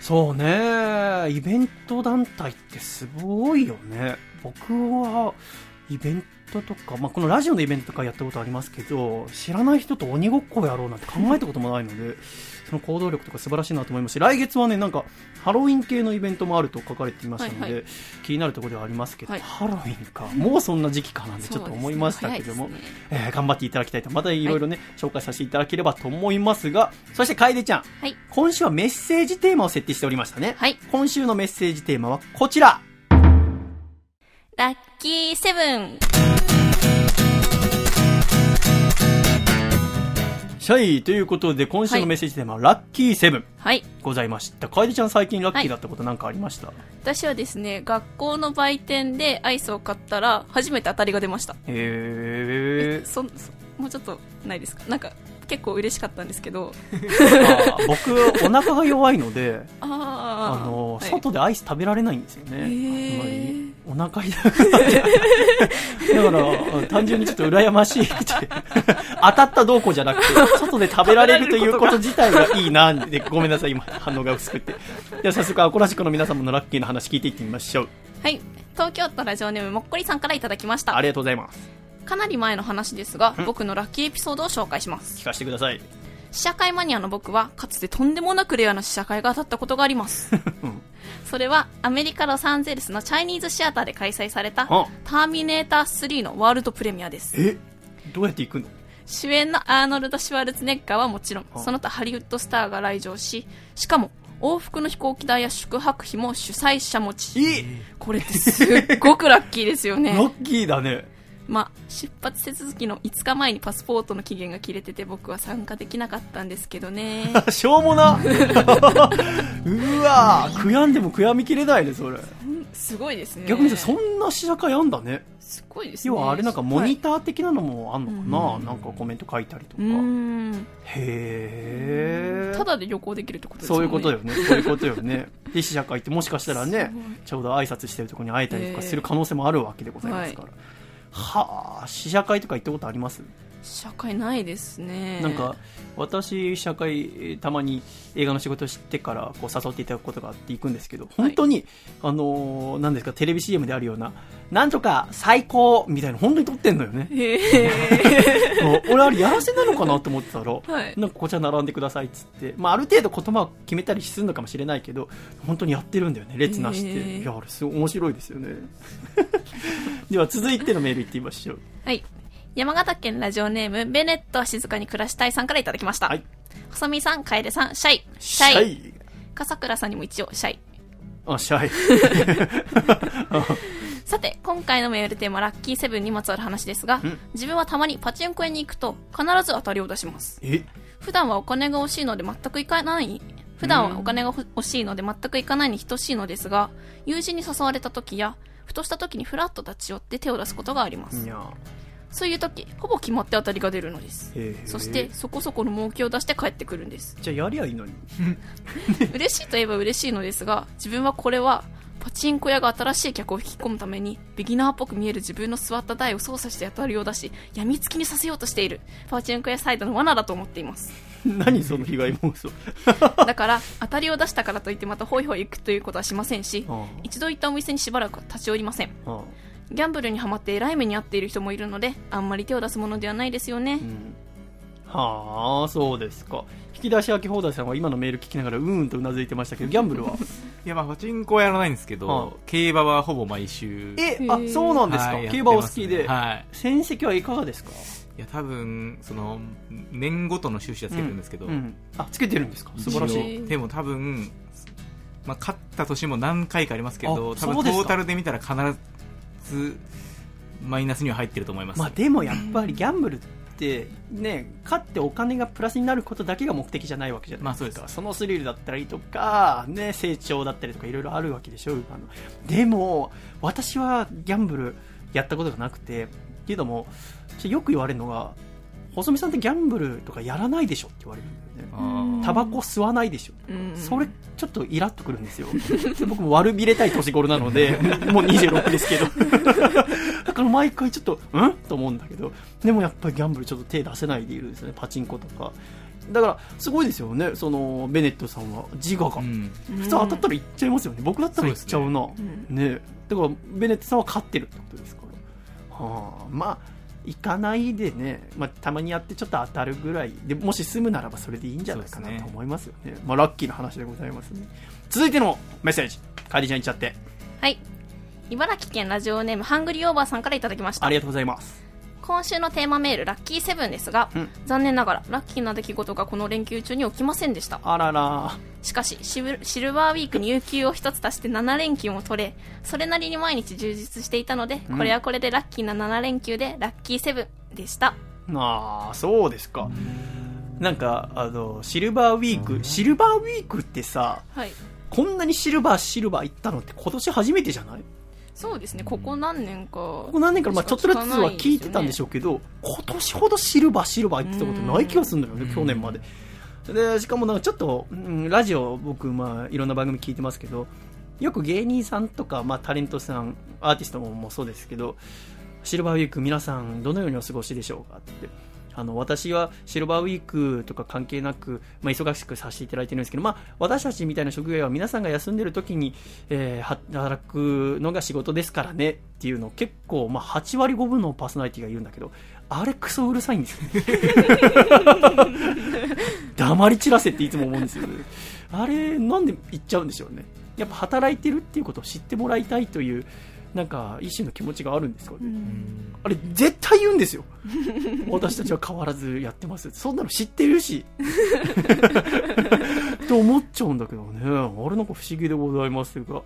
そうね。イベント団体ってすごいよね。僕はイベントとか、まあ、このラジオのイベントとかやったことありますけど知らない人と鬼ごっこをやろうなんて考えたこともないのでその行動力とか素晴らしいなと思いますし来月はねなんかハロウィン系のイベントもあると書かれていましたので、はいはい。気になるところではありますけど、はい。ハロウィンか。もうそんな時期かなんてちょっと思いましたけども、そうですね。えー頑張っていただきたいと。またいろいろね、紹介させていただければと思いますがそして楓ちゃん。はい。今週はメッセージテーマを設定しておりましたね、はい。今週のメッセージテーマはこちら。ラッキーセブンシャイということで今週のメッセージテーマは、ラッキーセブンはい。ございました。楓ちゃん最近ラッキーだったことなんかありました、私はですね学校の売店でアイスを買ったら初めて当たりが出ました。へえそそもうちょっとないですか？なんか結構嬉しかったんですけど僕お腹が弱いので あの、はい外でアイス食べられないんですよね、あんまりお腹痛くなって。だから、単純にちょっと羨ましいって。当たったどうこうじゃなくて、外で食べられるということ自体がいいなで、ごめんなさい、今、反応が薄くて。では早速、アコラジコの皆様のラッキーな話聞いていってみましょう。はい。東京都ラジオネームもっこりさんからいただきましたあ。りがとうございます。かなり前の話ですが、僕のラッキーエピソードを紹介します。聞かせてください。試写会マニアの僕は、かつてとんでもなくレアな試写会が当たったことがあります。それは、アメリカ・ロサンゼルスのチャイニーズシアターで開催された、あターミネーター3のワールドプレミアです。え？どうやって行くの？主演のアーノルド・シュワルツェネッガーはもちろん、あその他ハリウッドスターが来場し、しかも、往復の飛行機代や宿泊費も主催者持ち。これってすっごくラッキーですよね。ラッキーだね。まあ、出発手続きの5日前にパスポートの期限が切れてて僕は参加できなかったんですけどね。しょうもな うわ悔やんでも悔やみきれないね、それ。すごいですね。逆にさそんな試写会あんだね。すごいですね。要はあれなんかモニター的なのもあんのかな、うんなんかコメント書いたりとか。へー。ただで旅行できるってことですね。そういうことよね。そういうことよね。で、試写会ってもしかしたらね、ちょうど挨拶してるところに会えたりとかする可能性もあるわけでございますから。ははあ、試写会とか行ったことあります？社会ないですね。なんか、私、試写会、えーたまに映画の仕事を知ってからこう誘っていただくことがあって行くんですけど、本当に、あのーなんですか、テレビ CM であるような、なんとか最高みたいな、本当に撮ってんのよね。そう俺あれやらせなのかなと思ってたら、はい。なんかこちら並んでくださいっつって、まあ、ある程度言葉を決めたりするのかもしれないけど本当にやってるんだよね列なしへて。ー。いやあれすごい面白いですよね。では続いてのメールいってみましょう。はい。山形県ラジオネーム、ベネットは静かに暮らしたいさんからいただきました。はい。細見さん、楓さん、シャイ。シシャイ笠倉さんにも一応、シャイ。あシャイ さて、今回のメールテーマ、ラッキーセブンにまつわる話ですが、自分はたまにパチンコ屋に行くと、必ず当たりを出します。え？普段はお金が欲しいので全く行かない、普段はお金が欲しいので全く行かないに等しいのですが、友人に誘われた時や、ふとした時にフラッと立ち寄って手を出すことがありますい。やそういう時、ほぼ決まって当たりが出るのです。そして、そこそこの儲けを出して帰ってくるんです。じゃあやりゃいいのに 嬉しいといえば嬉しいのですが、自分はこれは、パチンコ屋が新しい客を引き込むために、ビギナーっぽく見える自分の座った台を操作して当たりを出し、病みつきにさせようとしている、パチンコ屋サイドの罠だと思っています。何その被害妄想だから、当たりを出したからといってまたホイホイ行くということはしませんし、一度行ったお店にしばらく立ち寄りません。あギャンブルにはまって偉い目に遭っている人もいるので、あんまり手を出すものではないですよね。はあそうですか。引き出し開き放題さんは今のメール聞きながらうーんとうなずいてましたけど ギャンブルは？いや、まあ、パチンコはやらないんですけど、は競馬はほぼ毎週。えあそうなんですか、はい競馬お好きで、やってますねはい。戦績はいかがですか？いや、多分、その、年ごとの収支はつけてるんですけど、うんうん。あつけてるんですか？素晴らしい。でも多分、まあ、勝った年も何回かありますけど、あ多分そうですか。トータルで見たら必ず、マイナスには入ってると思います。まあでもやっぱりギャンブルってね勝ってお金がプラスになることだけが目的じゃないわけじゃないですか、そのスリルだったりとか、ね、成長だったりとかいろいろあるわけでしょ。あのでも私はギャンブルやったことがなくてっていうのもよく言われるのが細見さんってギャンブルとかやらないでしょって言われるんだよね。タバコ吸わないでしょうんそれちょっとイラっとくるんですよ。で僕も悪びれたい年頃なので もう26ですけど。だから毎回ちょっとうん？と思うんだけど。でもやっぱりギャンブルちょっと手出せないでいるんですね。パチンコとか。だからすごいですよね。そのベネットさんは自我が、普通当たったらいっちゃいますよね。僕だったらいっちゃうな。ね。だからベネットさんは勝ってるってことですか？らはあまあ行かないでね、まあ、たまにやってちょっと当たるぐらいでもし済むならばそれでいいんじゃないかなと思いますよね。まあ、ラッキーな話でございますね。続いてのメッセージ。カリちゃんいっちゃって。はい。茨城県ラジオネームハングリーオーバーさんからいただきました。あり。がとうございます今週のテーマメール、ラッキーセブンですが、うん残念ながら、ラッキーな出来事がこの連休中に起きませんでした。あららしかしシル、シルバーウィークに有給を一つ足して7連休も取れ、それなりに毎日充実していたので、うんこれはこれでラッキーな7連休で、ラッキーセブンでした。ああそうですかなんかあのシルバーウィークシルバーウィークってさはい。こんなにシルバーシルバー行ったのって今年初めてじゃない？そうですね、ここ何年か。こここ何年か、まあ、ちょっとずつは聞いてたんでしょうけど、今年ほどシルバー、シルバー言ってたことない気がするんだよね、去年まで。で、しかもなんかちょっと、うんラジオ、僕、まあ、いろんな番組聞いてますけど、よく芸人さんとか、まあ、タレントさん、アーティストももそうですけど、シルバーウィーク皆さんどのようにお過ごしでしょうかって。あの、私はシルバーウィークとか関係なく、まあ、忙しくさせていただいてるんですけど、まあ、私たちみたいな職業は皆さんが休んでる時に、えー働くのが仕事ですからねっていうのを結構、まあ、8割5分のパーソナリティが言うんだけど、あれクソうるさいんです。黙り散らせっていつも思うんですよね。あれ、なんで言っちゃうんでしょうね。やっぱ働いてるっていうことを知ってもらいたいという、なんか一種の気持ちがあるんですかね。あれ、絶対言うんですよ。私たちは変わらずやってます。そんなの知ってるし。と思っちゃうんだけどね。あれなんか不思議でございますが。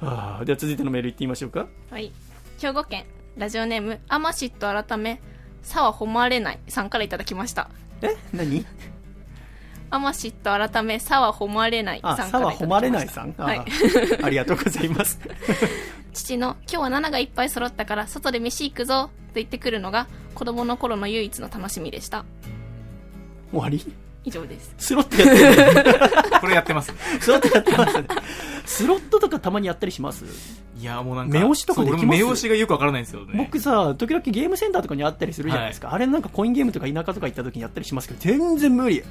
あーでは続いてのメールいってみましょうか。はい。兵庫県、ラジオネーム、アマシット改め、さは誉れないさんからいただきました。え？何？アマシット改め、さは誉れないさんあ、からいただきました。誉れないさん、あはい。ありがとうございます。父の今日は7がいっぱい揃ったから外で飯行くぞと言ってくるのが子供の頃の唯一の楽しみでした。終わり？以上です。スロットやってる これやってます。スロットやってますね。スロットとかたまにやったりします？いや、もうなんか。目押しとかできます？目押しがよくわからないんですよね。僕さ、時々ゲームセンターとかにあったりするじゃないですか。あれなんかコインゲームとか田舎とか行った時にやったりしますけど、全然無理。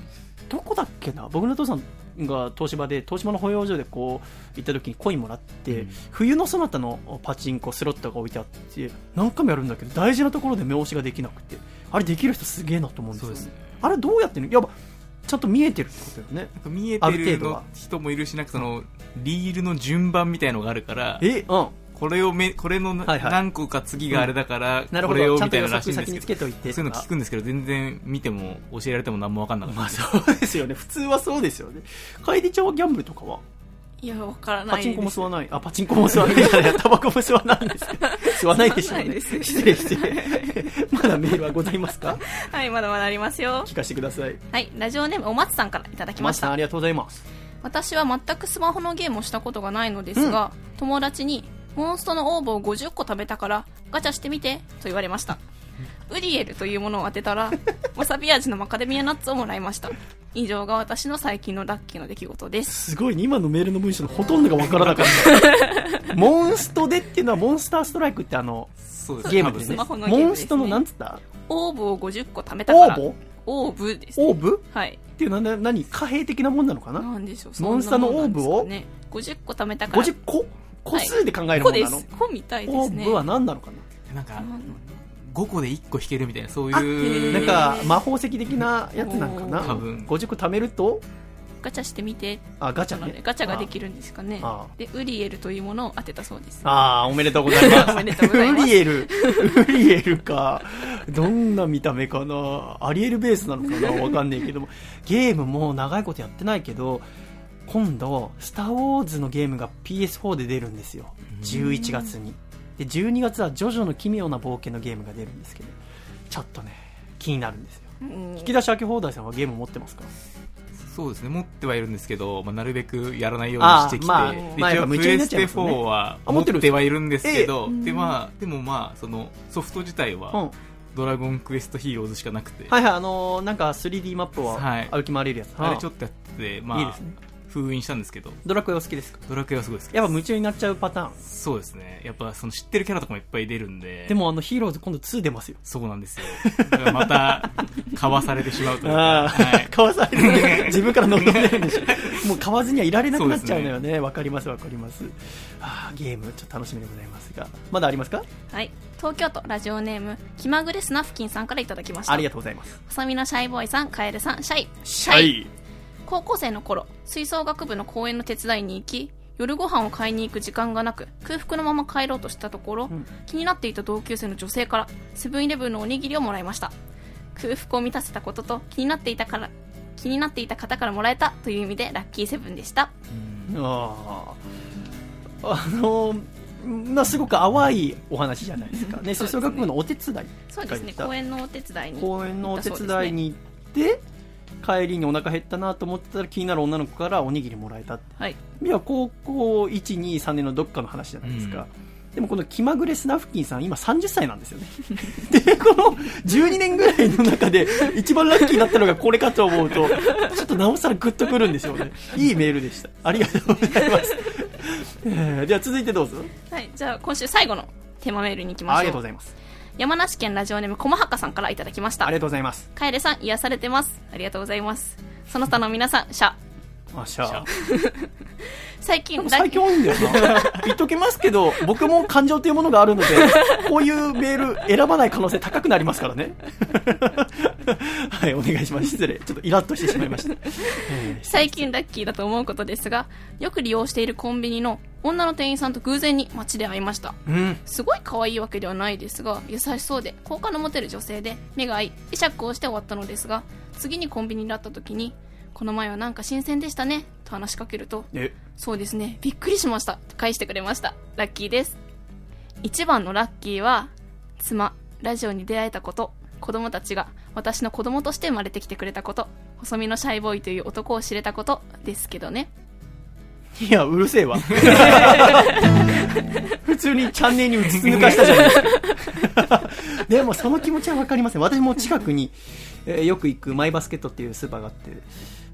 どこだっけな僕のお父さんが東芝で、東芝の保養所でこう、行った時にコインもらって、冬のそなたのパチンコ、スロットが置いてあって、何回もやるんだけど、大事なところで目押しができなくて、あれできる人すげえなと思うんですよ、ね。あれどうやってんのやっぱ、ちゃんと見えてるってことだよね。なんか見えあてるの。人もいるし、なんかその、リールの順番みたいのがあるから、え、うん。これをめ、これの何個か次があれだから、これをみたいならしいんですけといてそういうの聞くんですけど、全然見ても、教えられても何もわかんなかった。まあそうですよね。普通はそうですよね。楓ちゃんはギャンブルとかは？いや、わからない。パチンコも吸わない。あ、パチンコも吸わないじゃない。タバコも吸わないんですけど。吸わないでしょうね。吸わないです失礼失礼。まだメールはございますか？はい、まだまだありますよ。聞かせてください。はい、ラジオネームお松さんからいただきましたマスさんあ。りがとうございます。私は全くスマホのゲームをしたことがないのですが、友達にモンストのオーブを50個食べたからガチャしてみてと言われましたウリエルというものを当てたら わさび味のマカデミアナッツをもらいました以上が私の最近のラッキーの出来事です。すごいね。今のメールの文章のほとんどがわからなかった。モンストでっていうのはモンスターストライクってあの、そうです。ゲームでね。スマホのゲームですね。モンストのなんつった？オーブを50個食べたから。オーボオーブです、オーブ？はい。っていうのはな何？貨幣的なもんなのかな？なんでしょう。モンスターのオーブを？そんなもんなんですかね、50個食べたから。50個？個？数で考える個でもんなの、す。個みたいですね。オーブは何なのかな？なんか、5個で1個引けるみたいな、そうあいう。なんか魔法石的なやつなんかな？多分。50個貯めると？ガチャしてみて。あガチャね。でガチャができるんですかね。あでウリエルというものを当てたそうです。ああおめでとうございます。おめでとうございます。ウリエルウリエルか。どんな見た目かな？アリエルベースなのかな？わかんないけども。ゲームも長いことやってないけど今度「スター・ウォーズ」のゲームが PS4 で出るんですよ。11月にで12月は「ジョジョの奇妙な冒険」のゲームが出るんですけどちょっとね気になるんですよ。うん。引き出し開け放題さんはゲーム持ってますか？そうですね、持ってはいるんですけど、まあ、なるべくやらないようにしてきて、まあ一応プレステなっちゃいますよね。4は持ってはいるんですけど、ええでまあ、でもまあ、そのソフト自体は、うん。ドラゴンクエストヒーローズしかなくて、はいはいあのーなんか 3D マップをはい。歩き回れるやつ、あれちょっとやってて、まあ、いいですね封印したんですけど、ドラクエは好きですか？ドラクエはすごい好きやっぱ夢中になっちゃうパターン。そうですね、やっぱその知ってるキャラとかもいっぱい出るんで、でもあのヒーローズ今度2出ますよ。そうなんですよ。だからまた、かわされてしまうというか、ああ、はい。買わされる。自分から望んでるんでしょ。もう買わずにはいられなくなっちゃうのよね。わかりますわかります。あーゲームちょっと楽しみでございますが。まだありますか？はい。東京都ラジオネーム気まぐれスナフキンさんからいただきました。ありがとうございます。細身のシャイボーイさんカエルさんシャイ。シャイ高校生の頃吹奏楽部の公演の手伝いに行き夜ご飯を買いに行く時間がなく空腹のまま帰ろうとしたところ、ん。気になっていた同級生の女性からセブンイレブンのおにぎりをもらいました。空腹を満たせたことと気になっていたから気になっていた方からもらえたという意味でラッキーセブンでした。あああのなすごく淡いお話じゃないですか。ね吹奏楽部のお手伝いそうですね。公演のお手伝いに公園のお手伝いに行って、帰りにお腹減ったなと思ってたら気になる女の子からおにぎりもらえたって。はい。いや高校123年のどっかの話じゃないですか、でもこの気まぐれスナフキンさん今30歳なんですよね。でこの12年ぐらいの中で一番ラッキーになったのがこれかと思うとちょっとなおさらグッとくるんですよね。いいメールでした。ありがとうございます。えーでは続いてどうぞ。はい、じゃあ今週最後のテーマメールに行きましょう。ありがとうございます。山梨県ラジオネームこまはかさんからいただきました。ありがとうございます。カエレさん癒されてます。ありがとうございます。その他の皆さん、シャ。あ、しゃあ。最近、最近多いんだよな。言っときますけど、僕も感情というものがあるので、こういうメール選ばない可能性高くなりますからね。はい、お願いします。失礼。ちょっとイラッとしてしまいました。え最近ラッキーだと思うことですが、よく利用しているコンビニの女の店員さんと偶然に街で会いました。ーうん。すごい可愛いわけではないですが、優しそうで、好感の持てる女性で、目が合い、会釈をして終わったのですが、次にコンビニになった時に、この前はなんか新鮮でしたね、と話しかけると、え、そうですね、びっくりしました、と返してくれました。ラッキーです。一番のラッキーは、妻、ラジオに出会えたこと、子供たちが私の子供として生まれてきてくれたこと、細身のシャイボーイという男を知れたことですけどね。いや、うるせえわ。普通にチャンネルに映し抜かしたじゃないですか。でもその気持ちはわかりません。私も近くに、えーよく行くマイバスケットっていうスーパーがあって、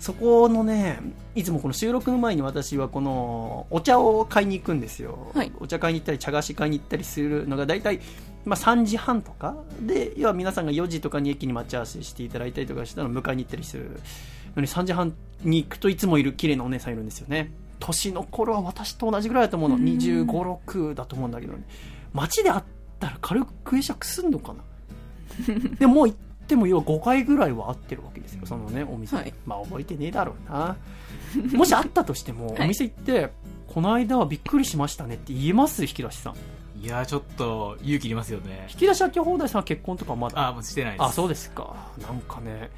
そこのね、いつもこの収録の前に私はこのお茶を買いに行くんですよ。はいお茶買いに行ったり茶菓子買いに行ったりするのが大体、まあ、3時半とかで、要は皆さんが4時とかに駅に待ち合わせしていただいたりとかしたら迎えに行ったりするのに3時半に行くといつもいる綺麗なお姉さんいるんですよね。年の頃は私と同じぐらいだと思うの。25、6だと思うんだけどね。街で会ったら軽く会釈すんのかなでももう行っても要は5回ぐらいは会ってるわけですよ、そのね、お店。はいまあ覚えてねえだろうな。もし会ったとしても、はいお店行って、この間はびっくりしましたねって言えます？引き出しさん。いやーちょっと勇気いりますよね引き出し秋放題さんは結婚とかまだ？あもうしてないですあ、そうですか。なんかね、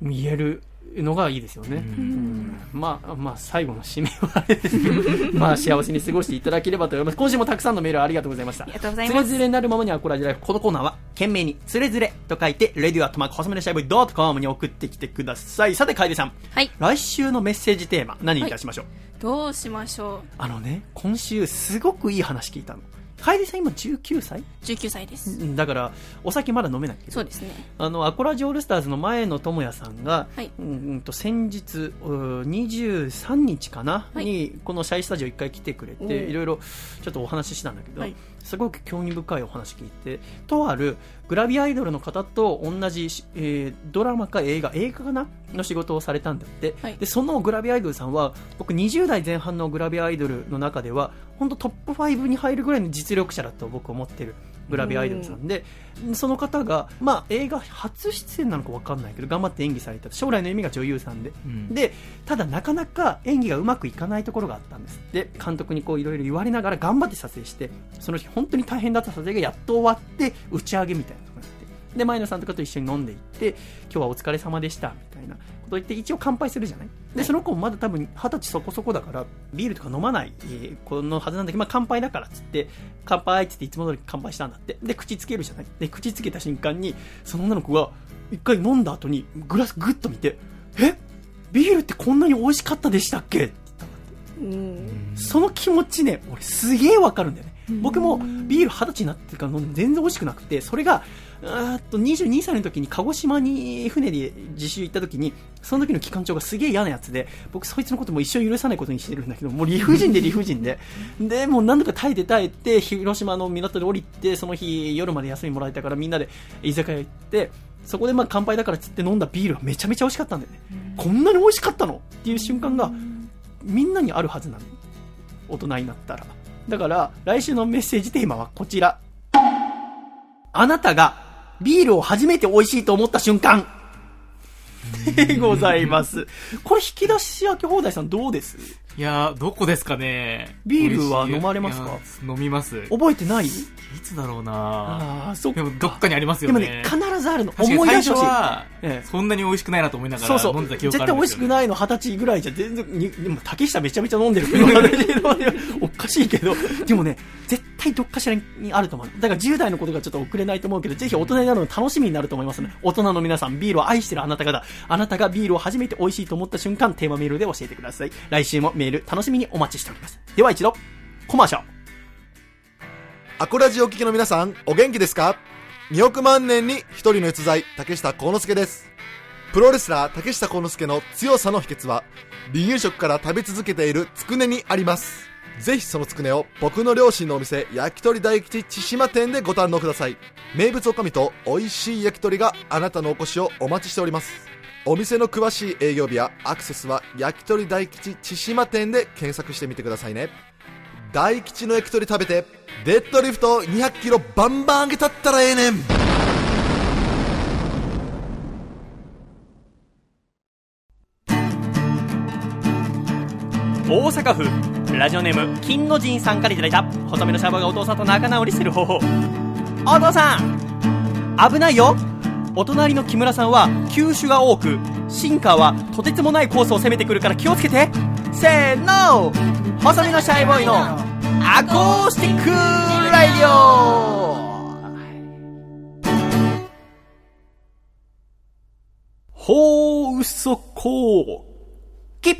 見えるのがいいですよね。うんまあ、まあ、最後の締めはあれですけど、まあ、幸せに過ごしていただければと思います。今週もたくさんのメールありがとうございました。ありがとうございますつれづれになるままにはこらじライフ。このコーナーは、懸命に、つれづれと書いて、レディオアットマーク、細めのシャイボーイドットコムに送ってきてください。さて、楓さん。はい。来週のメッセージテーマ、何にいたしましょう、どうしましょあのね、今週、すごくいい話聞いたの。楓さん今19歳？う。19歳です。うんだから、お酒まだ飲めないけど。そうですね。あの、アコラジオールスターズの前の智也さんが、はいうんうんと先日、う23日かな、はいに、このシャイスタジオ一回来てくれて、いろいろちょっとお話ししたんだけど、はいすごく興味深いお話聞いて、とあるグラビアアイドルの方と同じし、えードラマか映画、映画かなの仕事をされたんだって、はい。で、そのグラビアアイドルさんは、僕20代前半のグラビアアイドルの中では、本当トップ5に入るぐらいの実力者だと僕は思ってるグラビアアイドルさんで、その方が、まあ、映画初出演なのか分かんないけど頑張って演技された。将来の夢が女優さんで、うん。でただなかなか演技がうまくいかないところがあったんです。で監督にこういろいろ言われながら頑張って撮影してその日本当に大変だった撮影がやっと終わって打ち上げみたいなのがあってで前野さんとかと一緒に飲んでいって今日はお疲れ様でしたみたいなこと言って一応乾杯するじゃない？でその子もまだ多分二十歳そこそこだからビールとか飲まない、えー子のはずなんだけど、まあ、乾杯だからっつって乾杯っつっていつも通り乾杯したんだって。で口つけるじゃない？で口つけた瞬間にその女の子が一回飲んだ後にグラスグッと見てえ？ビールってこんなに美味しかったでしたっけ？って言ったん。だってその気持ちね俺すげえわかるんだよね。僕もビール二十歳になってから飲んで全然美味しくなくてそれがっと22歳の時に鹿児島に船で自習行った時にその時の機関長がすげえ嫌なやつで僕そいつのことも一生許さないことにしてるんだけどもう理不尽で理不尽で。でもう何度か耐えて耐えて広島の港で降りてその日夜まで休みもらえたからみんなで居酒屋行ってそこでまあ乾杯だからっつって飲んだビールはめちゃめちゃ美味しかったんだよね。こんなに美味しかったの？っていう瞬間がみんなにあるはずなの。大人になったら。だから来週のメッセージテーマはこちら。あなたがビールを初めて美味しいと思った瞬間。で ございます。これ引き出し焼き放題さんどうです？いやーどこですかねビールは飲まれますか？飲みます覚えてない？いつだろうなああ、そっか。でもどっかにありますよでもねね、必ずあるの。思い出してほそんなに美味しくないなと思いなが。ら飲んでた記絶憶あるんですよ、対美味しくないの二十歳ぐらいじゃ全然に、でも竹下めちゃめちゃ飲んでるけど、おかしいけど、でもね、絶対どっかしらにあると思う。だから10代のことがちょっと遅れないと思うけど、ぜひ大人になるの楽しみになると思いますね。大人の皆さん、ビールを愛してるあなた方、あなたがビールを初めて美味しいと思った瞬間、テーマメールで教えてください。来週もメール楽しみにお待ちしております。では一度、コマーシャル。アコラジオ聞きの皆さん、お元気ですか ?2 億万年に一人の逸材、竹下幸之助です。プロレスラー竹下幸之助の強さの秘訣は、離乳食から食べ続けているつくねにあります。ぜひそのつくねを僕の両親のお店焼き鳥大吉千島店でご堪能ください名物おかみと美味しい焼き鳥があなたのお越しをお待ちしておりますお店の詳しい営業日やアクセスは焼き鳥大吉千島店で検索してみてくださいね。大吉の焼き鳥食べてデッドリフト200キロバンバン上げたったらええねん。大阪府ラジオネーム金の神さんからいただいた細身のシャバがお父さんと仲直りする方法。お父さん危ないよ。お隣の木村さんは球種が多くシンカーはとてつもないコースを攻めてくるから気をつけて。せーの。細身のシャイボーイのアコースティックライディオ。ほうそこうき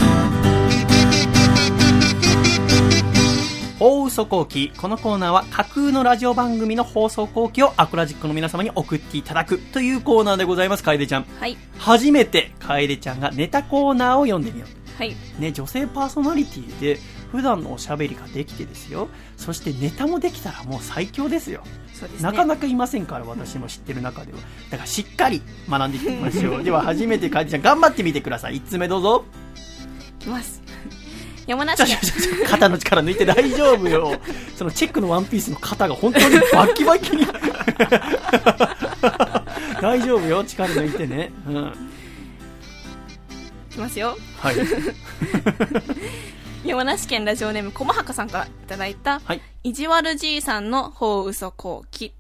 放送後期このコーナーは架空のラジオ番組の放送後期をアクラジックの皆様に送っていただくというコーナーでございます楓ちゃん。はい。初めて楓ちゃんがネタコーナーを読んでみよはい。うね女性パーソナリティで普段のおしゃべりができてですよ。そしてネタもできたらもう最強ですよ。そうですね。なかなかいませんから私も知ってる中では。だからしっかり学んでいってみましょう。では初めて楓ちゃん頑張ってみてください。1つ目どうぞ。いきます。山梨県肩の力抜いて大丈夫よ。そのチェックのワンピースの肩が本当にバッキバキに。大丈夫よ力抜いてね。うん。いきますよ。はい。山梨県ラジオネームこまはかさんからいただいた、はい。意地悪じいさんの法嘘後期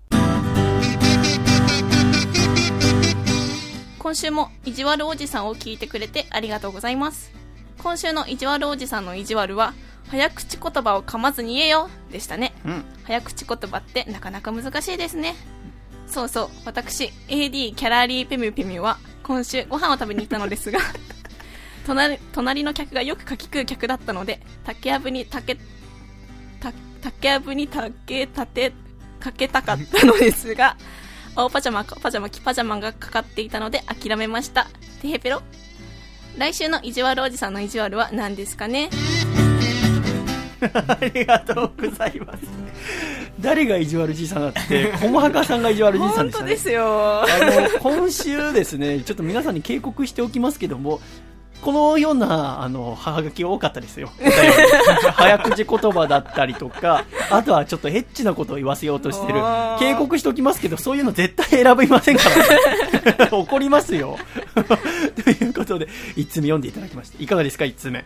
今週も意地悪おじさんを聞いてくれてありがとうございます今週の意地悪おじさんの意地悪は早口言葉を噛まずに言えよでしたね。うん。早口言葉ってなかなか難しいですね。そうそう。私 AD キャラリーペミュペミュは今週ご飯を食べに行ったのですが 隣隣の客がよくかき食う客だったので竹やぶに竹た竹やぶに竹立てかけたかったのですが青パジャマ赤パジャマ黄パジャマがかかっていたので諦めました。てへペロ来週の意地悪おじさんの意地悪は何ですかね？ありがとうございます。誰が意地悪じいさんだって 小はさんが意地悪じいさんでしたね。本当ですよ。あの今週ですねちょっと皆さんに警告しておきますけどもこのようなあの母書き多かったですよ。早口言葉だったりとかあとはちょっとエッチなことを言わせようとしてる。警告しておきますけどそういうの絶対選びませんから、ね、怒りますよ。ということで1つ目読んでいただきました。いかがですか1つ目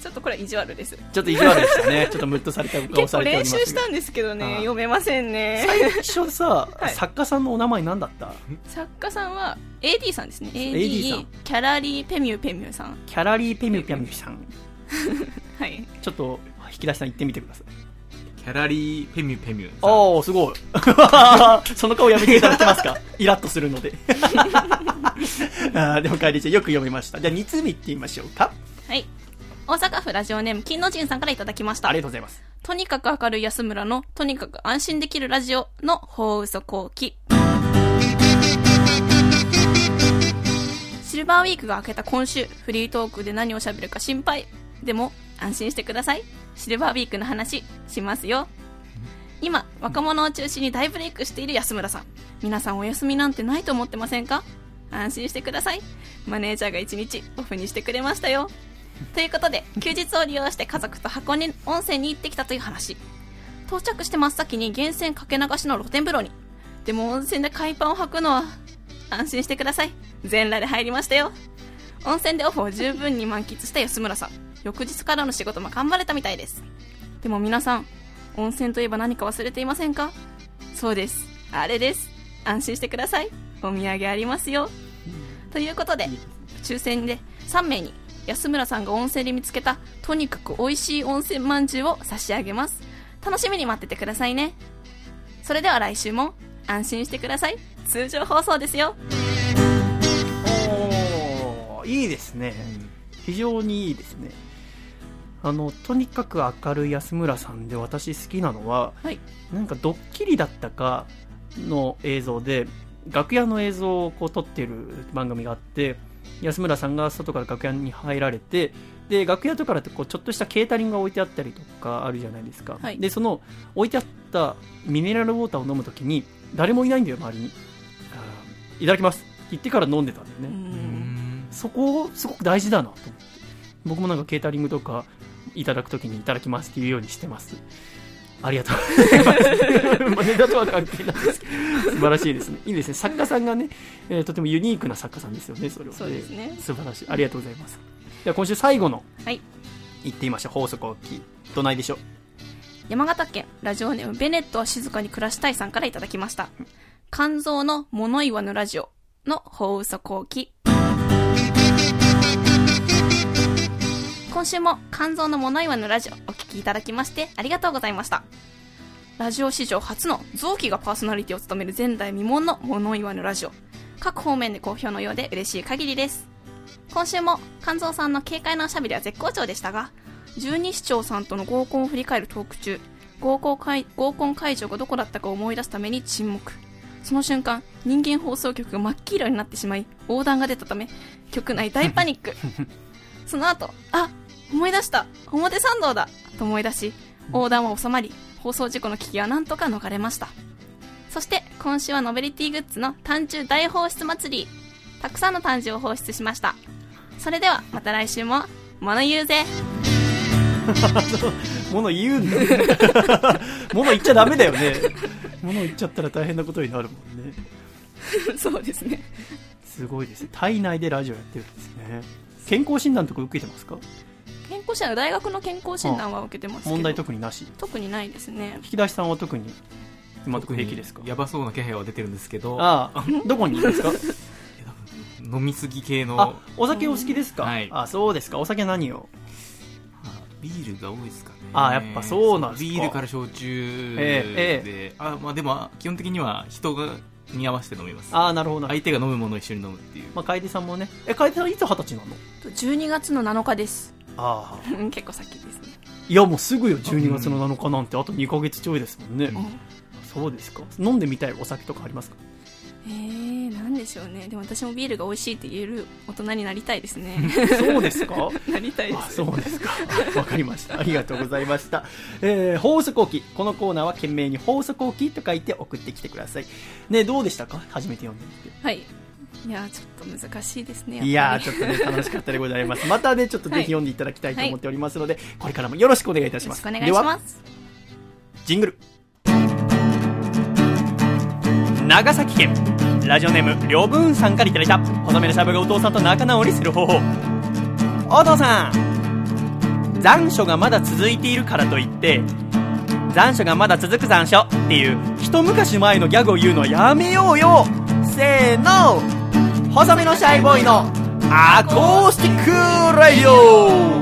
ちょっとこれは意地悪です。ちょっと意地悪でしたね。ちょっとムッとされた結構練習したんですけどねあー読めませんね。最初さ、はい。作家さんのお名前何だった？作家さんは AD さんですね。AD さ AD ん。キャラリーペミュペミュさん。キャラリーペミュペミュさん。はい。ちょっと引き出しさん言ってみてください。キャラリーペミュペミュ。おおすごい。その顔やめていただけますか？イラッとするので。あーでも帰りちゃんよく読みました。じゃあ2通目いってみましょうか。はい大阪府ラジオネーム金の神さんからいただきました。ありがとうございます。とにかく明るい安村のとにかく安心できるラジオの法嘘後期。シルバーウィークが明けた今週フリートークで何を喋るか心配。でも安心してください。シルバーウィークの話しますよ。今若者を中心に大ブレイクしている安村さん。皆さんお休みなんてないと思ってませんか？安心してください。マネージャーが一日オフにしてくれましたよということで休日を利用して家族と箱根温泉に行ってきたという話。到着して真っ先に源泉かけ流しの露天風呂に。でも温泉で海パンを履くのは安心してください。全裸で入りましたよ。温泉でオフを十分に満喫した安村さん。翌日からの仕事も頑張れたみたいです。でも皆さん温泉といえば何か忘れていませんか？そうです。あれです。安心してください。お土産ありますよ。ということで抽選で3名に安村さんが温泉で見つけたとにかく美味しい温泉まんじゅうを差し上げます。楽しみに待っててくださいね。それでは来週も安心してください。通常放送ですよ。おーいいですね。非常にいいですね。あのとにかく明るい安村さんで私好きなのは、はい。なんかドッキリだったかの映像で楽屋の映像をこう撮ってる番組があって安村さんが外から楽屋に入られてで楽屋とかだとこうちょっとしたケータリングが置いてあったりとかあるじゃないですか、はい。でその置いてあったミネラルウォーターを飲むときに誰もいないんだよ周りに。いただきます。って言ってから飲んでたんだよね、そこすごく大事だなと思って。僕もなんかケータリングとかいただくときにいただきますっていうようにしてますありがとうございます。まあネタとは関係ないですけど、素晴らしいですね。いいですね。作家さんがね、えーとてもユニークな作家さんですよね、それは、そうですね素晴らしい。ありがとうございます。では今週最後の、はい。言ってみましょう。法則を聞き、どないでしょう？山形県ラジオネームベネットは静かに暮らしたいさんからいただきました。肝臓の物言わぬラジオの法嘘後期。今週も肝臓の物言わぬラジオお聞きいただきましてありがとうございました。ラジオ史上初の臓器がパーソナリティを務める前代未聞の物言わぬラジオ。各方面で好評のようで嬉しい限りです。今週も肝臓さんの軽快なおしゃべりは絶好調でしたが、十二市長さんとの合コンを振り返るトーク中、合コン会合コン会場がどこだったか思い出すために沈黙。その瞬間、人間放送局が真っ黄色になってしまい、横断が出たため、局内大パニック。その後、あ、思い出した表参道だと思い出し、横断は収まり、放送事故の危機はなんとか逃れました。そして、今週はノベリティグッズの単中大放出祭り。たくさんの単中を放出しました。それでは、また来週も、物言うぜ 物言うんだ。物言っちゃダメだよね。物言っちゃったら大変なことになるもんね。そうですね。すごいですね。体内でラジオやってるんですね。健康診断とか受けてますか？健康診断、大学の健康診断は受けてますけど。問題特になし？特にないですね。引き出しさんは特に今のとこ平気ですか？やばそうな気配は出てるんですけど。ああ、どこにいるんですか？飲みすぎ系の。あ、お酒お好きですか？はい。あ、そうですか。お酒何を？ビールが多いですかね。あやっぱそうなんですかビールから焼酎で、ええあ、まあでも、基本的には人が、に合わせて飲みます。ああ、なるほど。相手が飲むものを一緒に飲むっていう。まあ、楓さんもね。え、楓さんいつ二十歳なの？12月の7日です。ああ。結構先ですね。いや、もうすぐよ、12月の7日なんて、あと2ヶ月ちょいですもんね。そうですか。飲んでみたいお酒とかありますか？えー、なんでしょうね。でも私もビールが美味しいって言える大人になりたいですね。そうですか？なりたいであ、す。そうですか。わかりました。ありがとうございました。えー、法則置き。このコーナーは懸命に法則置きと書いて送ってきてください。ね、どうでしたか？初めて読んでみて。はい。いやー、ちょっと難しいですね。いやちょっとね、楽しかったでございます。またね、ちょっとぜひ読んでいただきたいと思っておりますので、これからもよろしくお願いいたします。お願いしますジングル。長崎県、ラジオネーム、りょぶんさんからいただいた、細めのしゃぶがお父さんと仲直りする方法。お父さん、残暑がまだ続いているからといって、残暑がまだ続く残暑っていう、一昔前のギャグを言うのはやめようよせーの細めのシャイボーイのアコースティックラディオ。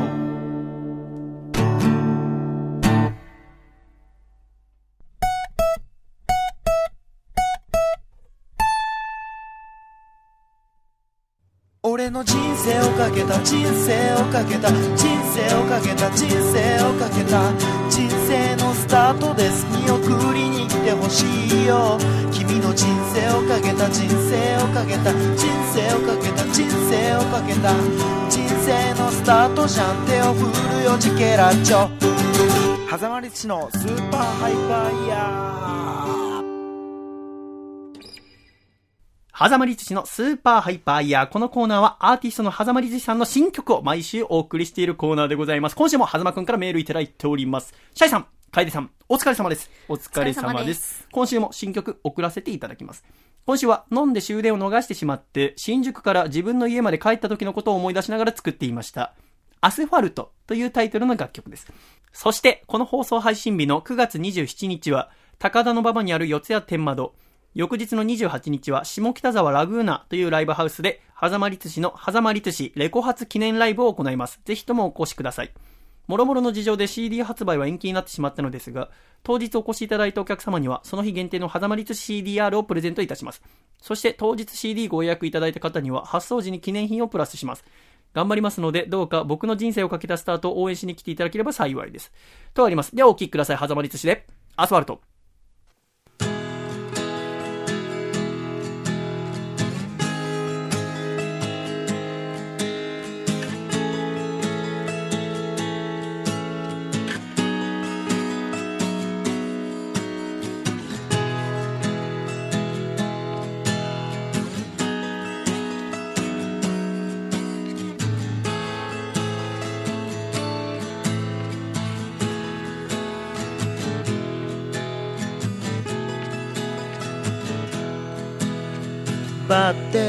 俺の人生をかけた人生をかけた人生をかけた人生をかけた人生のスタートです。見送りてほしいよ君の人生をかけた人生をかけた人生をかけた人生をかけた人生のスタートじゃん手を振るよジケラッチョ狭間律師のスーパーハイパーイヤー狭間律師のスーパーハイパーイヤー。このコーナーはアーティストの狭間律師さんの新曲を毎週お送りしているコーナーでございます。今週も狭間くんからメールいただいております。シャイさん、楓さん、お疲れ様です。お疲れ様で。す今週も新曲送らせていただきます。今週は飲んで終電を逃してしまって、新宿から自分の家まで帰った時のことを思い出しながら作っていました。アスファルトというタイトルの楽曲です。そして、この放送配信日の9月27日は、高田の馬場にある四谷天窓。翌日の28日は、下北沢ラグーナというライブハウスで、狭間律師の狭間律師レコ発記念ライブを行います。ぜひともお越しください。もろもろの事情で CD 発売は延期になってしまったのですが、当日お越しいただいたお客様には、その日限定の狭間律 CDR をプレゼントいたします。そして当日 CD ご予約いただいた方には、発送時に記念品をプラスします。頑張りますので、どうか僕の人生をかけたスタートを応援しに来ていただければ幸いです。とあります。ではお聴きください。狭間律師で、アスファルト。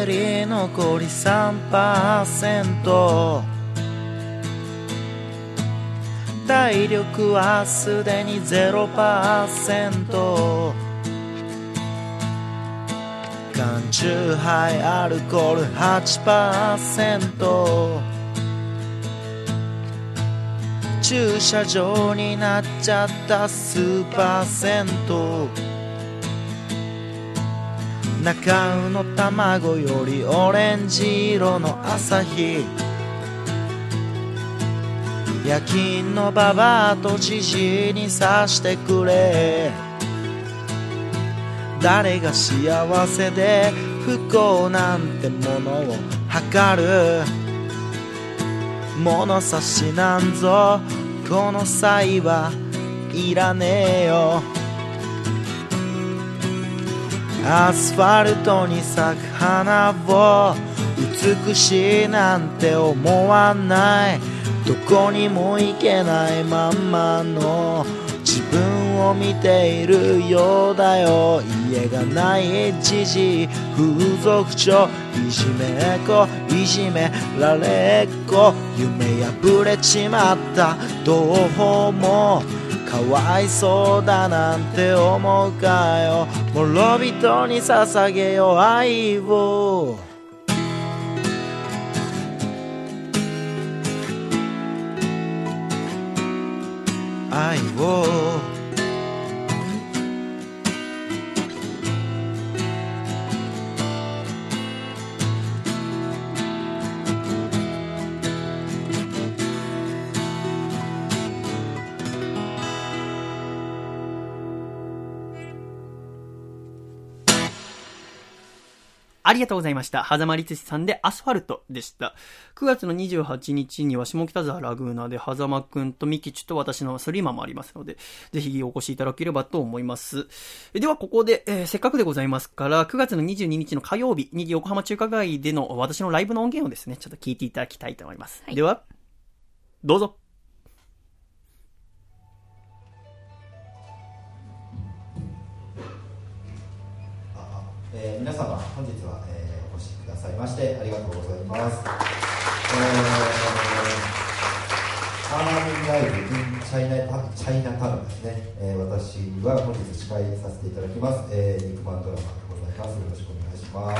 バッテリー残り3%体力はすでに0%缶チューハイアルコール8%駐車場になっちゃったスーパー銭湯中尾の卵よりオレンジ色の朝日。夜勤のババアとじじいにさしてくれ。誰が幸せで不幸なんてものを測る。物差しなんぞこの際はいらねえよ。アスファルトに咲く花を美しいなんて思わない。どこにも行けないまんまの自分を見ているようだよ。家がないじじい風俗嬢いじめっ子。いじめられっ子。夢破れちまった。どうもかわいそうだなんて思うかよ。諸人に捧げよ愛を。愛を。ありがとうございました。狭間律師さんでアスファルトでした。9月の28日には下北沢ラグーナで狭間くんとミキチと私のスリマもありますので、ぜひお越しいただければと思います。えではここで、えーせっかくでございますから、9月の22日の火曜日に横浜中華街での私のライブの音源をですね、ちょっと聞いていただきたいと思います。では、どうぞ。えー皆様本日は、えーお越しくださいましてありがとうございます、えー、ハーモニーライブ in チャイナタチャイナタウンですね、えー私は本日司会させていただきます、えー、肉まんドラマでございます。よろしくお願いします。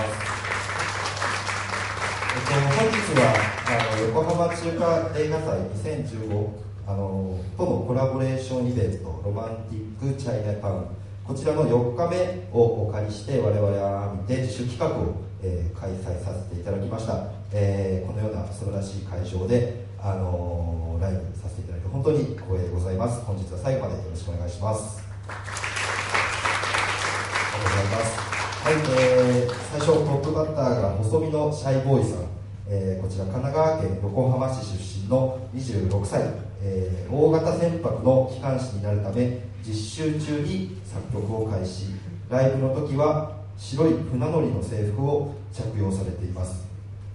えっと、本日はあの横浜中華映画祭2015あのとのコラボレーションイベントロマンティックチャイナタウンこちらの4日目をお借りして我々は見て自主企画を、えー開催させていただきました、えーこのような素晴らしい会場で、あのーライブさせていただいて本当に光栄でございます。本日は最後までよろしくお願いします。ありがとうございます。はい、えー最初トップバッターが細身のシャイボーイさん、えーこちら神奈川県横浜市出身の26歳、えー大型船舶の機関士になるため実習中に作曲を開始。ライブの時は白い船乗りの制服を着用されています。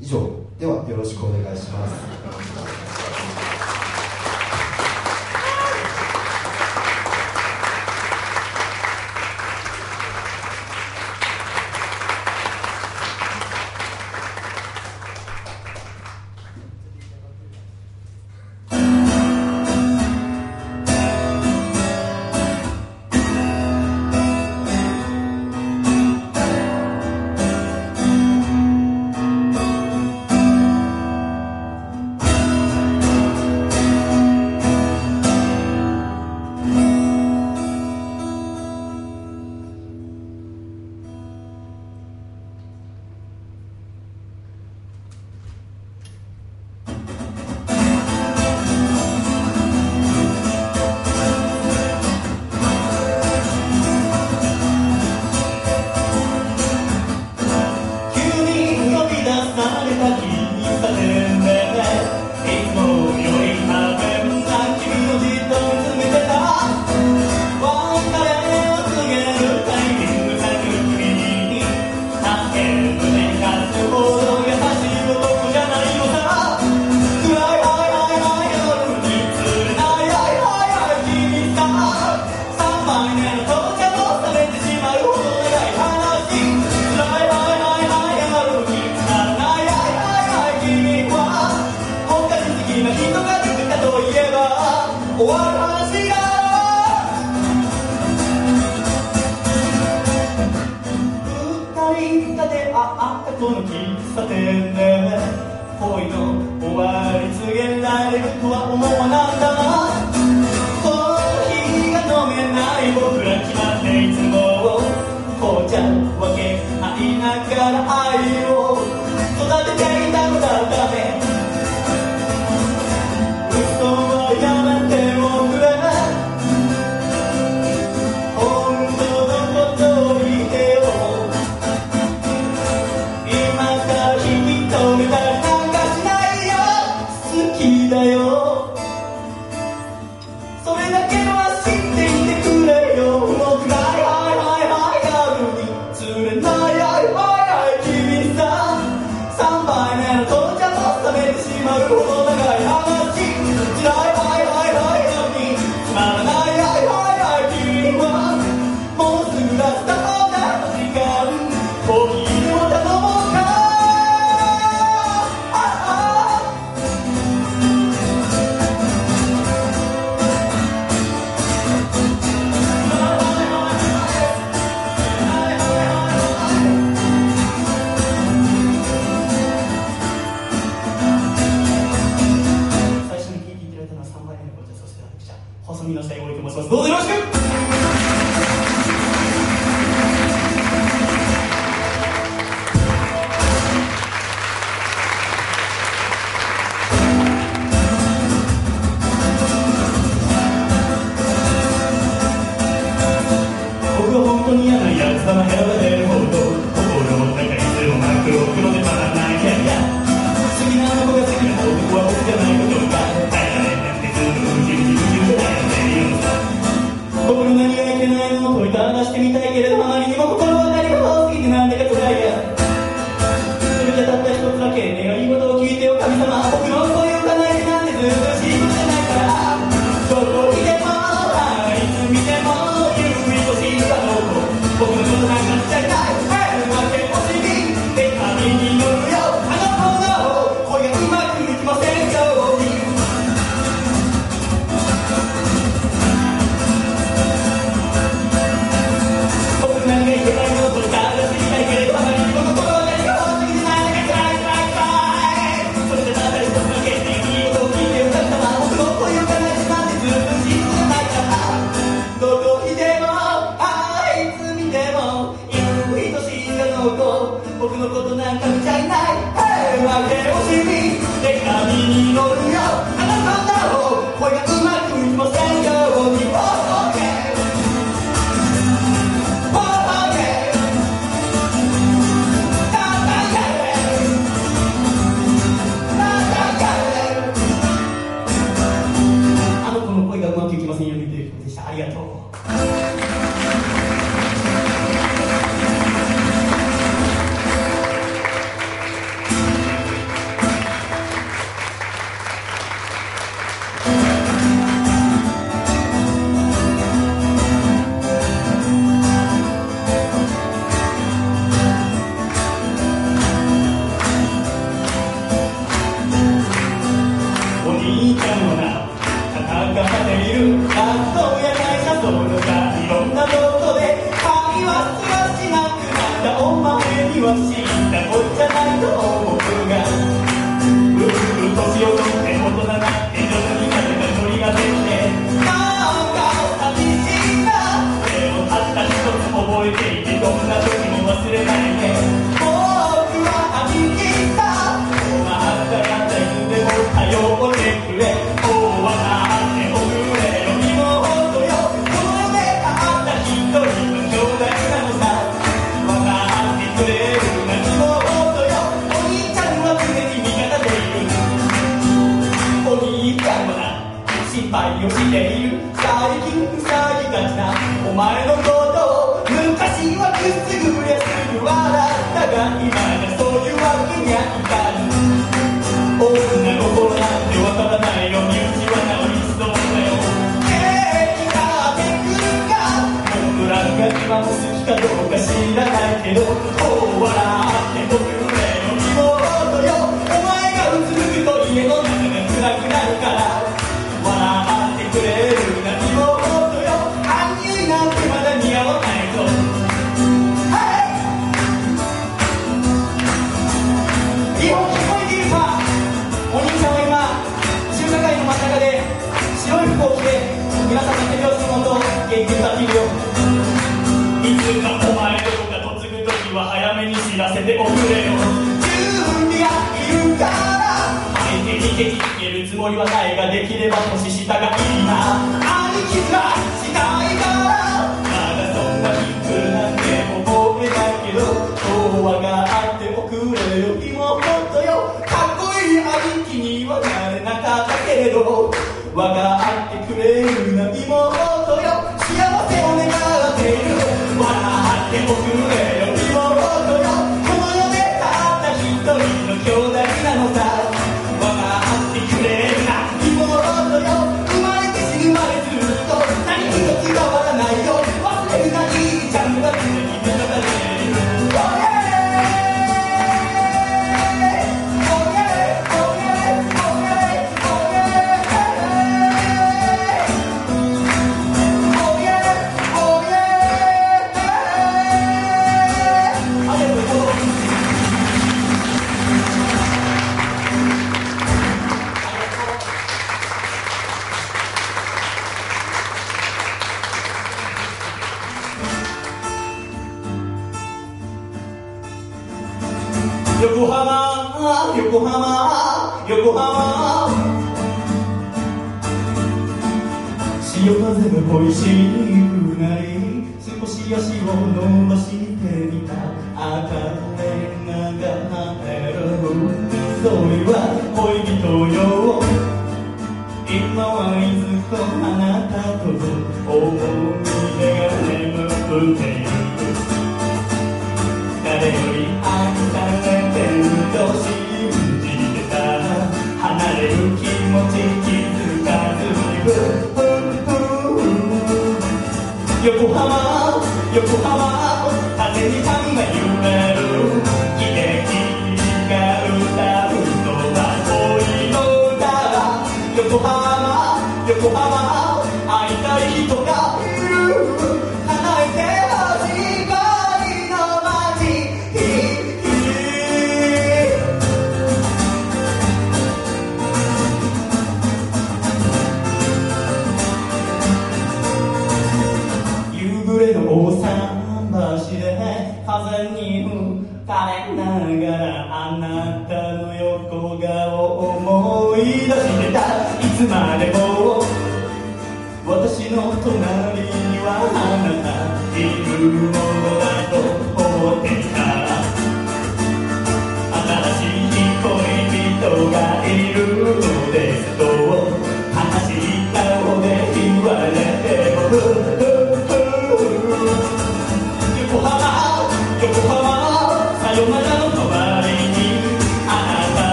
以上ではよろしくお願いします「恋はないができれば年下がいいな。兄貴はしたいからまだそんなキックなんて覚えないけど童話があっておくれよ。妹よ。かっこいい兄貴にはなれなかったけれど。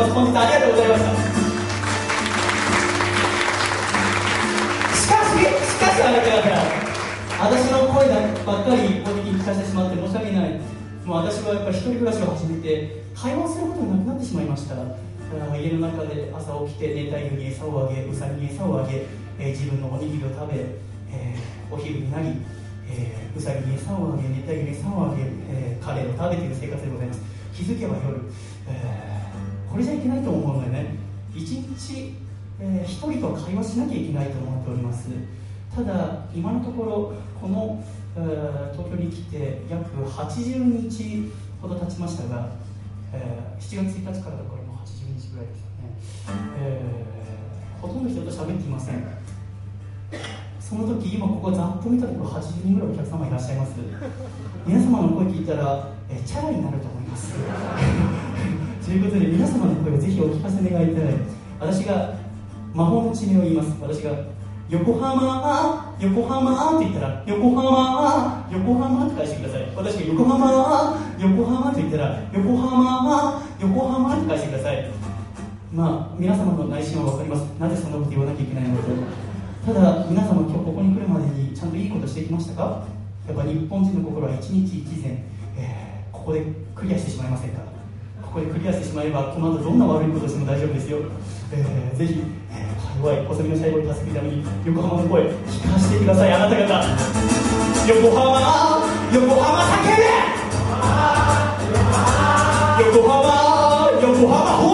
ます本日ありがとうございましたしかししかしあなた方私の声ばっかり攻撃に聞かせてしまって申し訳ない。もう私はやっぱり一人暮らしを始めて会話することがなくなってしまいました。家の中で朝起きて熱帯魚に餌をあげウサギに餌をあげ、えー自分のおにぎりを食べ、えーお昼になり、えーウサギに餌をあげ熱帯魚に餌をあげ、えーカレーを食べている生活でございます。気づけば夜、えーこれじゃいけないと思うのでね一日、えー一人と会話しなきゃいけないと思っております。ただ今のところこの、えー東京に来て約80日ほど経ちましたが、えー7月1日からだからもう80日ぐらいですよね、えーほとんど人と喋っていません。その時今ここざっと見たところ80人ぐらいお客様いらっしゃいます。皆様の声聞いたら、えーチャラになると思います。ということで皆様の声をぜひお聞かせ願いたい。私が魔法の地名を言います。私が横浜横浜って言ったら横浜横浜って返してください。私が横浜横浜って言ったら横浜横浜って返してください。まあ皆様の内心は分かります。なぜそんなこと言わなきゃいけないのか。とただ皆様今日ここに来るまでにちゃんといいことしてきましたか？やっぱ日本人の心は一日一善、えーここでクリアしてしまいませんか？ここでクリアしてしまえばこの後どんな悪いことしても大丈夫ですよ、えーぜひ、えー弱い細身のシャイボーイを助けるために横浜の声聞かせてください。あなた方横浜横浜叫べ横浜横浜横浜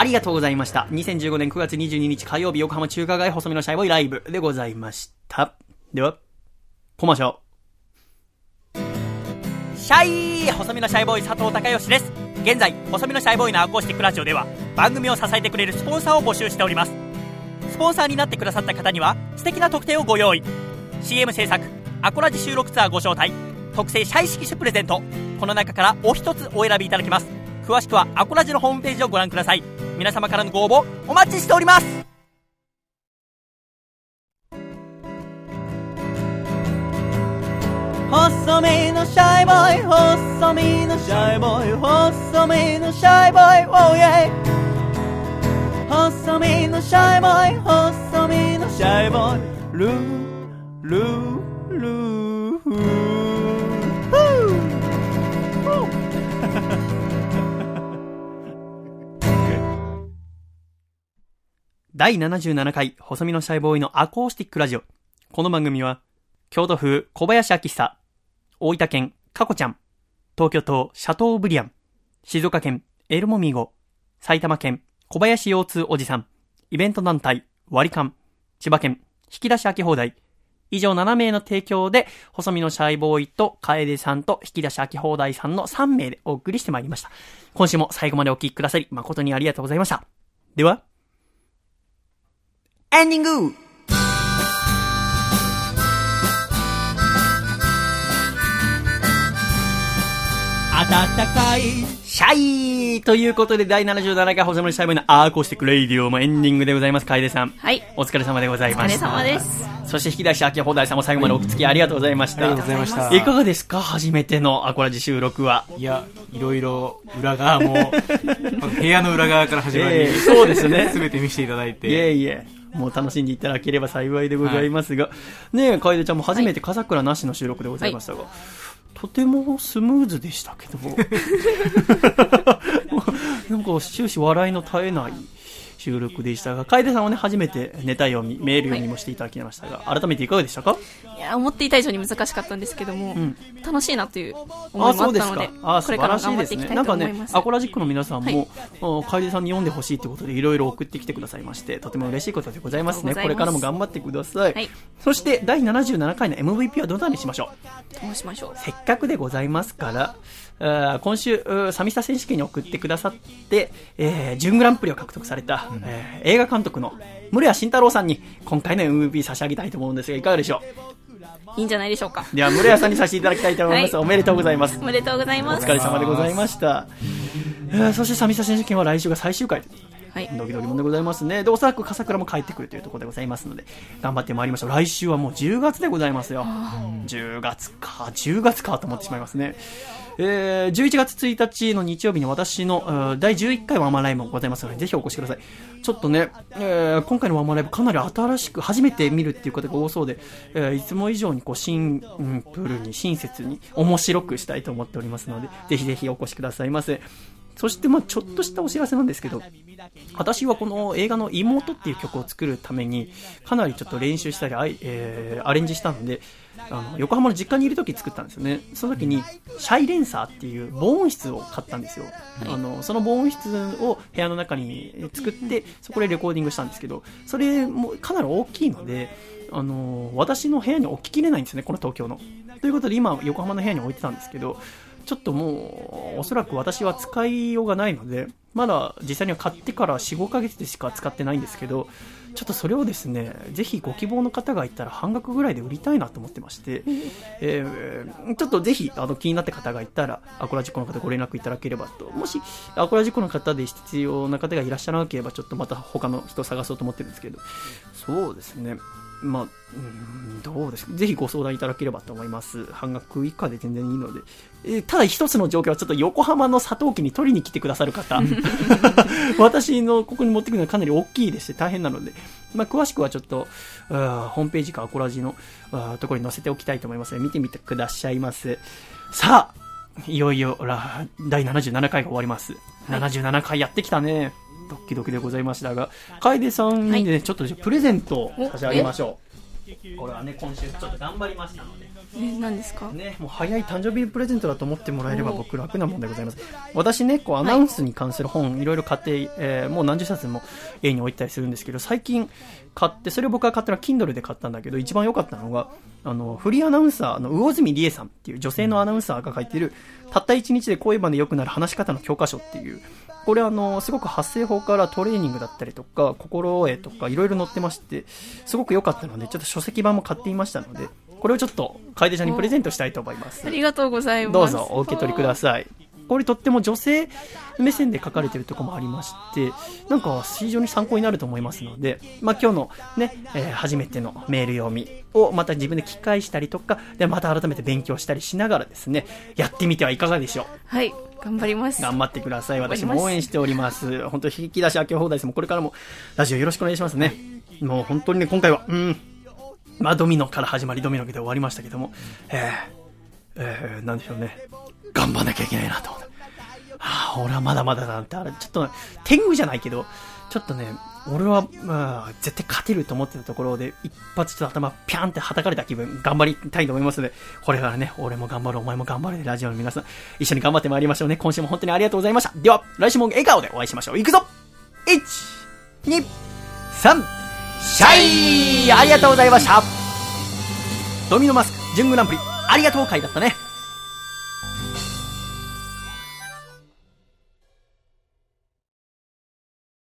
ありがとうございました。2015年9月22日火曜日横浜中華街細身のシャイボーイライブでございました。では、コマーシャシャイ細身のシャイボーイ佐藤孝義です。現在、細身のシャイボーイのアコースティックラジオでは番組を支えてくれるスポンサーを募集しております。スポンサーになってくださった方には素敵な特典をご用意。CM 制作、アコラジ収録ツアーご招待、特製シャイ色紙プレゼント。この中からお一つお選びいただけます。詳しくはアコラジのホームページをご覧ください。皆様からのご応募お待ちしております。細身のシャイボーイ細身のシャイボーイ細身のシャイボーイ Oh yeah 細身のシャイボーイ細身のシャイボーイ。ルールールー。フー第77回細身のシャイボーイのアコースティックラジオ。この番組は、京都府小林明久、大分県かこちゃん、東京都シャトーブリアン、静岡県エルモミーゴ、埼玉県小林腰痛おじさん、イベント団体割り勘、千葉県引き出し開き放題、以上7名の提供で、細身のシャイボーイと楓さんと引き出し開き放題さんの3名でお送りしてまいりました。今週も最後までお聞きくださり、誠にありがとうございました。では、エンディング暖かいシシャイということで、第77回細身のシャイボーイのアコースティックレイディオもエンディングでございます。楓さん。はい。お疲れ様でございました。お疲れ様です。そして引き出し開け放題さんも最後までお付き合いありがとうございました。ありがとうございましたいかがですか？初めてのアコラジ収録は。いや、いろいろ裏側も、部屋の裏側から始まり、ええそうですねすべて見せていただいて。いえいえ。もう楽しんでいただければ幸いでございますが、ねえ、楓ちゃんも初めて笠倉なしの収録でございましたが、とてもスムーズでしたけど、なんか終始笑いの絶えない収録でしたが、楓さんはね、初めてネタ読み、メール読みもしていただきましたが、改めていかがでしたか？いや、思っていた以上に難しかったんですけども、ん楽しいなという思いもあ、あったので、。あ、これから。頑張っていきたないんかねと思いま、す。アコラジックの皆さんはい楓さんに読んでほしいということで、いろいろ送ってきてくださいまして、とても嬉しいことでございますね。これからも頑張ってください。はいそして、第77回の MVP はどなたにしましょう？どうしましょう。せっかくでございますから、今週、サミスタ選手権に送ってくださって、えー準グランプリを獲得された、えー映画監督の室谷慎太郎さんに今回の MVP 差し上げたいと思うんですが、いかがでしょいいんじゃないでしょうか。うでは、室谷さんにさせていただきたいと思います。は いおめでとうございますお。めでとうございおます。疲れ様でございました。えーそして、サミスタ選手権は来週が最終回ということで。はい。ドキドキもんでございますね。で、おそらく笠倉も帰ってくるというところでございますので、頑張ってまいりましょう。来週はもう10月でございますよ。10月か、10月かと思ってしまいますね。えー、11月1日の日曜日に私の、第11回ワンマンライブもございますので、ぜひお越しください。ちょっとね、えー今回のワンマンライブかなり新しく、初めて見るっていう方が多そうで、えーいつも以上にこうシンプルに、親切に、面白くしたいと思っておりますので、ぜひぜひお越しくださいませ。そして、まあちょっとしたお知らせなんですけど、私はこの映画の妹っていう曲を作るために、かなりちょっと練習したり、あいえーアレンジしたので、あの横浜の実家にいる時作ったんですよね。その時に、シャイレンサーっていう防音室を買ったんですよ。あの、その防音室を部屋の中に作って、そこでレコーディングしたんですけど、それもかなり大きいので、あの、私の部屋に置ききれないんですよね、この東京の。ということで今、横浜の部屋に置いてたんですけど、ちょっともう、おそらく私は使いようがないので、まだ実際には買ってから4、5ヶ月でしか使ってないんですけど、ちょっとそれをですね、ぜひご希望の方がいたら半額ぐらいで売りたいなと思ってまして、えーちょっとぜひあの気になった方がいたら、アコラジコの方ご連絡いただければと。もし、アコラジコの方で必要な方がいらっしゃらなければ、ちょっとまた他の人を探そうと思ってるんですけど、そうですね。まあ、うんどうですか？ぜひご相談いただければと思います。半額以下で全然いいので。えーただ一つの状況はちょっと横浜の佐藤家に取りに来てくださる方。私のここに持ってくるのはかなり大きいでして大変なので、まあ、詳しくはちょっと、ホームページかアコラジのところに載せておきたいと思いますので、見てみてくださいませ。さあ、いよいよら第77回が終わります。77回やってきたね。ドッキドキでございましたが、楓さんにね、ちょっとプレゼントを差し上げましょう。これはね、今週ちょっと頑張りましたので。え、何ですか？ね、もう早い誕生日プレゼントだと思ってもらえれば僕楽なもんでございます。私ね、こうアナウンスに関する本、い、ろいろ買って、えーもう何十冊も家に置いたりするんですけど、最近買って、それを僕が買ったのは Kindle で買ったんだけど、一番良かったのが、あの、フリーアナウンサーの魚住理恵さんっていう女性のアナウンサーが書いてる、たった一日で声まで良くなる話し方の教科書っていう、これあの、すごく発声法からトレーニングだったりとか、心得とかいろいろ載ってまして、すごく良かったので、ちょっと書籍版も買っていましたので、これをちょっと楓ちゃんにプレゼントしたいと思います。ありがとうございます。どうぞお受け取りください。これとっても女性目線で書かれてるところもありまして、なんか非常に参考になると思いますので、まあ今日のね、えー初めてのメール読みをまた自分で聞き返したりとか、で、また改めて勉強したりしながらですね、やってみてはいかがでしょうはい、頑張ります。頑張ってください。私も応援しております。本当引き出し開け放題ですもんこれからもラジオよろしくお願いしますね。もう本当にね、今回は、うん、まあドミノから始まりドミノで終わりましたけども、えー、えー、なんでしょうね。頑張んなきゃいけないなと思って。ああ、俺はまだまだなって、あれ、ちょっと、天狗じゃないけど、ちょっとね、俺は、まあ、絶対勝てると思ってたところで、一発ちょっと頭、ピャンって叩かれた気分、頑張りたいと思いますので、これからね、俺も頑張る、お前も頑張る、ラジオの皆さん、一緒に頑張ってまいりましょうね。今週も本当にありがとうございました。では、来週も笑顔でお会いしましょう。いくぞ !1、2、3、シャイありがとうございましたドミノマスク、準グランプリ、ありがとう会だったね。